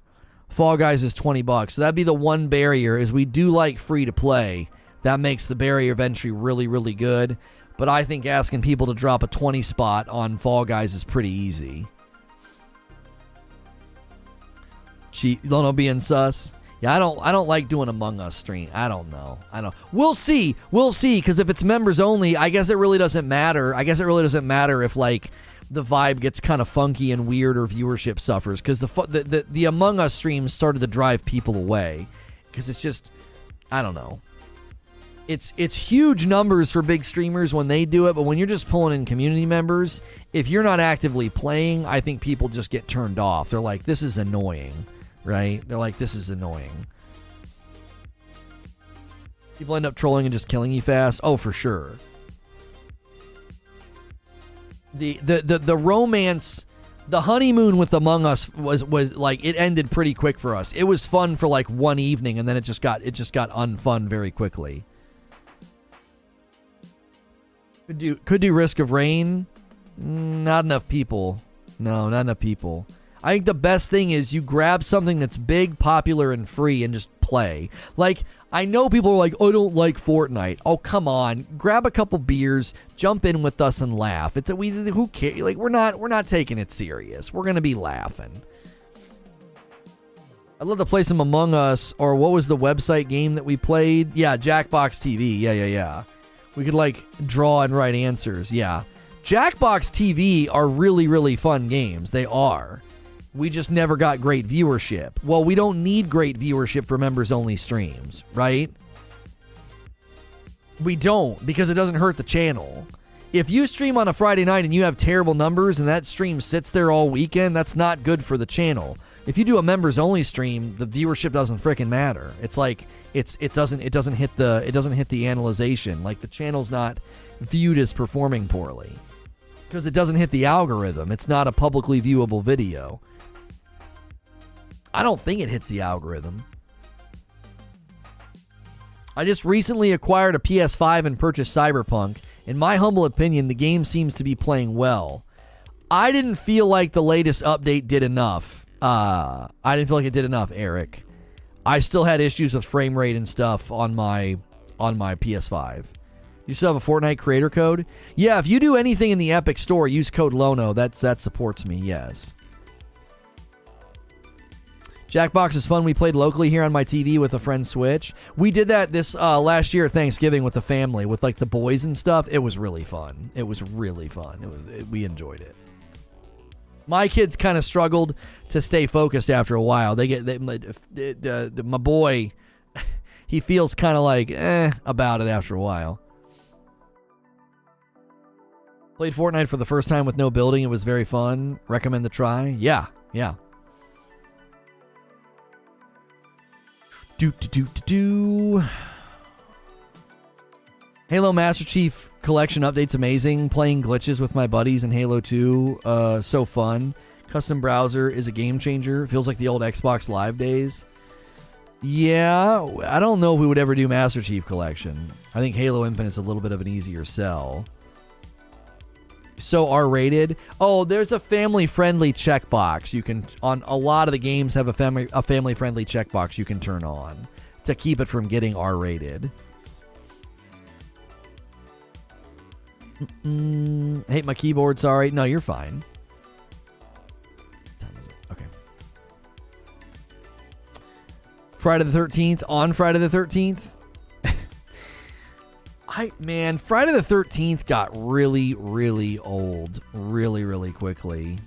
Fall Guys is 20 bucks. So that'd be the one barrier is we do like free to play. That makes the barrier of entry really really good, but I think asking people to drop a 20 spot on Fall Guys is pretty easy. Cheat, Lono being sus. Yeah, I don't. I don't like doing Among Us stream. I don't know. I don't. We'll see. We'll see. Because if it's members only, I guess it really doesn't matter. I guess it really doesn't matter if like the vibe gets kind of funky and weird or viewership suffers. Because the, the the the Among Us streams started to drive people away. Because it's just, I don't know. It's it's huge numbers for big streamers when they do it, but when you're just pulling in community members, if you're not actively playing, I think people just get turned off. They're like, this is annoying right? They're like, this is annoying. People end up trolling and just killing you fast. Oh, for sure. The the the, the romance the honeymoon with Among Us was was like it ended pretty quick for us. It was fun for like one evening and then it just got it just got unfun very quickly. Could do could do Risk of Rain. Not enough people. No, not enough people. I think the best thing is you grab something that's big, popular, and free and just play. Like, I know people are like, oh, I don't like Fortnite. Oh, come on. Grab a couple beers, jump in with us and laugh. It's a, we who cares? Like we're not we're not taking it serious. We're gonna be laughing. I'd love to play some Among Us or what was the website game that we played? Yeah, Jackbox TV. Yeah, yeah, yeah. We could like draw and write answers. Yeah. Jackbox TV are really, really fun games. They are. We just never got great viewership. Well, we don't need great viewership for members only streams, right? We don't because it doesn't hurt the channel. If you stream on a Friday night and you have terrible numbers and that stream sits there all weekend, that's not good for the channel. If you do a members only stream, the viewership doesn't freaking matter. It's like it's it doesn't it doesn't hit the it doesn't hit the analyzation. Like the channel's not viewed as performing poorly because it doesn't hit the algorithm. It's not a publicly viewable video. I don't think it hits the algorithm. I just recently acquired a PS5 and purchased Cyberpunk. In my humble opinion, the game seems to be playing well. I didn't feel like the latest update did enough. Uh, I didn't feel like it did enough, Eric. I still had issues with frame rate and stuff on my on my PS5. You still have a Fortnite creator code? Yeah, if you do anything in the Epic Store, use code Lono. That's that supports me. Yes. Jackbox is fun. We played locally here on my TV with a friend Switch. We did that this uh, last year Thanksgiving with the family, with like the boys and stuff. It was really fun. It was really fun. It was, it, we enjoyed it. My kids kind of struggled to stay focused after a while. They get they, the, the, my boy. He feels kind of like eh about it after a while. Played Fortnite for the first time with no building. It was very fun. Recommend the try. Yeah, yeah. Do, do, do, do, do. Halo Master Chief Collection update's amazing. Playing glitches with my buddies in Halo 2, uh, so fun. Custom browser is a game changer. Feels like the old Xbox Live days. Yeah, I don't know if we would ever do Master Chief Collection. I think Halo Infinite's a little bit of an easier sell so R rated. Oh, there's a family friendly checkbox you can on a lot of the games have a family a family friendly checkbox you can turn on to keep it from getting R rated. Hate my keyboard. Sorry. No, you're fine. Okay. Friday the 13th. On Friday the 13th, I man, Friday the Thirteenth got really, really old, really, really quickly.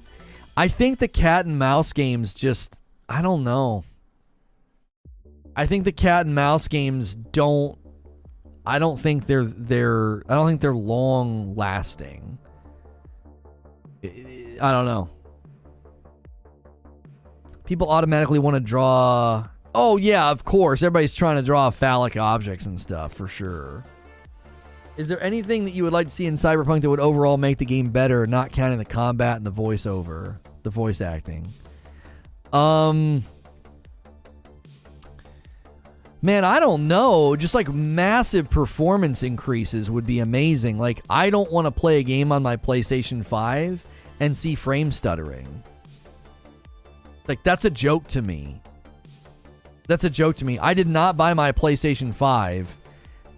I think the cat and mouse games just I don't know. I think the cat and mouse games don't I don't think they're they're I don't think they're long lasting. I don't know. People automatically want to draw Oh yeah, of course. Everybody's trying to draw phallic objects and stuff for sure. Is there anything that you would like to see in Cyberpunk that would overall make the game better, not counting the combat and the voiceover, the voice acting? Um, Man, I don't know. Just like massive performance increases would be amazing. Like, I don't want to play a game on my PlayStation 5 and see frame stuttering. Like, that's a joke to me. That's a joke to me. I did not buy my PlayStation 5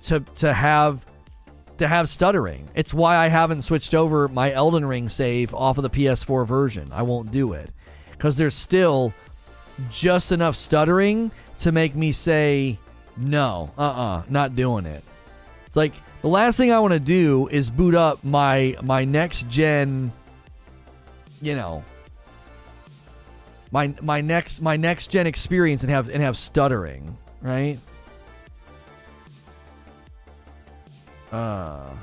to to have to have stuttering. It's why I haven't switched over my Elden Ring save off of the PS4 version. I won't do it cuz there's still just enough stuttering to make me say no, uh-uh, not doing it. It's like the last thing I want to do is boot up my my next gen you know my my next my next gen experience and have and have stuttering, right? Uh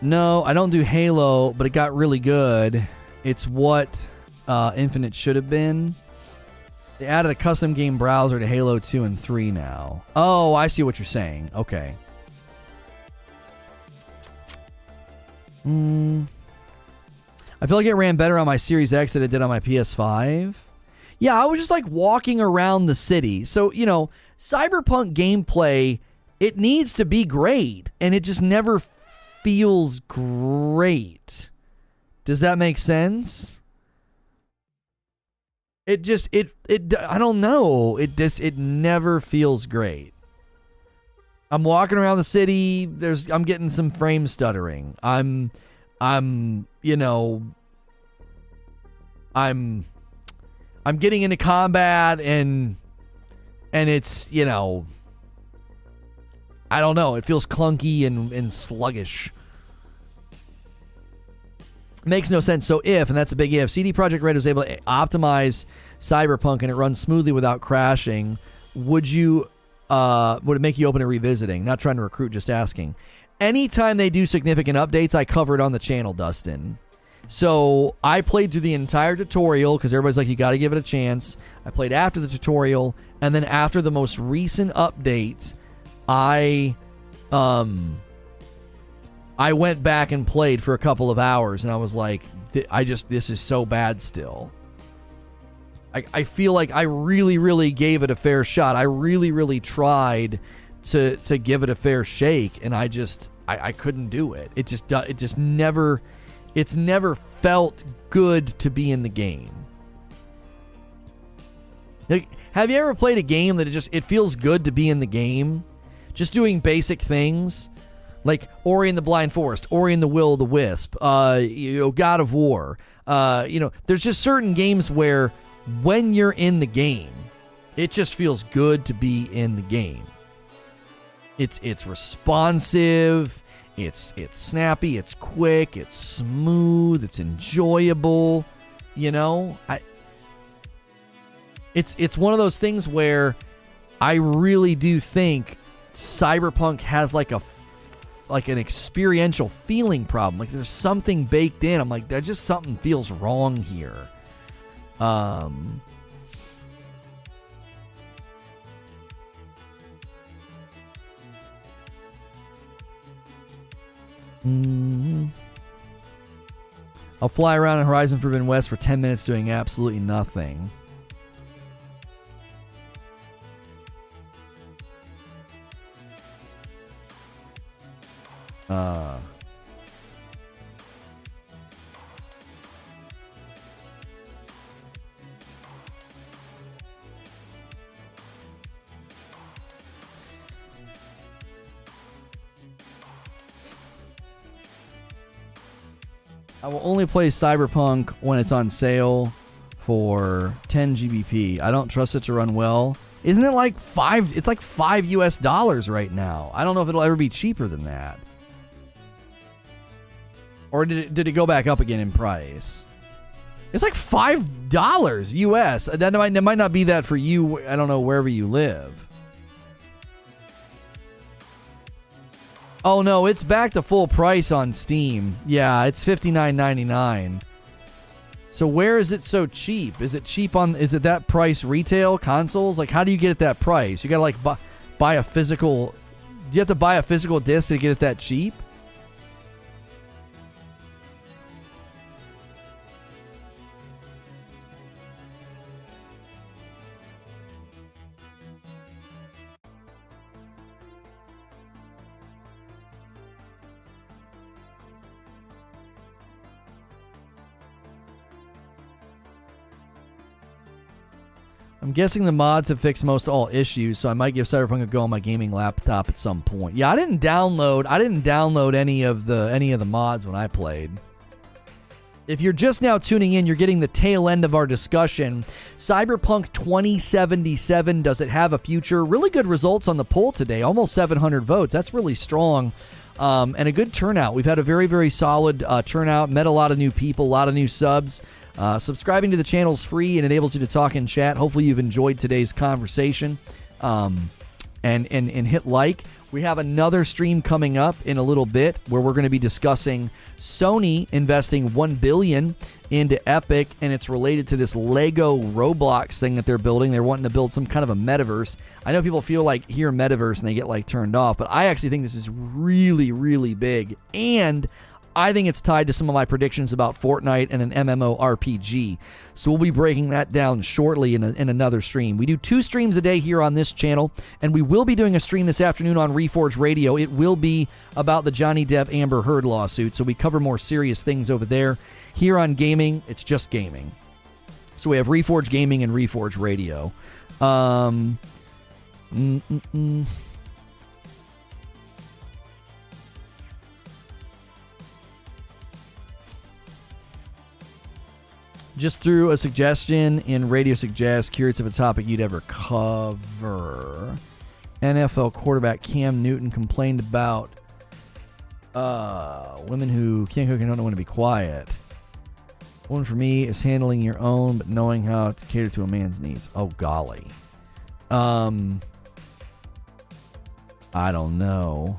No, I don't do Halo, but it got really good. It's what uh, Infinite should have been. They added a custom game browser to Halo 2 and 3 now. Oh, I see what you're saying. Okay. Hmm. I feel like it ran better on my Series X than it did on my PS5. Yeah, I was just like walking around the city. So, you know, Cyberpunk gameplay, it needs to be great, and it just never feels great. Does that make sense? It just it it I don't know. It this it never feels great. I'm walking around the city, there's I'm getting some frame stuttering. I'm I'm, you know, I'm I'm getting into combat and and it's, you know, I don't know. It feels clunky and, and sluggish. Makes no sense. So if, and that's a big if, CD Projekt Red was able to optimize Cyberpunk and it runs smoothly without crashing, would you uh, would it make you open to revisiting? Not trying to recruit, just asking. Anytime they do significant updates, I cover it on the channel, Dustin. So I played through the entire tutorial because everybody's like, you got to give it a chance. I played after the tutorial, and then after the most recent update, I um I went back and played for a couple of hours and I was like I just this is so bad still. I, I feel like I really, really gave it a fair shot. I really, really tried to to give it a fair shake, and I just I, I couldn't do it. It just it just never it's never felt good to be in the game. Like, have you ever played a game that it just it feels good to be in the game? Just doing basic things like Ori and the Blind Forest, Ori and the Will of the Wisp, uh, you know, God of War. Uh, you know, there's just certain games where when you're in the game, it just feels good to be in the game. It's it's responsive, it's it's snappy, it's quick, it's smooth, it's enjoyable. You know, I. It's it's one of those things where I really do think Cyberpunk has like a like an experiential feeling problem. Like there's something baked in. I'm like, there's just something feels wrong here. Um mm-hmm. I'll fly around in Horizon Forbidden West for 10 minutes doing absolutely nothing. Uh, I will only play Cyberpunk when it's on sale for 10 GBP. I don't trust it to run well. Isn't it like five? It's like five US dollars right now. I don't know if it'll ever be cheaper than that. Or did it, did it go back up again in price? It's like five dollars US. That might that might not be that for you. I don't know wherever you live. Oh no, it's back to full price on Steam. Yeah, it's fifty nine ninety nine. So where is it so cheap? Is it cheap on? Is it that price retail consoles? Like, how do you get it that price? You gotta like buy, buy a physical. You have to buy a physical disc to get it that cheap. I'm guessing the mods have fixed most all issues, so I might give Cyberpunk a go on my gaming laptop at some point. Yeah, I didn't download I didn't download any of the any of the mods when I played. If you're just now tuning in, you're getting the tail end of our discussion. Cyberpunk 2077 does it have a future? Really good results on the poll today, almost 700 votes. That's really strong. Um, and a good turnout. We've had a very, very solid uh, turnout, met a lot of new people, a lot of new subs. Uh, subscribing to the channel is free and enables you to talk and chat. Hopefully, you've enjoyed today's conversation. Um, and, and, and hit like. We have another stream coming up in a little bit where we're going to be discussing Sony investing 1 billion into Epic and it's related to this Lego Roblox thing that they're building. They're wanting to build some kind of a metaverse. I know people feel like hear metaverse and they get like turned off, but I actually think this is really really big and I think it's tied to some of my predictions about Fortnite and an MMO RPG. So we'll be breaking that down shortly in, a, in another stream. We do two streams a day here on this channel, and we will be doing a stream this afternoon on Reforge Radio. It will be about the Johnny Depp Amber Heard lawsuit, so we cover more serious things over there. Here on gaming, it's just gaming. So we have Reforge Gaming and Reforge Radio. Um, mm, mm, mm. Just threw a suggestion in Radio Suggest, curious of a topic you'd ever cover. NFL quarterback Cam Newton complained about uh, women who can't cook and don't want to be quiet. One for me is handling your own, but knowing how to cater to a man's needs. Oh golly, um, I don't know.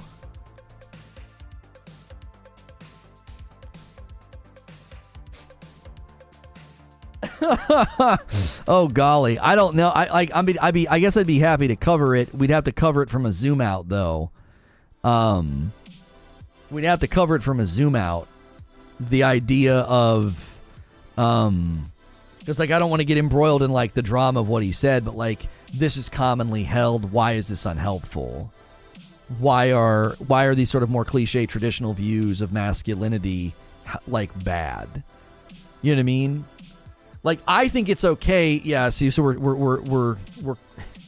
oh golly, I don't know. I like. I mean, I be. I guess I'd be happy to cover it. We'd have to cover it from a zoom out, though. Um, we'd have to cover it from a zoom out. The idea of, um, because like I don't want to get embroiled in like the drama of what he said, but like this is commonly held. Why is this unhelpful? Why are why are these sort of more cliche traditional views of masculinity like bad? You know what I mean? Like I think it's okay. Yeah. See, so we're we're we're we're, we're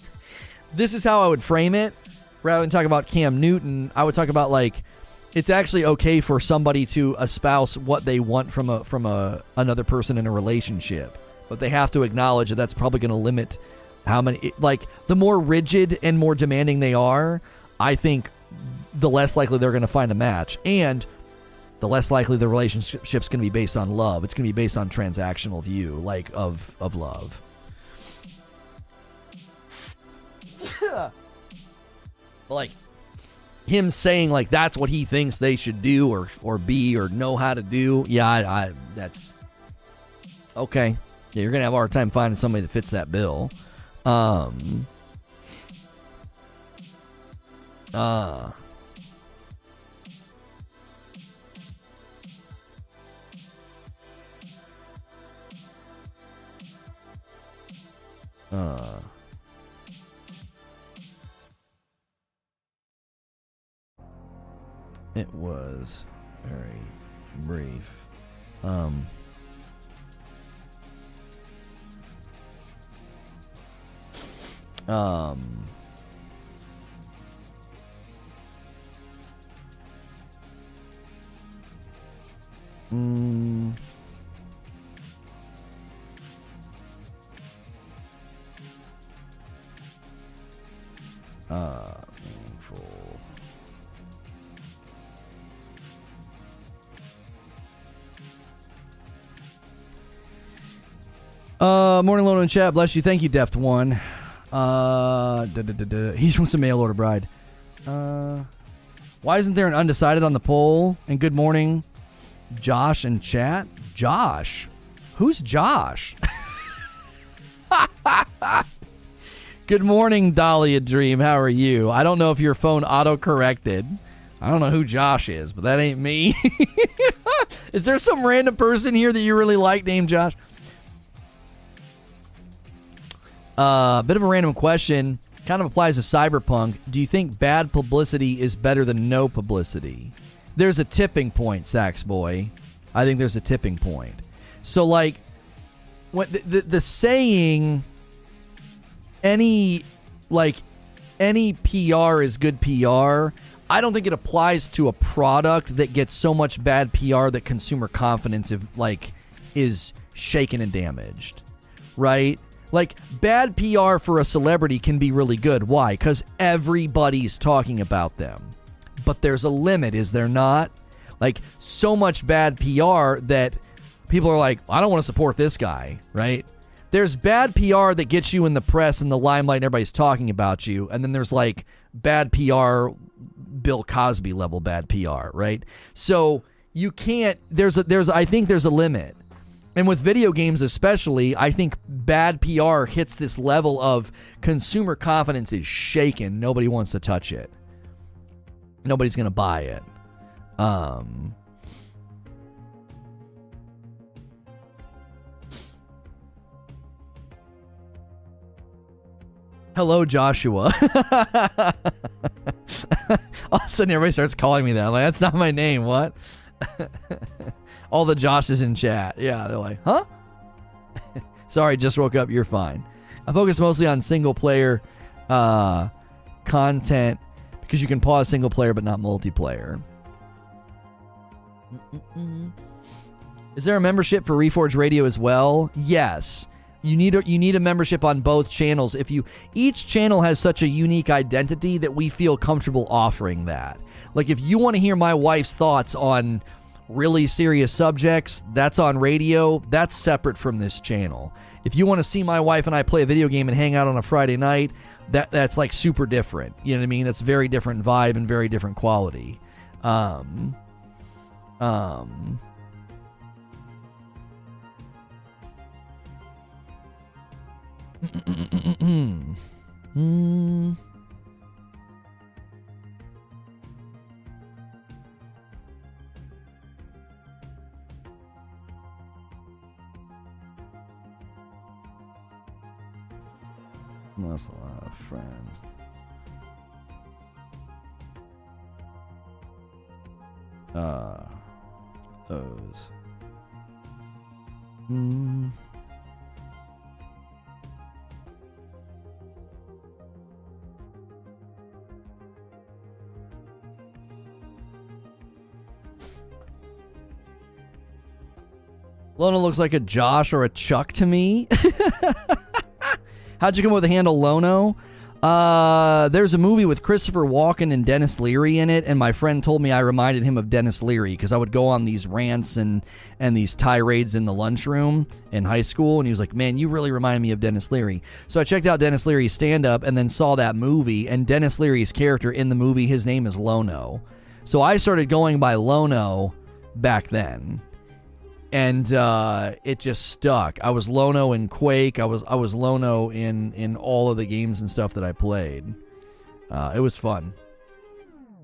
this is how I would frame it. Rather than talk about Cam Newton, I would talk about like it's actually okay for somebody to espouse what they want from a from a another person in a relationship, but they have to acknowledge that that's probably going to limit how many. Like the more rigid and more demanding they are, I think the less likely they're going to find a match. And the less likely the relationship's going to be based on love. It's going to be based on transactional view, like of of love. like him saying like that's what he thinks they should do or or be or know how to do. Yeah, I, I that's okay. Yeah, you're gonna have a hard time finding somebody that fits that bill. Um. Uh Uh, it was very brief. Um, um, mm, uh, meaningful. Uh, morning, Lone in chat. Bless you. Thank you, Deft One. Uh, he's from some mail order bride. Uh, why isn't there an undecided on the poll? And good morning, Josh and chat. Josh, Who's Josh? Good morning, Dahlia Dream. How are you? I don't know if your phone auto corrected. I don't know who Josh is, but that ain't me. is there some random person here that you really like named Josh? A uh, bit of a random question. Kind of applies to Cyberpunk. Do you think bad publicity is better than no publicity? There's a tipping point, Sax Boy. I think there's a tipping point. So, like, what the, the, the saying, any, like, any PR is good PR I don't think it applies to a product that gets so much bad PR that consumer confidence if, like is shaken and damaged. Right? Like bad PR for a celebrity can be really good. Why? Cuz everybody's talking about them. But there's a limit, is there not? Like so much bad PR that people are like, I don't want to support this guy, right? There's bad PR that gets you in the press and the limelight and everybody's talking about you. And then there's like bad PR Bill Cosby level bad PR, right? So you can't. There's a there's I think there's a limit, and with video games especially, I think bad PR hits this level of consumer confidence is shaken. Nobody wants to touch it. Nobody's gonna buy it. Um. Hello, Joshua. All of a sudden, everybody starts calling me that. Like, that's not my name. What? All the Joshes in chat. Yeah, they're like, huh? Sorry, just woke up. You're fine. I focus mostly on single player uh, content because you can pause single player but not multiplayer. Is there a membership for Reforge Radio as well? Yes. You need a, you need a membership on both channels. If you each channel has such a unique identity that we feel comfortable offering that. Like if you want to hear my wife's thoughts on really serious subjects, that's on radio. That's separate from this channel. If you want to see my wife and I play a video game and hang out on a Friday night, that that's like super different. You know what I mean? It's very different vibe and very different quality. Um, um, hmm. Lost a lot of friends. Uh, those. Hmm. Lono looks like a Josh or a Chuck to me. How'd you come up with the handle Lono? Uh, there's a movie with Christopher Walken and Denis Leary in it, and my friend told me I reminded him of Denis Leary because I would go on these rants and and these tirades in the lunchroom in high school, and he was like, "Man, you really remind me of Denis Leary." So I checked out Denis Leary's stand up and then saw that movie, and Denis Leary's character in the movie, his name is Lono. So I started going by Lono back then and uh, it just stuck. I was Lono in Quake. I was I was Lono in in all of the games and stuff that I played. Uh, it was fun.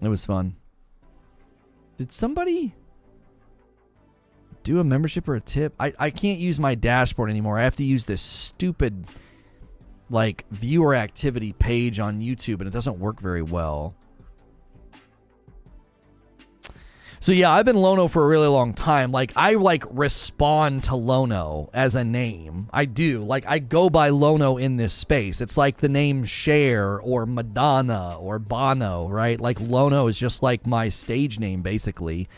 It was fun. Did somebody do a membership or a tip? I, I can't use my dashboard anymore. I have to use this stupid like viewer activity page on YouTube and it doesn't work very well. So yeah, I've been Lono for a really long time. Like I like respond to Lono as a name. I do. Like I go by Lono in this space. It's like the name Cher or Madonna or Bono, right? Like Lono is just like my stage name basically.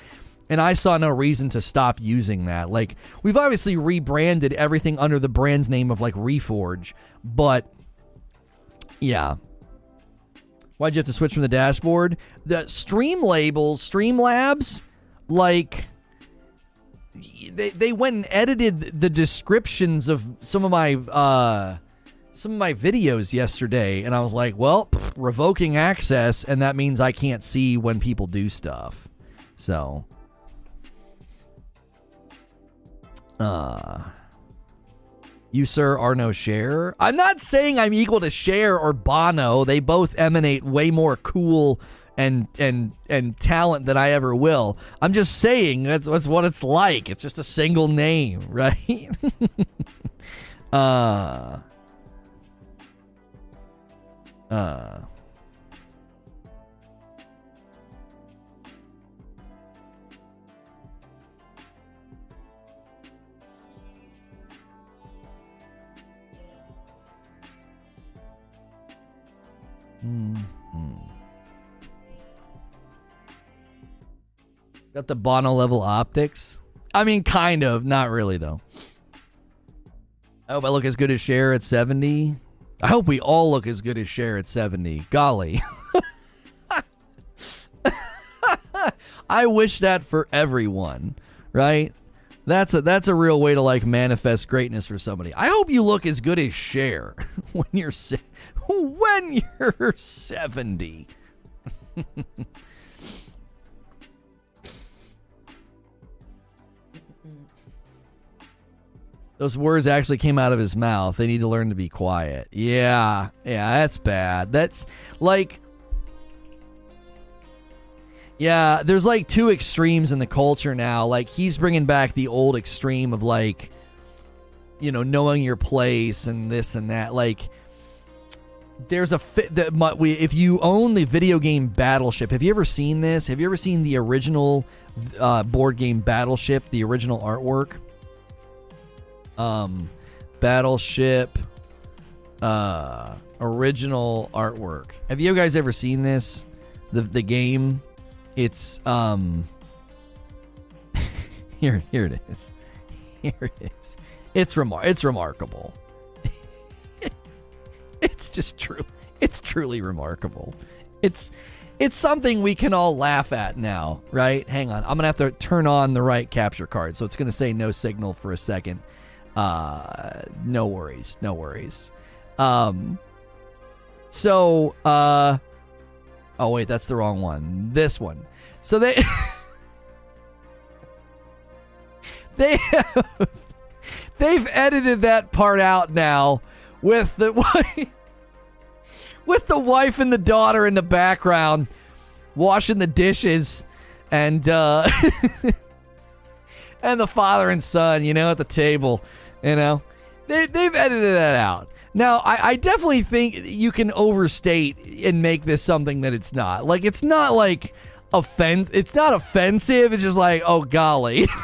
And I saw no reason to stop using that. Like we've obviously rebranded everything under the brand's name of like Reforge, but yeah, Why'd you have to switch from the dashboard? The stream labels, Streamlabs, like they they went and edited the descriptions of some of my uh some of my videos yesterday and I was like, well, pff, revoking access and that means I can't see when people do stuff. So uh You, sir, are no Cher. I'm not saying I'm equal to Cher or Bono. They both emanate way more cool and and and talent than I ever will. I'm just saying that's, that's what it's like. It's just a single name, right? uh uh Got the Bono level optics. I mean, kind of. Not really, though. I hope I look as good as Cher at 70. I hope we all look as good as Cher at 70. Golly. I wish that for everyone, right? That's a that's a real way to like manifest greatness for somebody. I hope you look as good as Cher when you're when you're 70. Those words actually came out of his mouth. They need to learn to be quiet. Yeah, yeah, that's bad. That's like. Yeah, there's like two extremes in the culture now. Like, he's bringing back the old extreme of like, you know, knowing your place and this and that. Like, there's a fit that we if you own the video game Battleship. Have you ever seen this? Have you ever seen the original uh, board game Battleship, the original artwork? Um, Battleship, uh, original artwork. Have you guys ever seen this? The the game. It's um. here here it is. Here it is. It's remar- It's remarkable. it's just true. It's truly remarkable. It's it's something we can all laugh at now, right? Hang on. I'm going to have to turn on the right capture card. So it's going to say no signal for a second. Uh no worries. No worries. Um so uh Oh wait, that's the wrong one. This one. So they they have, they've edited that part out now with the with the wife and the daughter in the background washing the dishes and uh and the father and son, you know, at the table, you know. They they've edited that out. Now, I, I definitely think you can overstate and make this something that it's not. Like it's not like offense it's not offensive, it's just like, oh golly.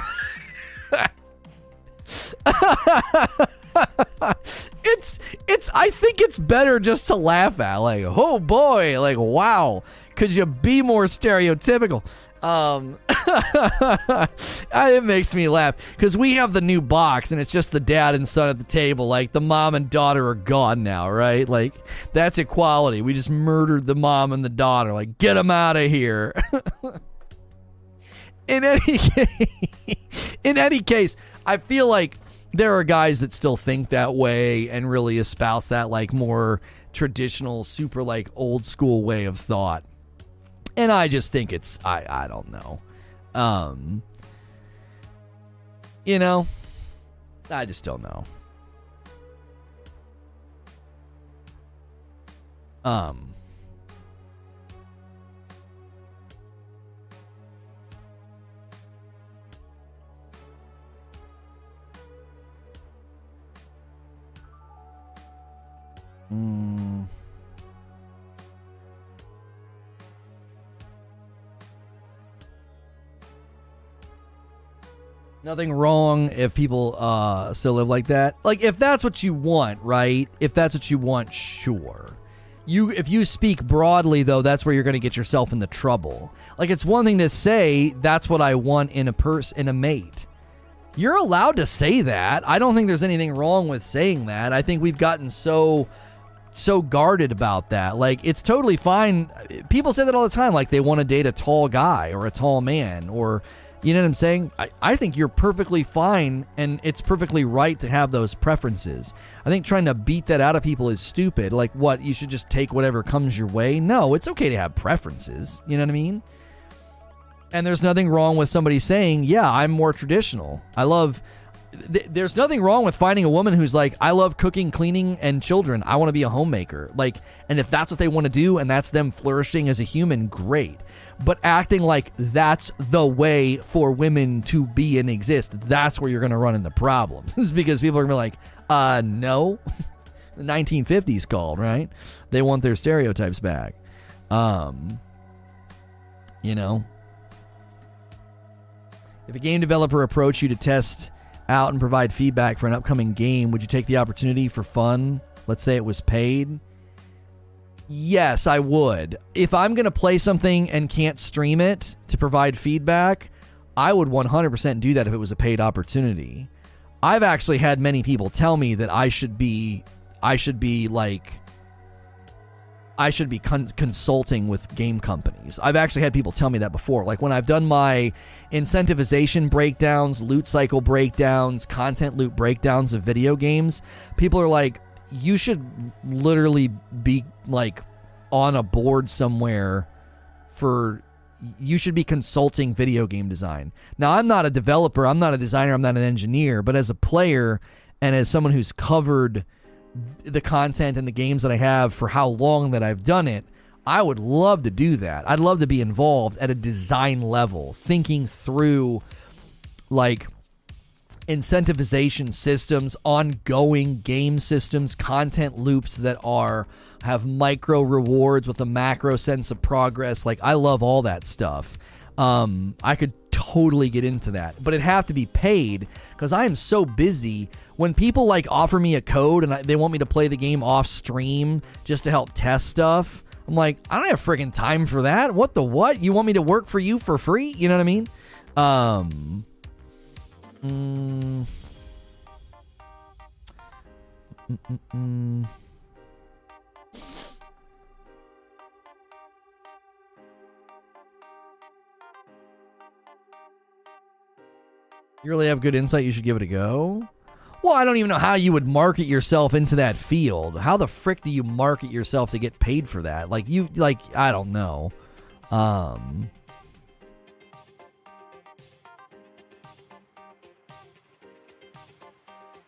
it's it's I think it's better just to laugh at like oh boy like wow could you be more stereotypical um it makes me laugh because we have the new box and it's just the dad and son at the table like the mom and daughter are gone now right? Like that's equality. We just murdered the mom and the daughter. Like get them out of here. In any case in any case i feel like there are guys that still think that way and really espouse that like more traditional, super like old school way of thought. And I just think it's I I don't know. Um you know, I just don't know. Um Mm. Nothing wrong if people uh, still live like that. Like if that's what you want, right? If that's what you want, sure. You if you speak broadly though, that's where you're going to get yourself into trouble. Like it's one thing to say that's what I want in a person in a mate. You're allowed to say that. I don't think there's anything wrong with saying that. I think we've gotten so so guarded about that. Like it's totally fine. People say that all the time. Like they want to date a tall guy or a tall man or you know what I'm saying? I, I think you're perfectly fine and it's perfectly right to have those preferences. I think trying to beat that out of people is stupid. Like, what? You should just take whatever comes your way? No, it's okay to have preferences. You know what I mean? And there's nothing wrong with somebody saying, yeah, I'm more traditional. I love th- there's nothing wrong with finding a woman who's like, I love cooking, cleaning, and children. I want to be a homemaker. Like, and if that's what they want to do and that's them flourishing as a human, great. But acting like that's the way for women to be and exist, that's where you're going to run into problems. is because people are going to be like, uh, no. the 1950s called, right? They want their stereotypes back. Um, you know, if a game developer approached you to test out and provide feedback for an upcoming game, would you take the opportunity for fun? Let's say it was paid. Yes, I would. If I'm going to play something and can't stream it to provide feedback, I would 100% do that if it was a paid opportunity. I've actually had many people tell me that I should be I should be like I should be con- consulting with game companies. I've actually had people tell me that before. Like when I've done my incentivization breakdowns, loot cycle breakdowns, content loot breakdowns of video games, people are like, you should literally be like on a board somewhere for you should be consulting video game design. Now, I'm not a developer, I'm not a designer, I'm not an engineer, but as a player and as someone who's covered the content and the games that I have for how long that I've done it, I would love to do that. I'd love to be involved at a design level, thinking through like incentivization systems, ongoing game systems, content loops that are have micro rewards with a macro sense of progress. Like I love all that stuff. Um, I could totally get into that, but it'd have to be paid because I am so busy. When people like offer me a code and I, they want me to play the game off stream just to help test stuff, I'm like, I don't have freaking time for that. What the what? You want me to work for you for free? You know what I mean? Um. Mm. You really have good insight. You should give it a go. Well, I don't even know how you would market yourself into that field. How the frick do you market yourself to get paid for that? Like you like I don't know. Um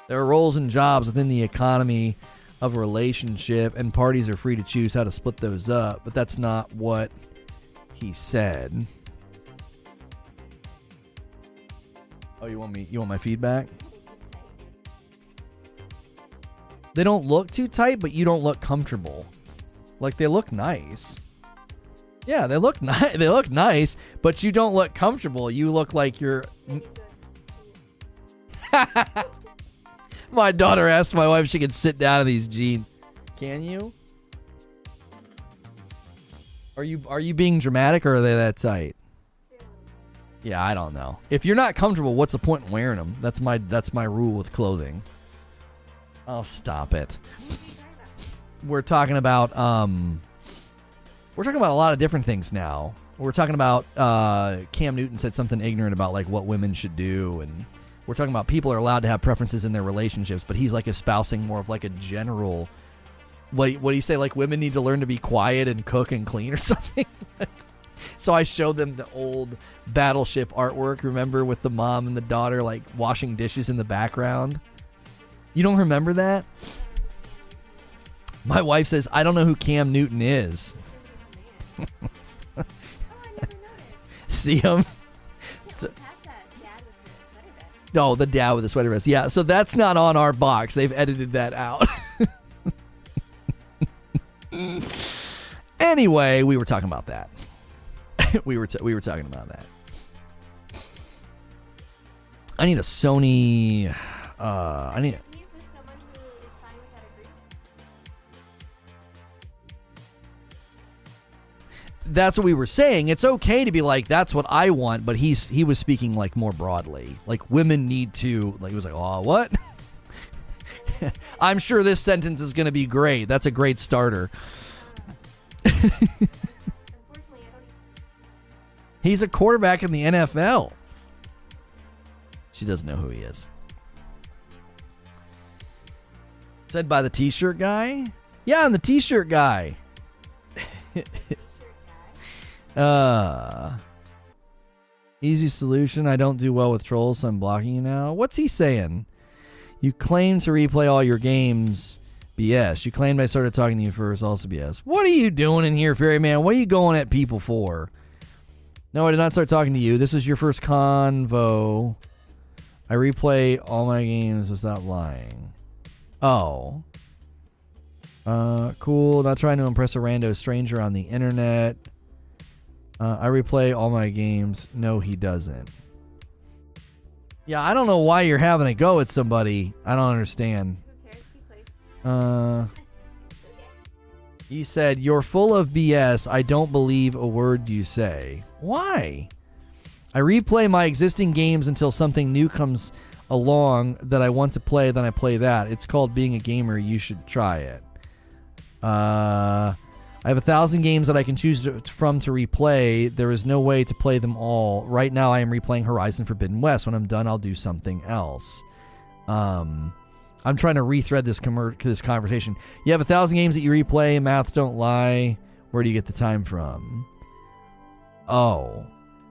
There are roles and jobs within the economy of a relationship and parties are free to choose how to split those up, but that's not what he said. Oh, you want me? You want my feedback? They don't look too tight, but you don't look comfortable. Like they look nice. Yeah, they look nice. They look nice, but you don't look comfortable. You look like you're. my daughter asked my wife if she could sit down in these jeans. Can you? Are you are you being dramatic or are they that tight? Yeah, I don't know. If you're not comfortable, what's the point in wearing them? That's my that's my rule with clothing. I'll oh, stop it. We're talking about um we're talking about a lot of different things now. We're talking about uh Cam Newton said something ignorant about like what women should do and we're talking about people are allowed to have preferences in their relationships, but he's like espousing more of like a general what what do you say like women need to learn to be quiet and cook and clean or something? so I showed them the old battleship artwork, remember, with the mom and the daughter like washing dishes in the background. You don't remember that? My wife says, I don't know who Cam Newton is. See him? No, the dad with the sweater vest. Yeah, so that's not on our box. They've edited that out. anyway, we were talking about that. we were t- we were talking about that. I need a Sony. Uh, I need. That's what we were saying. It's okay to be like, that's what I want, but he's he was speaking like more broadly. Like women need to like he was like, oh what? I'm sure this sentence is gonna be great. That's a great starter. He's a quarterback in the NFL. She doesn't know who he is. Said by the t shirt guy? Yeah, I'm the t shirt guy. uh Easy solution. I don't do well with trolls, so I'm blocking you now. What's he saying? You claim to replay all your games. BS. You claimed I started talking to you first. Also BS. What are you doing in here, Fairy Man? What are you going at people for? No, I did not start talking to you. This was your first convo. I replay all my games, so stop lying. Oh. Uh, cool. Not trying to impress a rando stranger on the internet. Uh, I replay all my games. No, he doesn't. Yeah, I don't know why you're having a go at somebody. I don't understand. Who cares? He plays. Uh, he said, You're full of BS. I don't believe a word you say. Why? I replay my existing games until something new comes along that I want to play, then I play that. It's called being a gamer. You should try it. Uh, I have a thousand games that I can choose to, from to replay. There is no way to play them all. Right now, I am replaying Horizon Forbidden West. When I'm done, I'll do something else. Um, I'm trying to rethread this this conversation. You have a thousand games that you replay. Maths don't lie. Where do you get the time from? Oh,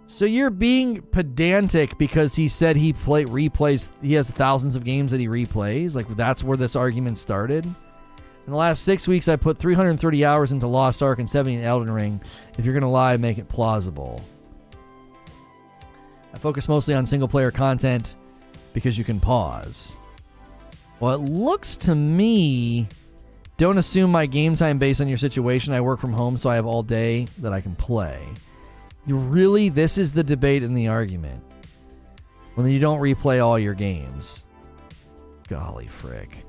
so you're being pedantic because he said he play replays. He has thousands of games that he replays. Like that's where this argument started. In the last six weeks, I put 330 hours into Lost Ark and 70 in Elden Ring. If you're gonna lie, make it plausible. I focus mostly on single player content because you can pause. Well, it looks to me. Don't assume my game time based on your situation. I work from home, so I have all day that I can play. Really, this is the debate and the argument. When you don't replay all your games. Golly frick.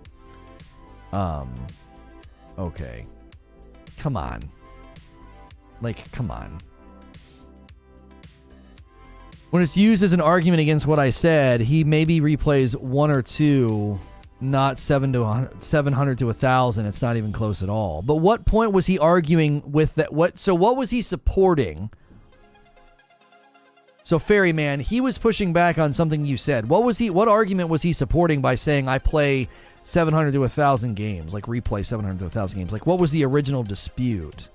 Um. Okay. Come on. Like, come on. When it's used as an argument against what I said, he maybe replays one or two, not seven to 100, 700 to a thousand. It's not even close at all. But what point was he arguing with that? What? So what was he supporting? So Ferryman, he was pushing back on something you said. What was he? What argument was he supporting by saying I play 700 to 1,000 games, like replay 700 to 1,000 games? Like, what was the original dispute?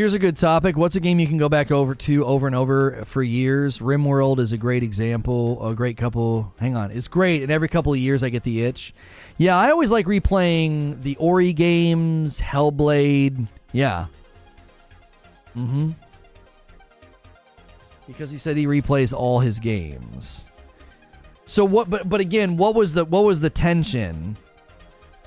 Here's a good topic. What's a game you can go back over to over and over for years? RimWorld is a great example. A great couple. Hang on, it's great. And every couple of years, I get the itch. Yeah, I always like replaying the Ori games, Hellblade. Yeah. Mm-hmm. Because he said he replays all his games. So what? But but again, what was the what was the tension?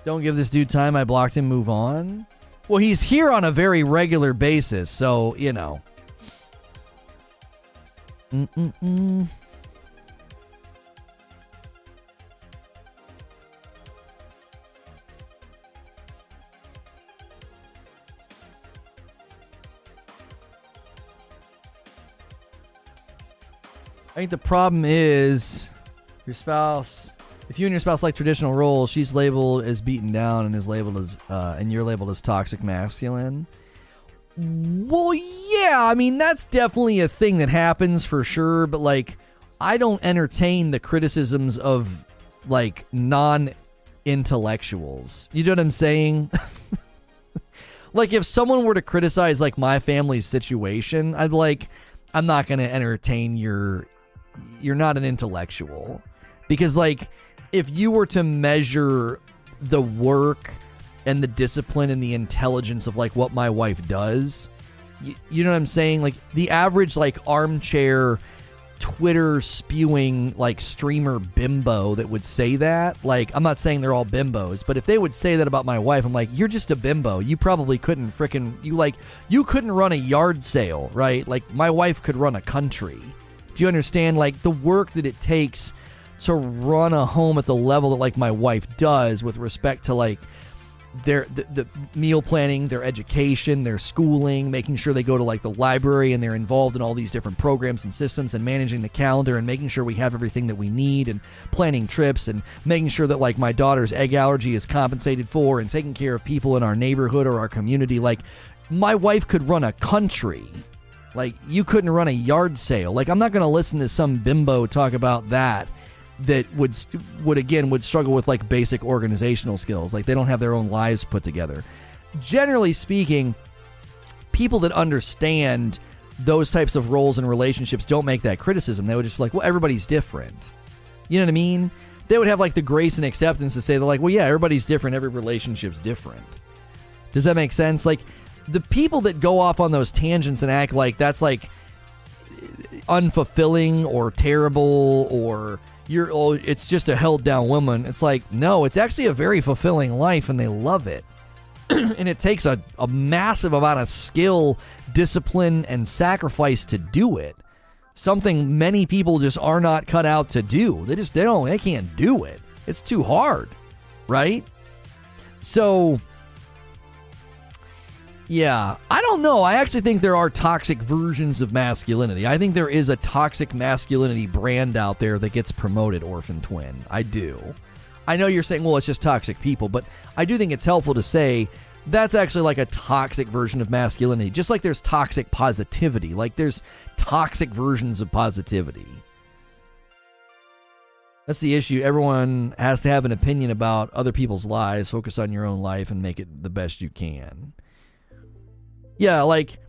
Don't give this dude time. I blocked him. Move on. Well, he's here on a very regular basis, so, you know. Mm-mm-mm. I think the problem is your spouse if you and your spouse like traditional roles, she's labeled as beaten down and is labeled as, uh, and you're labeled as toxic masculine. Well, yeah, I mean that's definitely a thing that happens for sure. But like, I don't entertain the criticisms of like non-intellectuals. You know what I'm saying? like, if someone were to criticize like my family's situation, I'd be like, I'm not going to entertain your. You're not an intellectual because like if you were to measure the work and the discipline and the intelligence of like what my wife does, you, you know what I'm saying? Like the average like armchair Twitter spewing like streamer bimbo that would say that. Like I'm not saying they're all bimbos, but if they would say that about my wife, I'm like, you're just a bimbo. You probably couldn't fricking you like you couldn't run a yard sale, right? Like my wife could run a country. Do you understand like the work that it takes to run a home at the level that like my wife does with respect to like their the, the meal planning, their education, their schooling, making sure they go to like the library and they're involved in all these different programs and systems and managing the calendar and making sure we have everything that we need and planning trips and making sure that like my daughter's egg allergy is compensated for and taking care of people in our neighborhood or our community. Like my wife could run a country. Like you couldn't run a yard sale. Like i'm not going to listen to some bimbo talk about that that would would again would struggle with like basic organizational skills. Like they don't have their own lives put together. Generally speaking people that understand those types of roles and relationships don't make that criticism. They would just be like well everybody's different. You know what i mean? They would have like the grace and acceptance to say they're like well yeah everybody's different. Every relationship's different. Does that make sense? Like the people that go off on those tangents and act like that's like unfulfilling or terrible or you're oh, it's just a held down woman. It's like, no, it's actually a very fulfilling life and they love it. and it takes a, a massive amount of skill, discipline, and sacrifice to do it. Something many people just are not cut out to do. They just they don't they can't do it. It's too hard. Right? So yeah, I don't know. I actually think there are toxic versions of masculinity. I think there is a toxic masculinity brand out there that gets promoted, Orphan Twin. I do. I know you're saying, well, it's just toxic people, but I do think it's helpful to say that's actually like a toxic version of masculinity. Just like there's toxic positivity, like there's toxic versions of positivity. That's the issue. Everyone has to have an opinion about other people's lives. Focus on your own life and make it the best you can. Yeah, like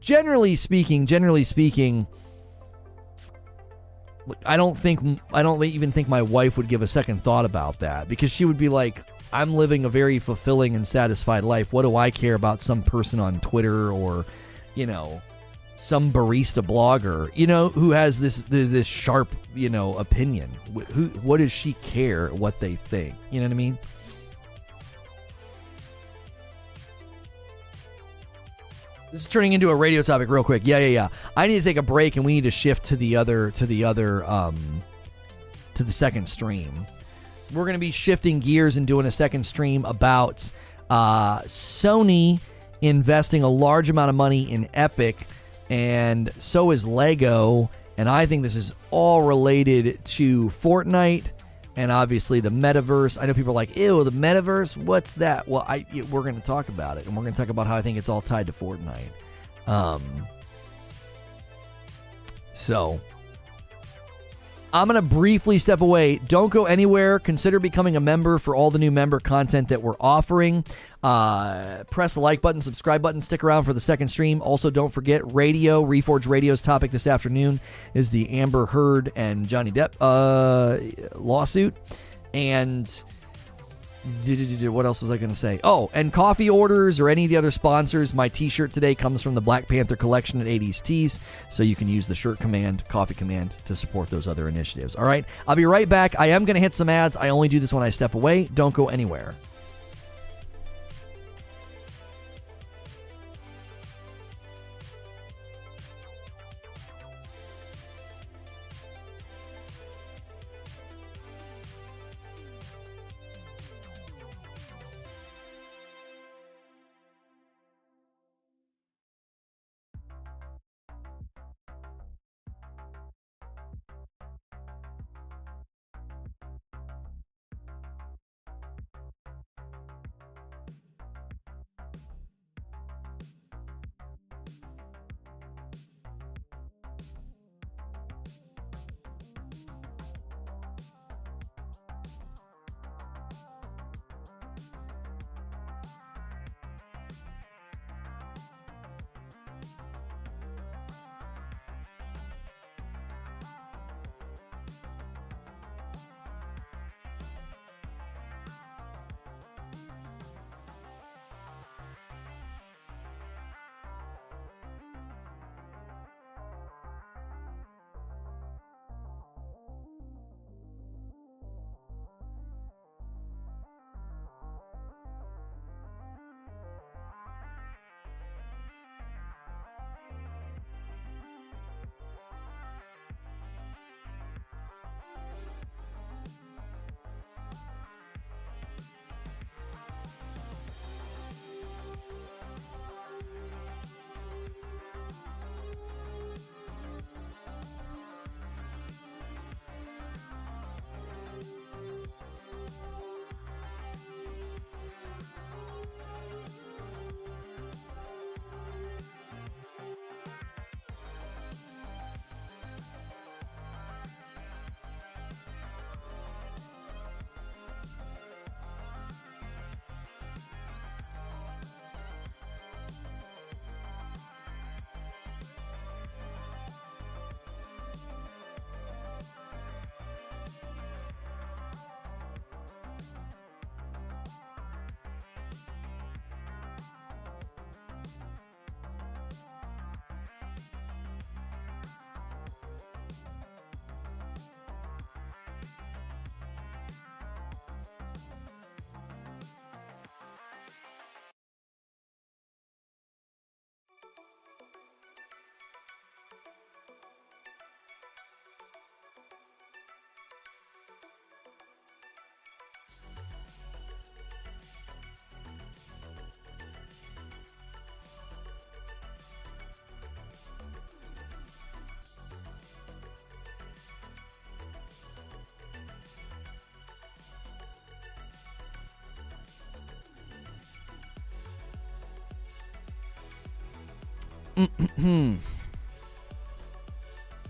generally speaking, generally speaking, I don't think I don't even think my wife would give a second thought about that because she would be like, "I'm living a very fulfilling and satisfied life. What do I care about some person on Twitter or, you know, some barista blogger, you know, who has this this sharp, you know, opinion? Who what does she care what they think? You know what I mean?" This is turning into a radio topic real quick. Yeah, yeah, yeah. I need to take a break and we need to shift to the other to the other um to the second stream. We're going to be shifting gears and doing a second stream about uh Sony investing a large amount of money in Epic and so is Lego and I think this is all related to Fortnite and obviously the metaverse. I know people are like, "Ew, the metaverse? What's that?" Well, I we're going to talk about it, and we're going to talk about how I think it's all tied to Fortnite. Um, so I'm going to briefly step away. Don't go anywhere. Consider becoming a member for all the new member content that we're offering. Uh, press the like button, subscribe button, stick around for the second stream. Also, don't forget radio. Reforge Radio's topic this afternoon is the Amber Heard and Johnny Depp uh, lawsuit. And what else was I going to say? Oh, and coffee orders or any of the other sponsors. My t shirt today comes from the Black Panther collection at 80s Tees, so you can use the shirt command, coffee command to support those other initiatives. All right, I'll be right back. I am going to hit some ads. I only do this when I step away. Don't go anywhere.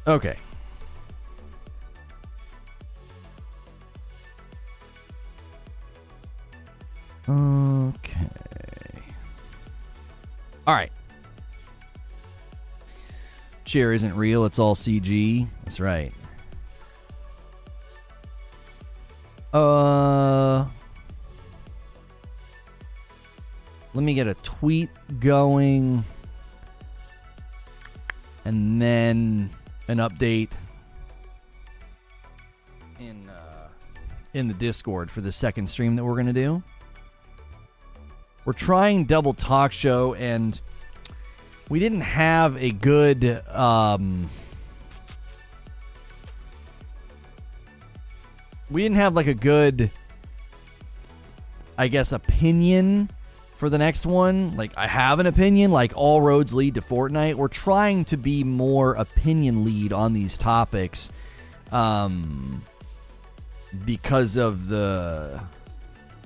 Okay. Okay. All right. Chair isn't real, it's all CG. That's right. Uh Let me get a tweet going and then an update in uh, in the Discord for the second stream that we're to do. We're trying double talk show and we didn't have a good um, we didn't have like a good I guess opinion for the next one. Like I have an opinion like all roads lead to Fortnite. We're trying to be more opinion lead on these topics um because of the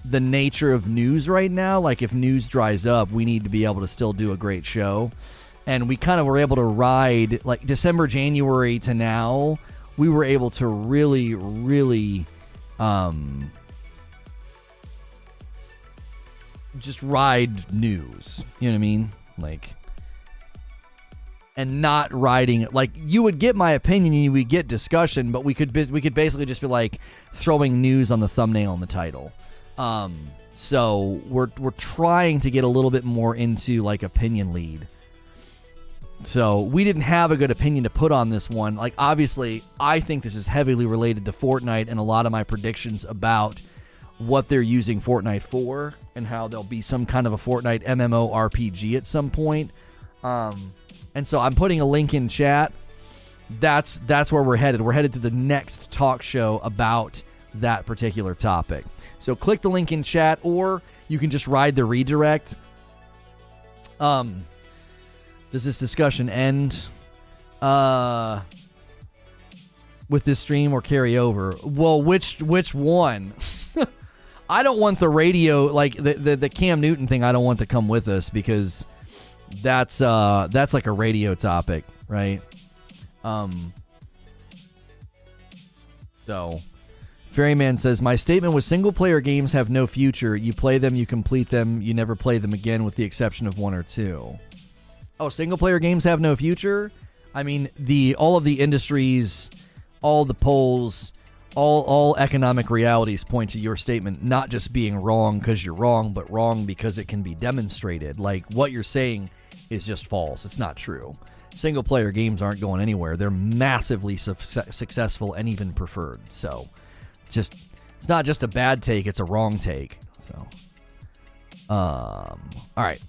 the nature of news right now. Like if news dries up, we need to be able to still do a great show. And we kind of were able to ride like December, January to now, we were able to really really um just ride news. You know what I mean? Like, and not writing like you would get my opinion and you would get discussion, but we could we could basically just be like throwing news on the thumbnail and the title. Um, so we're we're trying to get a little bit more into like opinion lead. So we didn't have a good opinion to put on this one. Like obviously, I think this is heavily related to Fortnite and a lot of my predictions about what they're using Fortnite for and how there'll be some kind of a Fortnite MMO RPG at some point. Um, and so I'm putting a link in chat. That's that's where we're headed. We're headed to the next talk show about that particular topic. So click the link in chat, or you can just ride the redirect. Um, does this discussion end uh, with this stream or carry over? Well, which which one? I don't want the radio like the, the the Cam Newton thing. I don't want to come with us because that's uh that's like a radio topic, right? Um. So, Ferryman says my statement was single player games have no future. You play them, you complete them, you never play them again, with the exception of one or two. Oh, single player games have no future. I mean, the all of the industries, all the polls all all economic realities point to your statement not just being wrong because you're wrong, but wrong because it can be demonstrated. Like what you're saying is just false. It's not true. Single player games aren't going anywhere. They're massively su- successful and even preferred. So, just it's not just a bad take; it's a wrong take. So, um, all right.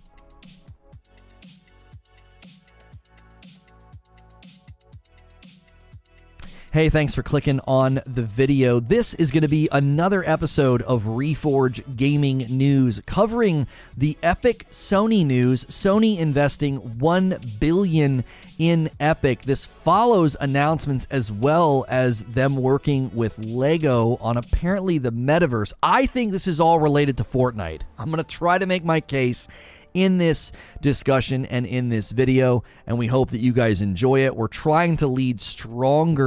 Hey, thanks for clicking on the video. This is going to be another episode of Reforge Gaming News covering the epic Sony news. Sony investing 1 billion in Epic. This follows announcements as well as them working with Lego on apparently the metaverse. I think this is all related to Fortnite. I'm going to try to make my case in this discussion and in this video, and we hope that you guys enjoy it. We're trying to lead stronger